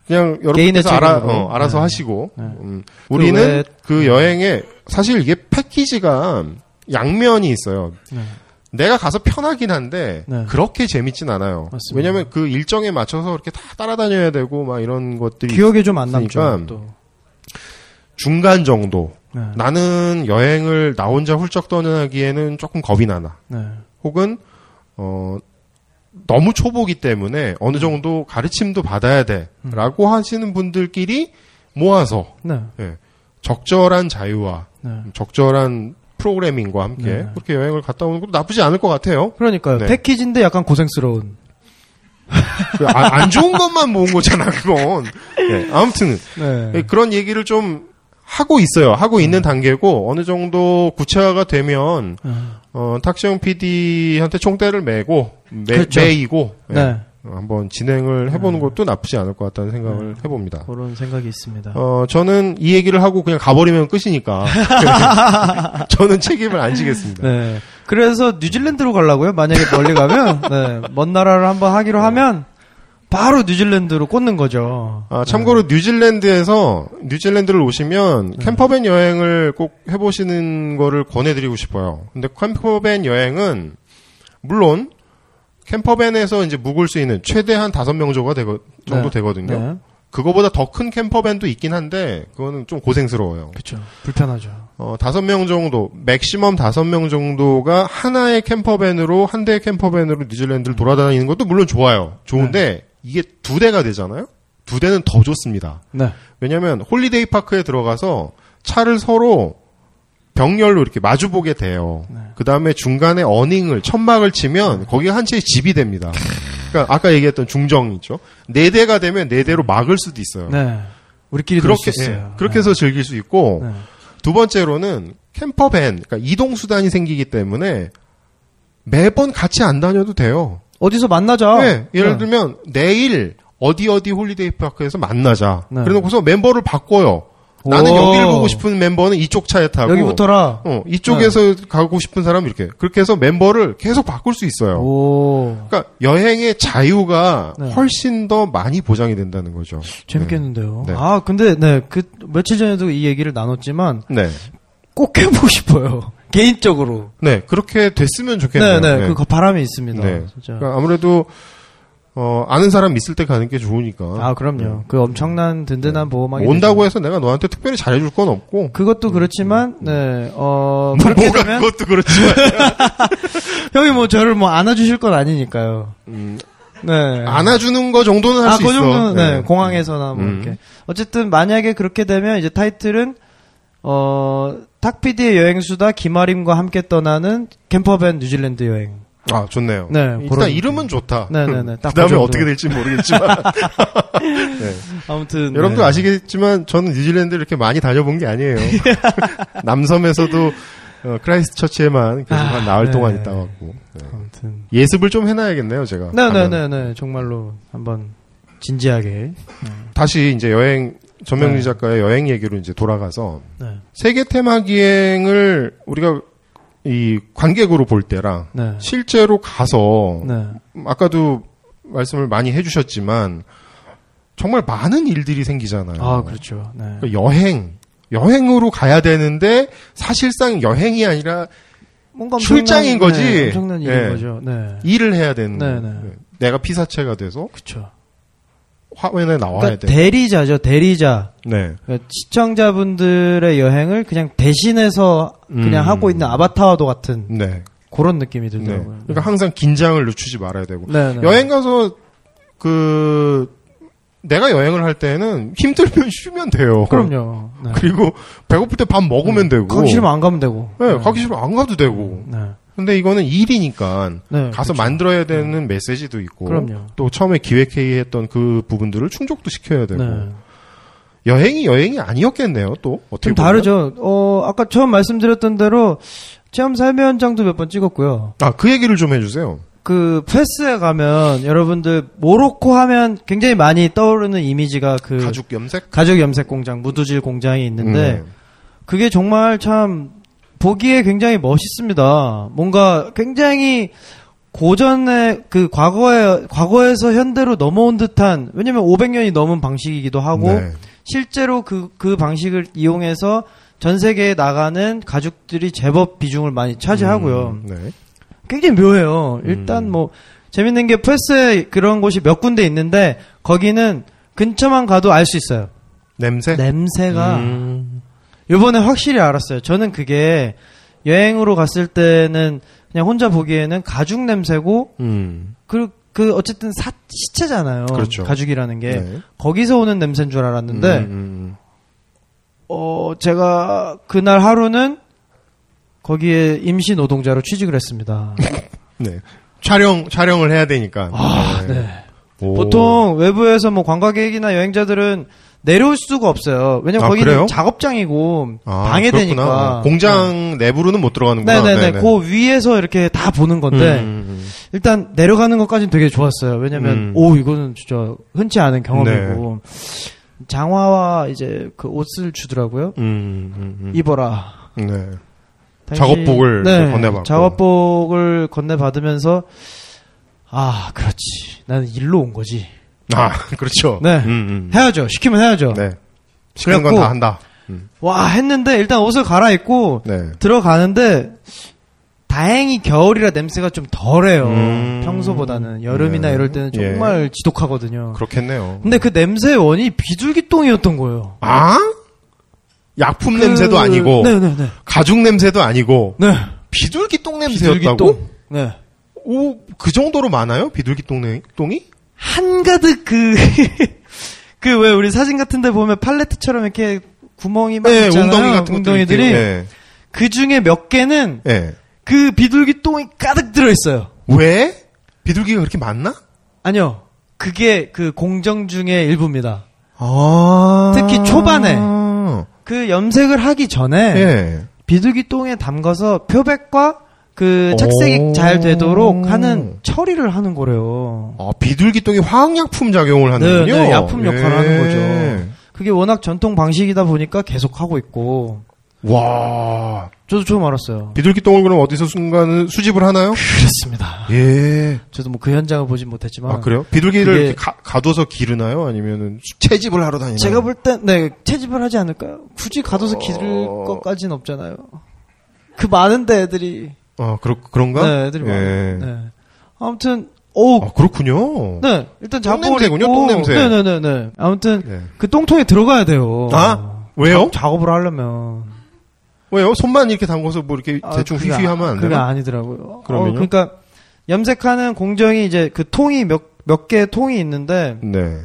그냥 네. 개인의 여러분께서 알아. 어, 알아서 네. 하시고 네. 음, 우리는 왜- 그 여행에 사실 이게 패키지가 양면이 있어요. 네. 내가 가서 편하긴 한데 네. 그렇게 재밌진 않아요. 맞습니다. 왜냐하면 그 일정에 맞춰서 이렇게 다 따라다녀야 되고 막 이런 것들이 기억에 좀 안 남죠. 또. 중간 정도. 네. 나는 여행을 나 혼자 훌쩍 떠나기에는 조금 겁이 나나. 네. 혹은 어 너무 초보기 때문에 어느 정도 가르침도 받아야 돼라고 하시는 분들끼리 모아서 네. 예, 적절한 자유와 네. 적절한 프로그래밍과 함께 네. 그렇게 여행을 갔다 오는 것도 나쁘지 않을 것 같아요. 그러니까요. 네. 패키지인데 약간 고생스러운. 그 아- 안 좋은 것만 모은 거잖아, 그건. 예, 아무튼 네. 예, 그런 얘기를 좀 하고 있어요. 하고 있는 단계고 어느 정도 구체화가 되면 네. 어, 탁시영 PD한테 총대를 메고 매, 그렇죠. 매이고 예, 네. 어, 한번 진행을 해보는 것도 나쁘지 않을 것 같다는 생각을 해봅니다. 그런 생각이 있습니다. 어, 저는 이 얘기를 하고 그냥 가버리면 끝이니까 저는 책임을 안 지겠습니다. 네. 그래서 뉴질랜드로 가려고요. 만약에 멀리 가면 네. 먼 나라를 한번 하기로 하면 바로 뉴질랜드로 꽂는 거죠. 아, 참고로 뉴질랜드에서 뉴질랜드를 오시면 캠퍼밴 여행을 꼭 해보시는 거를 권해드리고 싶어요. 근데 캠퍼밴 여행은 물론 camper van에서 이제 묵을 수 있는 최대한 다섯 명 정도, 되거, 정도 네. 되거든요. 네. 그거보다 더 큰 camper van도 있긴 한데 그거는 좀 고생스러워요. 그렇죠. 불편하죠. 어, 다섯 명 정도, maximum 다섯 명 정도가 하나의 camper van으로, 한 대의 camper van으로 뉴질랜드를 돌아다니는 것도 물론 좋아요. 좋은데, 이게 두 대가 되잖아요? 두 대는 더 좋습니다. 네. 왜냐면, holiday park에 들어가서 차를 서로 병렬로 이렇게 마주보게 돼요. 네. 그 다음에 중간에 awning을, 천막을 치면, 거기가 한 채의 집이 됩니다. 그러니까 아까 얘기했던 중정 있죠? 네 대가 되면 네 대로 막을 수도 있어요. 네. 우리끼리 그렇게. 예, 그렇게 해서 즐길 수 있고, 네. 두 번째로는 camper van, 그러니까 이동 수단이 생기기 때문에 매번 같이 안 다녀도 돼요. 어디서 만나자. 네, 예를 네. 들면 내일 어디 어디 holiday park에서 만나자. 네. 그래놓고서 멤버를 바꿔요. 나는 오. 여기를 보고 싶은 멤버는 이쪽 차에 타고 여기 붙어라. 어, 이쪽에서 가고 싶은 사람 이렇게 그렇게 해서 멤버를 계속 바꿀 수 있어요. 오. 그러니까 여행의 자유가 네. 훨씬 더 많이 보장이 된다는 거죠. 재밌겠는데요. 네. 아, 근데, 네, 그, 며칠 전에도 이 얘기를 나눴지만, 네. 꼭 해보고 싶어요. 개인적으로. 네, 그렇게 됐으면 네, 좋겠네요. 네, 그 바람이 있습니다. 네. 진짜. 그러니까 아무래도 어, 아는 사람 있을 때 가는 게 좋으니까. 아, 그럼요. 그 엄청난 든든한 보호막이 네. 온다고 되죠. 해서 내가 너한테 특별히 잘해줄 건 없고. 그것도 그렇지만 네, 어 그렇게 뭐가 되면 그것도 그렇지만. 형이 뭐 저를 뭐 안아주실 건 아니니까요. 음, 네. 안아주는 거 정도는 할 아, 수그 있어. 정도는, 네, 공항에서나 뭐, 음. 이렇게. 어쨌든, 만약에 그렇게 되면, 이제 타이틀은, 어, 탁피디의 여행수다 김아림과 함께 떠나는 캠퍼밴 뉴질랜드 여행. 아, 좋네요. 네, 일단 이름은 좋다. 네네네, 딱그 그 다음에 정도. 어떻게 될지 모르겠지만. 네. 아무튼. 여러분도 네. 아시겠지만 저는 뉴질랜드 이렇게 많이 다녀본 게 아니에요. 남섬에서도 어, 크라이스트 처치에만 계속 한 아, 나흘 네. 동안 있다 왔고. 네. 아무튼. 예습을 좀 해놔야겠네요, 제가. 네네네네, 정말로 한번 진지하게. 다시 이제 여행, 전명진 네. 작가의 여행 얘기로 이제 돌아가서 네. 세계 테마 기행을 우리가 이 관객으로 볼 때랑 네. 실제로 가서 네. 아까도 말씀을 많이 해주셨지만 정말 많은 일들이 생기잖아요. 아, 그렇죠. 네. 그러니까 여행, 여행으로 가야 되는데 사실상 여행이 아니라 뭔가 출장인 거지. 네, 엄청난 일인 예. 거죠. 네. 일을 해야 되는. 내가 피사체가 돼서 그쵸. 화면에 나와야 그러니까 돼. 대리자죠, 대리자. 네. 그러니까 시청자분들의 여행을 그냥 대신해서 그냥 음. 하고 있는 아바타와도 같은 네. 그런 느낌이 네. 들더라고요. 그러니까 항상 긴장을 늦추지 말아야 되고. 네, 네. 여행 가서 그 내가 여행을 할 때는 힘들면 쉬면 돼요. 그럼요. 네. 그리고 배고플 때 밥 먹으면 되고. 가기 싫으면 안 가면 되고. 네, 가기 싫으면 안 가도 되고. 네. 근데 이거는 일이니까 네, 가서 그렇죠. 만들어야 되는 메시지도 있고 그럼요. 또 처음에 기획회의 했던 그 부분들을 충족도 시켜야 되고 네. 여행이 여행이 아니었겠네요. 또 어떻게 좀 보면. 다르죠. 어, 아까 처음 말씀드렸던 대로 체험 삶의 현장도 몇 번 찍었고요. 아그 얘기를 좀 해주세요. 그 페스에 가면 여러분들 모로코 하면 굉장히 많이 떠오르는 이미지가 그 가죽 염색. 가죽 염색 공장, 무두질 공장이 있는데 음. 그게 정말 참 보기에 굉장히 멋있습니다. 뭔가 굉장히 고전의 그 과거에 과거에서 현대로 넘어온 듯한 왜냐면 500년이 넘은 방식이기도 하고 네. 실제로 그그 방식을 이용해서 전 세계에 나가는 가죽들이 제법 비중을 많이 차지하고요. 음, 네. 굉장히 묘해요. 일단 음. 뭐 재밌는 게 프레스에 그런 곳이 몇 군데 있는데 거기는 근처만 가도 알 수 있어요. 냄새. 냄새가 음. 요번에 확실히 알았어요. 저는 그게 여행으로 갔을 때는 그냥 혼자 보기에는 가죽 냄새고 음. 그, 그 어쨌든 사, 시체잖아요. 그렇죠. 가죽이라는 게 네. 거기서 오는 냄새인 줄 알았는데 음, 음, 어 제가 그날 하루는 거기에 임시 노동자로 취직을 했습니다. 음. 네. 촬영 촬영을 해야 되니까. 아, 네. 오. 보통 외부에서 뭐 관광객이나 여행자들은 내려올 수가 없어요. 왜냐면 아, 거기는 그래요? 작업장이고 아, 방해되니까. 그렇구나. 공장 내부로는 못 들어가는구나. 네네네. 네네. 그 위에서 이렇게 다 보는 건데 음, 음, 일단 내려가는 것까지는 되게 좋았어요. 왜냐면 음. 오 이거는 진짜 흔치 않은 경험이고 장화와 이제 그 옷을 주더라고요. 음, 음, 음. 입어라. 네. 작업복을 이제 건네받고. 작업복을 건네받으면서 아 그렇지. 나는 일로 온 거지. 아, 그렇죠. 네. 음, 음. 해야죠. 시키면 해야죠. 네. 시키는 건 다 한다. 음. 와 했는데 일단 옷을 갈아입고 네. 들어가는데 다행히 겨울이라 냄새가 좀 덜해요. 음. 평소보다는 여름이나 네. 이럴 때는 예. 정말 지독하거든요. 그렇겠네요. 근데 그 냄새의 원인이 비둘기똥이었던 거예요. 아? 약품 그- 냄새도 아니고 네네네. 가죽 냄새도 아니고 네. 비둘기 똥 냄새였다고? 비둘기 똥. 네. 오, 그 정도로 많아요? 비둘기 똥 똥이? 한가득 그, 그 왜 우리 사진 같은데 보면 팔레트처럼 이렇게 구멍이 막 네, 있잖아요. 웅덩이 같은 웅덩이들이 네. 그 중에 몇 개는 네. 그 비둘기 똥이 가득 들어 있어요. 왜? 비둘기가 그렇게 많나? 아니요. 그게 그 공정 중의 일부입니다. 아. 특히 초반에. 그 염색을 하기 전에 예. 비둘기 똥에 담가서 표백과 그 오. 착색이 잘 되도록 하는 처리를 하는 거래요. 아, 비둘기 똥이 화학약품 작용을 하는군요. 네, 네, 약품 역할을 예. 하는 거죠. 그게 워낙 전통 방식이다 보니까 계속 하고 있고 와. 저도 처음 알았어요. 비둘기 똥을 그럼 어디서 순간 수집을 하나요? 그렇습니다. 예. 저도 뭐 그 현장을 보진 못했지만 아, 그래요? 비둘기를 가, 가둬서 기르나요? 아니면은 채집을 하러 다니나요? 제가 볼 땐 네, 채집을 하지 않을까요? 굳이 가둬서 어. 기를 것까지는 없잖아요. 그 많은데 애들이 아, 그렇, 그런가? 네, 애들이 예. 많아요. 네. 아무튼 오, 아, 그렇군요. 네, 일단 작업을 똥냄새군요, 했고, 똥냄새. 네네네네. 아무튼 네. 그 똥통에 들어가야 돼요. 아, 왜요? 자- 작업을 하려면 왜요? 손만 이렇게 담궈서 뭐 이렇게 아, 대충 그게 휘휘하면 아- 안 그게 되나? 아니더라고요. 그러면요? 어, 그러니까 염색하는 공정이 이제 그 통이 몇 몇 개의 통이 있는데 네.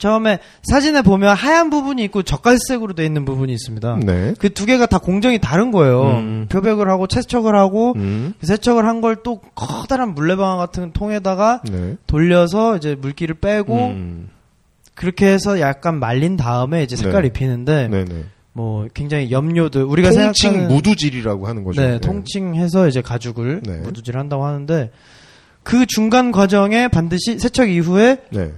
처음에 사진에 보면 하얀 부분이 있고 젓갈색으로 돼 있는 부분이 있습니다. 네. 그 두 개가 다 공정이 다른 거예요. 음. 표백을 하고 채척을 하고 음. 그 세척을 한 걸 또 커다란 물레방아 같은 통에다가 네. 돌려서 이제 물기를 빼고 음. 그렇게 해서 약간 말린 다음에 이제 색깔 네. 입히는데 네네. 뭐 굉장히 염료들 우리가 통칭 생각하는 무두질이라고 하는 거죠. 네, 통칭해서 이제 가죽을 네. 무두질 한다고 하는데 그 중간 과정에 반드시 세척 이후에 네.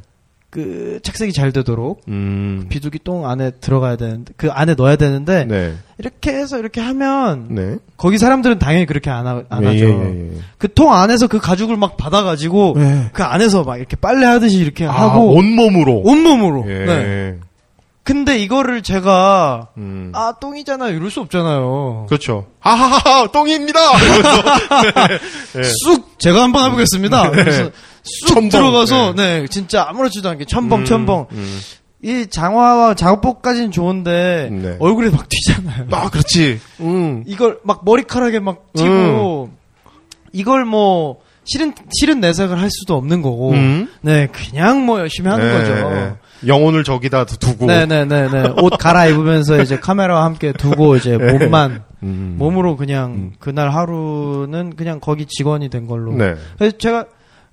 그 착색이 잘 되도록 음. 비둘기 똥 안에 들어가야 되는데 그 안에 넣어야 되는데 네. 이렇게 해서 이렇게 하면 네. 거기 사람들은 당연히 그렇게 안, 하, 안 예, 하죠. 예, 예, 예. 그통 안에서 그 가죽을 막 받아가지고 네. 그 안에서 막 이렇게 빨래 하듯이 이렇게 아, 하고 온 몸으로. 온 몸으로. 예. 네. 근데 이거를 제가 음. 아 똥이잖아 이럴 수 없잖아요. 그렇죠. 하하하하 똥입니다. 네. 쑥 제가 한번 해보겠습니다. 그래서 쑥 첨벙. 들어가서 네. 진짜 아무렇지도 않게 첨벙 음, 첨벙 음. 이 장화와 작업복까지는 좋은데 네. 얼굴에 막 튀잖아요. 아, 그렇지. 음. 이걸 막 머리카락에 막 튀고 이걸 뭐 실은 실은 내색을 할 수도 없는 거고 음. 네 그냥 뭐 열심히 하는 네, 거죠. 네. 영혼을 저기다 두고. 네네네네 옷 갈아입으면서 이제 카메라와 함께 두고 이제 몸만 음. 몸으로 그냥 그날 하루는 그냥 거기 직원이 된 걸로. 네. 그래서 제가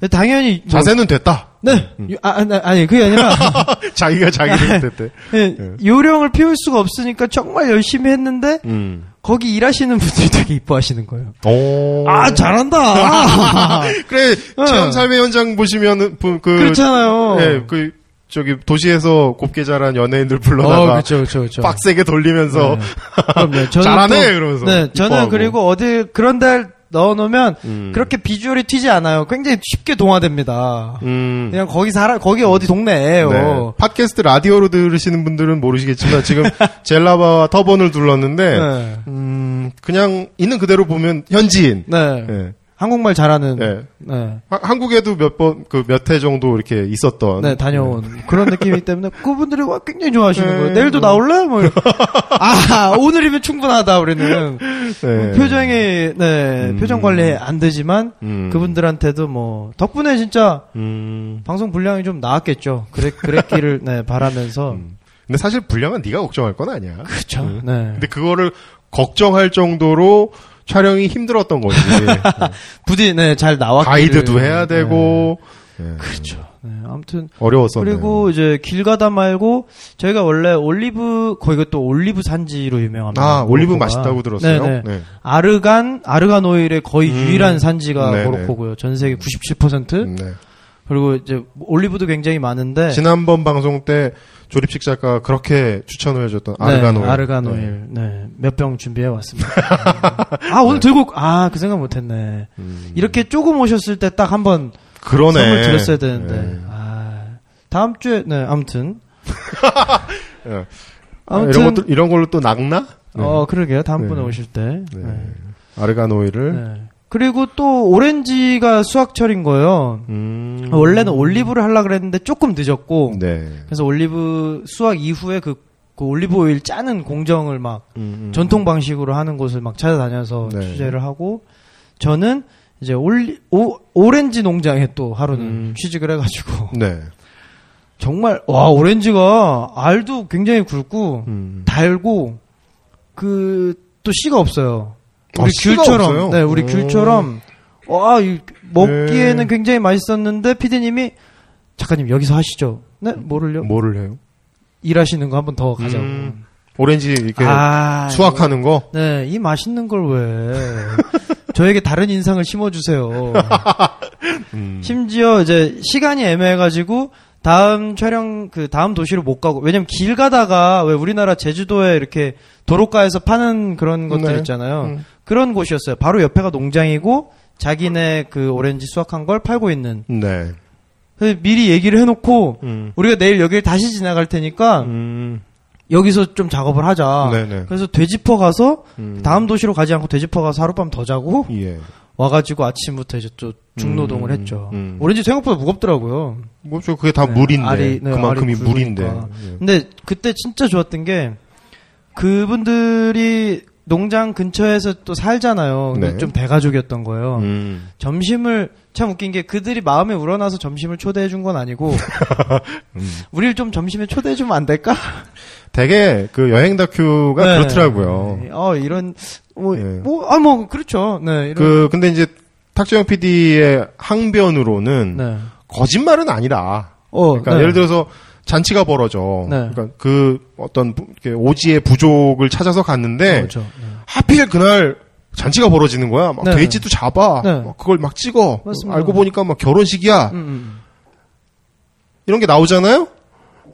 당연히 뭐- 자세는 됐다. 네 아, 아, 아 니 그게 아니라 자기가 자기를 됐대. 네, 요령을 피울 수가 없으니까 정말 열심히 했는데 음. 거기 일하시는 분들이 되게 이뻐하시는 거예요. 오. 아 잘한다. 그래 네. 체험 삶의 현장 보시면은 그, 그 그렇잖아요. 예, 그 저기 도시에서 곱게 자란 연예인들 어, 불러다가 그렇죠, 그렇죠, 그렇죠. 빡세게 돌리면서 네. 그럼요. 저는 잘하네 또- 그러면서. 네, 저는 이뻐하고. 그리고 어디 그런 데 넣어놓으면 음. 그렇게 비주얼이 튀지 않아요. 굉장히 쉽게 동화됩니다. 음. 그냥 거기 살아, 거기 어디 동네예요. 네. 팟캐스트 라디오로 들으시는 분들은 모르시겠지만 지금 젤라바와 터번을 둘렀는데 네. 음, 그냥 있는 그대로 보면 현지인. 네. 예. 한국말 잘하는. 네. 네. 하- 한국에도 몇 번 그몇회 정도 이렇게 있었던 네, 다녀온 그런 느낌이기 때문에 그분들이 와, 굉장히 좋아하시는 네. 거예요. 내일도 나올래? 뭐. 아, 오늘이면 충분하다, 우리는. 네. 표정이, 네, 음. 표정 관리 안 되지만 음. 그분들한테도 뭐, 덕분에 진짜 음. 방송 분량이 좀 나았겠죠. 그랬, 그랬기를, 네, 바라면서. 근데 사실 분량은 네가 걱정할 건 아니야. 음. 네. 근데 그거를 걱정할 정도로 촬영이 힘들었던 거지. 부디, 네, 잘 나왔기를. 가이드도 해야 되고. 예. 네. 그렇죠. 네, 아무튼. 어려웠었네. 그리고 이제 길 가다 말고 저희가 원래 올리브 거기가 또 올리브 산지로 유명합니다. 아 올리브. 맛있다고 들었어요. 네네. 네. 아르간 아르간 오일의 거의 음. 유일한 산지가 네네. 모로코고요. 전 세계 97%. 네. 그리고 이제 올리브도 굉장히 많은데 지난번 방송 때 조립식 작가가 그렇게 추천을 해줬던 아르간 오일. 네, 아르간 네. 오일. 네. 몇 병 준비해 왔습니다. 아, 오늘 들고 아, 그 생각 못 했네. 음. 이렇게 조금 오셨을 때 딱 한 번 그러네. 선물 드렸어야 되는데. 네. 아, 다음 주에 네, 아무튼 예. 아무튼 이런 것도 이런 걸로 또 낙나? 네. 어, 그러게요. 다음번에 네. 오실 때. 네. 네. 아르간 오일을. 네. 그리고 또 오렌지가 수확철인 거예요. 음. 원래는 올리브를 하려고 그랬는데 조금 늦었고 네. 그래서 올리브 수확 이후에 그, 그 올리브 오일 짜는 공정을 막 음. 전통 방식으로 하는 곳을 막 찾아다녀서 네. 취재를 하고 저는 이제 올리, 오, 오렌지 농장에 또 하루는 음. 취직을 해가지고 네. 정말 와 오렌지가 알도 굉장히 굵고 음. 달고 그 또 씨가 없어요. 아, 우리 씨가 귤처럼? 네 우리 오. 귤처럼 와 이, 먹기에는 네. 굉장히 맛있었는데 피디님이 작가님 여기서 하시죠. 네 뭐를요? 뭐를 해요? 일하시는 거 한번 더 가자고. 음. 오렌지 이렇게 아, 수확하는 거. 네, 이 맛있는 걸 왜 저에게 다른 인상을 심어주세요. 음. 심지어 이제 시간이 애매해가지고 다음 촬영 그 다음 도시로 못 가고 왜냐면 길 가다가 왜 우리나라 제주도에 이렇게 도로가에서 파는 그런 것들 네. 있잖아요. 음. 그런 곳이었어요. 바로 옆에가 농장이고 자기네 그 오렌지 수확한 걸 팔고 있는. 네. 그래서 미리 얘기를 해놓고 음. 우리가 내일 여기를 다시 지나갈 테니까 음. 여기서 좀 작업을 하자. 네네. 그래서 되짚어 가서 음. 다음 도시로 가지 않고 되짚어 가서 하룻밤 더 자고 예. 와가지고 아침부터 이제 또 중노동을 음, 했죠. 음. 오렌지 생각보다 무겁더라고요. 뭐죠? 그게 다 네, 물인데 알이, 네, 그만큼이 물인데. 예. 근데 그때 진짜 좋았던 게 그분들이 농장 근처에서 또 살잖아요. 네. 좀 대가족이었던 거예요. 음. 점심을 참 웃긴 게 그들이 마음에 우러나서 점심을 초대해 준 건 아니고 음. 우리를 좀 점심에 초대해 주면 안 될까? 되게 그 여행 다큐가 네. 그렇더라고요. 어 이런 예. 뭐뭐아 뭐 그렇죠. 네 이런 그 근데 이제 탁재영 PD의 항변으로는 네. 거짓말은 아니라. 어, 그러니까 네. 예를 들어서 잔치가 벌어져. 네. 그러니까 그 어떤 부- 이렇게 오지의 부족을 찾아서 갔는데 그렇죠. 네. 하필 그날 잔치가 벌어지는 거야. 막 네. 돼지도 잡아. 네. 막 그걸 막 찍어. 맞습니다. 알고 보니까 막 결혼식이야. 음, 음. 이런 게 나오잖아요.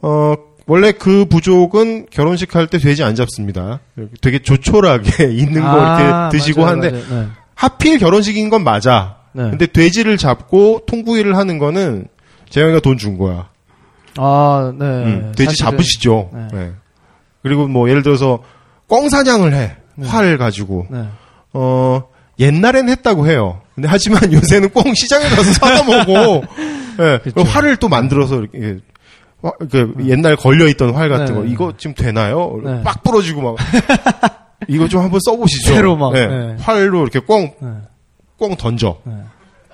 어 원래 그 부족은 결혼식 할 때 돼지 안 잡습니다. 되게 조촐하게 있는 거 이렇게 아, 드시고 맞아요, 하는데 맞아요. 네. 하필 결혼식인 건 맞아. 네. 근데 돼지를 잡고 통구이를 하는 거는 재영이가 돈 준 거야. 아, 네. 음, 돼지 사실은. 잡으시죠. 네. 네. 그리고 뭐 예를 들어서 꽁 사냥을 해. 활 가지고. 네. 어 옛날엔 했다고 해요. 근데 하지만 요새는 꽁 시장에 가서 사다 먹어. 예. 그쵸. 활을 또 만들어서 이렇게 화- 그 옛날 걸려 있던 활 같은 네. 거 이거 지금 되나요? 네. 빡 부러지고 막 이거 좀 한번 써보시죠. 새로 막, 예. 네. 활로 이렇게 꽁 네. 꽁 던져.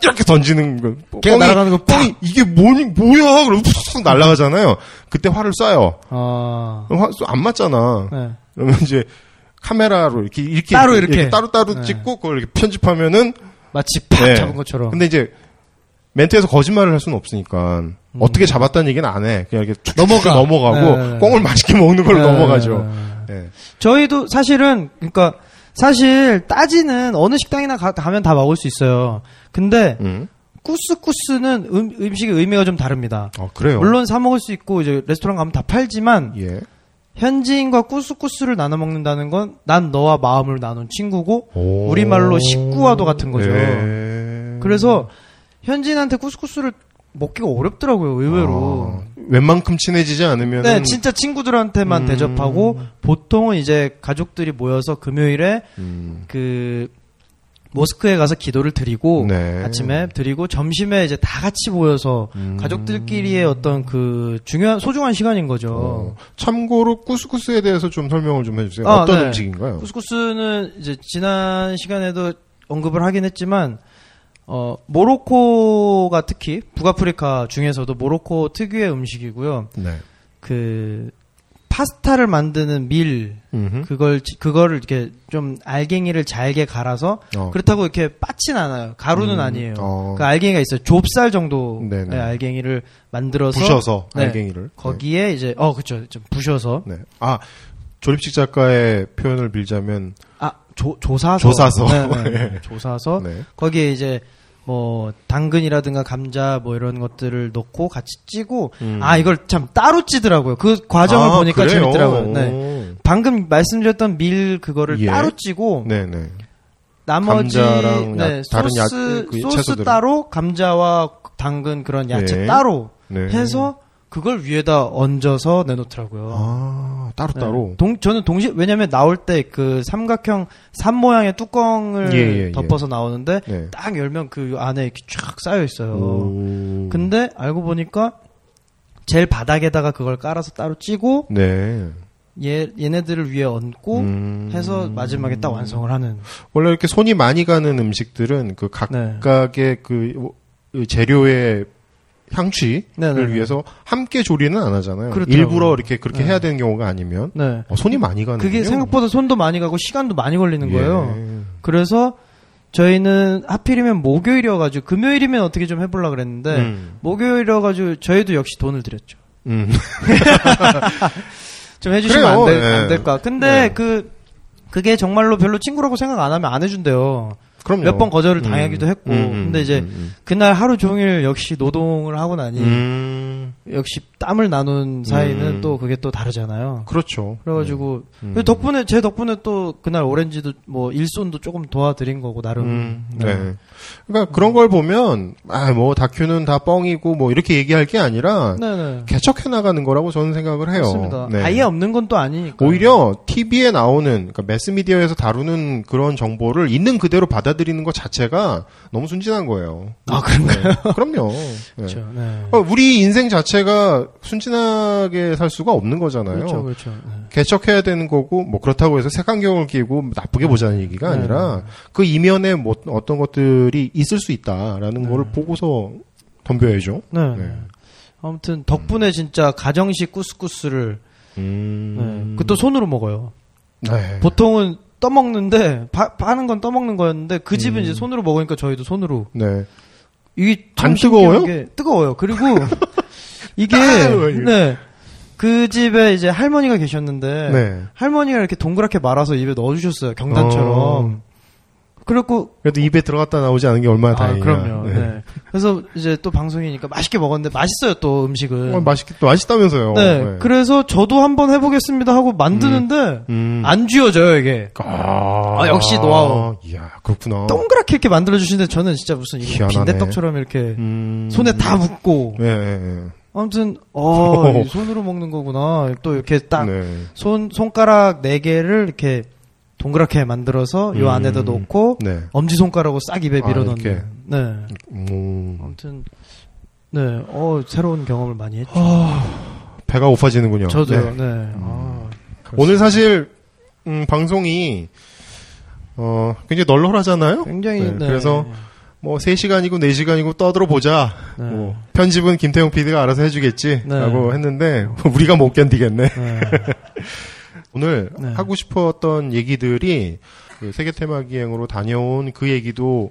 네. 이렇게 던지는 거. 걔가 꽁이- 날아가는 거 꽁이 이게 뭐니 뭐야? 그러면 푹 날아가잖아요. 그때 활을 쏴요. 아. 그럼 화- 안 맞잖아. 네. 그러면 이제 카메라로 이렇게 이렇게 따로 이렇게. 따로 따로 네. 찍고 그걸 이렇게 편집하면은 마치 팍 네. 잡은 것처럼. 근데 이제 멘트에서 거짓말을 할 수는 없으니까 어떻게 잡았다는 얘기는 안 해. 그냥 이렇게 음. 넘어가. 넘어가고 네, 네. 꽁을 맛있게 먹는 걸로 네, 넘어가죠. 네. 네. 저희도 사실은 그러니까 사실 따지는 어느 식당이나 가, 가면 다 먹을 수 있어요. 근데 음. 쿠스쿠스는 음, 음식의 의미가 좀 다릅니다. 어 그래요. 물론 사 먹을 수 있고 이제 레스토랑 가면 다 팔지만 예. 현지인과 쿠스쿠스를 나눠 먹는다는 건 난 너와 마음을 나눈 친구고 오. 우리말로 식구와도 같은 거죠. 예. 그래서 현지인한테 쿠스쿠스를 먹기가 어렵더라고요, 의외로. 아, 웬만큼 친해지지 않으면 네, 진짜 친구들한테만 음. 대접하고 보통은 이제 가족들이 모여서 금요일에 음. 그 모스크에 가서 기도를 드리고 네. 아침에 드리고 점심에 이제 다 같이 모여서 음. 가족들끼리의 어떤 그 중요한 소중한 시간인 거죠. 어, 참고로 쿠스쿠스에 대해서 좀 설명을 좀 해주세요. 아, 어떤 네. 음식인가요? 쿠스쿠스는 이제 지난 시간에도 언급을 하긴 했지만 어 모로코가 특히 북아프리카 중에서도 모로코 특유의 음식이고요. 네. 그 파스타를 만드는 밀 음흠. 그걸 지- 그거를 이렇게 좀 알갱이를 잘게 갈아서 어. 그렇다고 이렇게 빠진 않아요. 가루는 음, 아니에요. 어. 그 알갱이가 있어요. 좁쌀 정도의 네네. 알갱이를 만들어서 부셔서 네. 알갱이를 거기에 이제 어 그쵸 좀 부셔서 네. 네. 아 조립식 작가의 표현을 빌자면 아 조, 조사서 조사서. 네, 네, 네. 예. 조사서 네. 거기에 이제 뭐 당근이라든가 감자 뭐 이런 것들을 넣고 같이 찌고 음. 아 이걸 참 따로 찌더라고요. 그 과정을 아, 보니까 그래요? 재밌더라고요. 네. 오. 방금 말씀드렸던 밀 그거를 예. 따로 찌고 네네. 나머지 감자랑 야- 네, 다른 야- 소스 그 소스? 따로 감자와 당근 그런 야채 네. 따로 네. 해서 그걸 위에다 얹어서 내놓더라고요. 아 따로 네. 따로. 동, 저는 동시 왜냐면 나올 때 그 삼각형 산 모양의 뚜껑을 예, 예, 예. 덮어서 나오는데 네. 딱 열면 그 안에 이렇게 쫙 쌓여 있어요. 오. 근데 알고 보니까 제일 바닥에다가 그걸 깔아서 따로 찌고 네. 얘 얘네들을 위에 얹고 음. 해서 마지막에 딱 완성을 하는. 원래 이렇게 손이 많이 가는 음식들은 그 네. 각각의 그 재료의 향취를. 위해서 함께 조리는 안 하잖아요. 그렇더라고요. 일부러 이렇게 그렇게 네. 해야 되는 경우가 아니면 네. 어, 손이 많이 가는 그게 생각보다 손도 많이 가고 시간도 많이 걸리는 거예요. 그래서 저희는 하필이면 목요일이어가지고 금요일이면 어떻게 좀 해보려 그랬는데 음. 목요일이어가지고 저희도 역시 돈을 들였죠. 음. 좀 해주시면 그래요. 안, 될, 네. 안 될까? 근데 네. 그 그게 정말로 별로 친구라고 생각 안 하면 안 해준대요. 그럼요. 몇 번 거절을 당하기도 했고. 음, 음, 근데 이제 음, 그날 하루 종일 역시 노동을 하고 나니 음. 음. 역시 땀을 나눈 사이는 음. 또 그게 또 다르잖아요. 그렇죠. 그래가지고 음. 그 덕분에 제 덕분에 또 그날 오렌지도 뭐 일손도 조금 도와드린 거고 나름. 음, 네. 그러니까 그런 걸 보면 아 뭐 다큐는 다 뻥이고 뭐 이렇게 얘기할 게 아니라 네네. 개척해 나가는 거라고 저는 생각을 해요. 맞습니다. 네. 아예 없는 건 또 아니니까. 오히려 TV에 나오는 그러니까 매스 미디어에서 다루는 그런 정보를 있는 그대로 받아들이는 것 자체가 너무 순진한 거예요. 아, 그런가요? 네, 그럼요. 네. 그렇죠. 네. 어, 우리 인생 자체가 순진하게 살 수가 없는 거잖아요. 그렇죠, 그렇죠. 네. 개척해야 되는 거고 뭐 그렇다고 해서 색안경을 끼고 나쁘게 보자는 얘기가 네. 아니라 그 이면에 뭐 어떤 것들이 있을 수 있다라는 거를 보고서 덤벼야죠. 네. 네. 아무튼 덕분에 진짜 가정식 쿠스쿠스를 음. 네. 그것도 손으로 먹어요. 네. 보통은 떠먹는데 파, 파는 건 떠먹는 거였는데 그 집은 음. 이제 손으로 먹으니까 저희도 손으로 네. 이게 참안 뜨거워요? 뜨거워요. 그리고 이게. 네. 그 집에 이제 할머니가 계셨는데 네. 할머니가 이렇게 동그랗게 말아서 입에 넣어 주셨어요. 경단처럼. 어. 그래갖고 그래도 입에 들어갔다 나오지 않은 게 얼마나 아, 다행이야. 그럼요. 네. 네. 그래서 이제 또 방송이니까 맛있게 먹었는데 맛있어요 또 음식은. 어, 맛있게 또 맛있다면서요. 네. 그래서 저도 한번 해보겠습니다 하고 만드는데 음. 안 쥐어져요 이게. 아, 아, 역시 노하우. 이야, 그렇구나. 동그랗게 이렇게 만들어 주시는데 저는 진짜 무슨. 빈대떡처럼 이렇게 음. 손에 다 묻고 네, 네, 아무튼 어 이 손으로 먹는 거구나 또 이렇게 딱 네. 손 손가락 네 개를 이렇게 동그랗게 만들어서 요 음. 안에다 놓고 네. 엄지 손가락으로 싹 입에 아, 밀어. 넣는. 네. 음. 아무튼 네, 어 새로운 경험을 많이 했죠. 배가 고파지는군요. 저도요. 네. 네. 아, 오늘 사실 음, 방송이 어, 굉장히 널널하잖아요. 굉장히 네, 네. 그래서 뭐 3시간이고 4시간이고 떠들어 보자. 네. 뭐 편집은 김태형 PD가 알아서 해주겠지. 네. 라고 했는데 우리가 못 견디겠네. 네. 오늘 네. 하고 싶었던 얘기들이 그 세계 테마 기행으로 다녀온 그 얘기도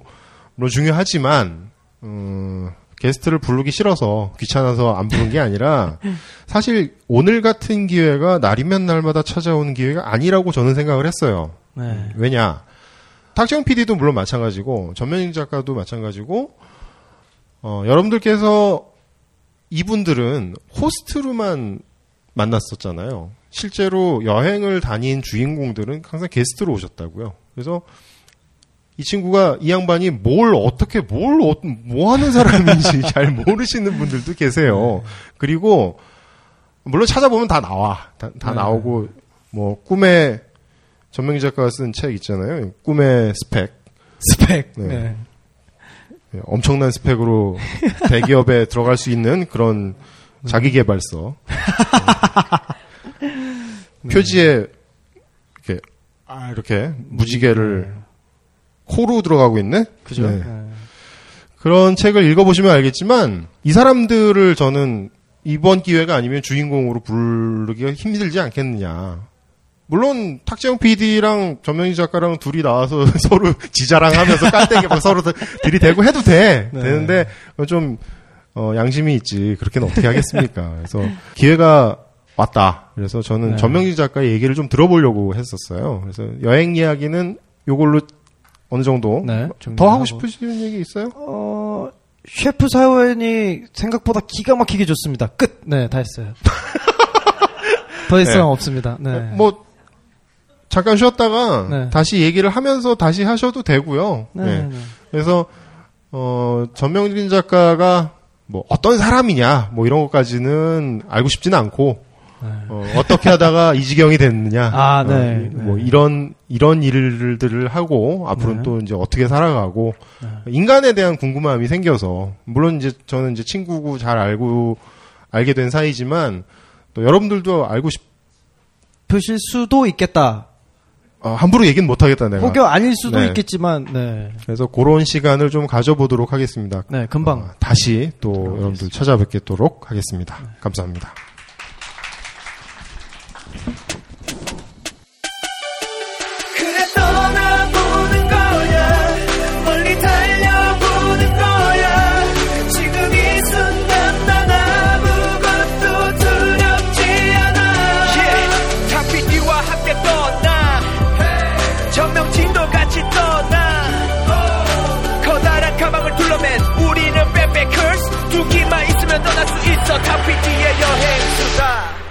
물론 중요하지만 어, 게스트를 부르기 싫어서 귀찮아서 안 부른 게 아니라 사실 오늘 같은 기회가 날이면 날마다 찾아오는 기회가 아니라고 저는 생각을 했어요. 네. 왜냐? 탁재훈 PD도 물론 마찬가지고 전면인 작가도 마찬가지고 어, 여러분들께서 이분들은 호스트로만 만났었잖아요. 실제로 여행을 다닌 주인공들은 항상 게스트로 오셨다고요. 그래서 이 친구가 이 양반이 뭘 어떻게 뭘 뭐 하는 사람인지 잘 모르시는 분들도 계세요. 그리고 물론 찾아보면 다 나와. 다, 다 네. 나오고 뭐 꿈의 전명기 작가가 쓴 책 있잖아요. 꿈의 스펙. 스펙. 네. 네. 예, 엄청난 스펙으로 대기업에 들어갈 수 있는 그런 자기 개발서. 네. 표지에 이렇게 아 이렇게 무지개를 코로 들어가고 있네. 그죠? 네. 네. 그런 책을 읽어보시면 알겠지만 이 사람들을 저는 이번 기회가 아니면 주인공으로 부르기가 힘들지 않겠느냐. 물론 탁재영 PD랑 전명희 작가랑 둘이 나와서 서로 지자랑하면서 깔때기 막 서로 들이대고 해도 돼. 네. 되는데 좀 어, 양심이 있지. 그렇게는 어떻게 하겠습니까? 그래서 기회가 왔다. 그래서 저는 네. 전명희 작가의 얘기를 좀 들어보려고 했었어요. 그래서 여행 이야기는 요걸로 어느 정도 네, 더 하고. 싶으시는 얘기 있어요? 어, 셰프 사연이 생각보다 기가 막히게 좋습니다. 끝. 네, 다 했어요. 더 이상 네. 없습니다. 네. 뭐 잠깐 쉬었다가 네. 다시 얘기를 하면서 다시 하셔도 되고요. 네, 네. 네. 그래서 어 전명진 작가가 뭐 어떤 사람이냐 뭐 이런 것까지는 알고 싶지는 않고 네. 어, 어떻게 하다가 이 지경이 됐느냐 아, 네. 어, 이- 뭐 네. 이런 이런 일들을 하고 앞으로는 네. 또 이제 어떻게 살아가고 네. 인간에 대한 궁금함이 생겨서 물론 이제 저는 이제 친구고 잘 알고 알게 된 사이지만 또 여러분들도 알고 싶 표실 수도 있겠다. 어, 함부로 얘기는 못 하겠다 내가. 혹여 아닐 수도 네. 있겠지만, 네. 그래서 그런 시간을 좀 가져보도록 하겠습니다. 네, 금방. 어, 다시 또 여러분들 찾아뵙도록 하겠습니다. 감사합니다. 우리는 백패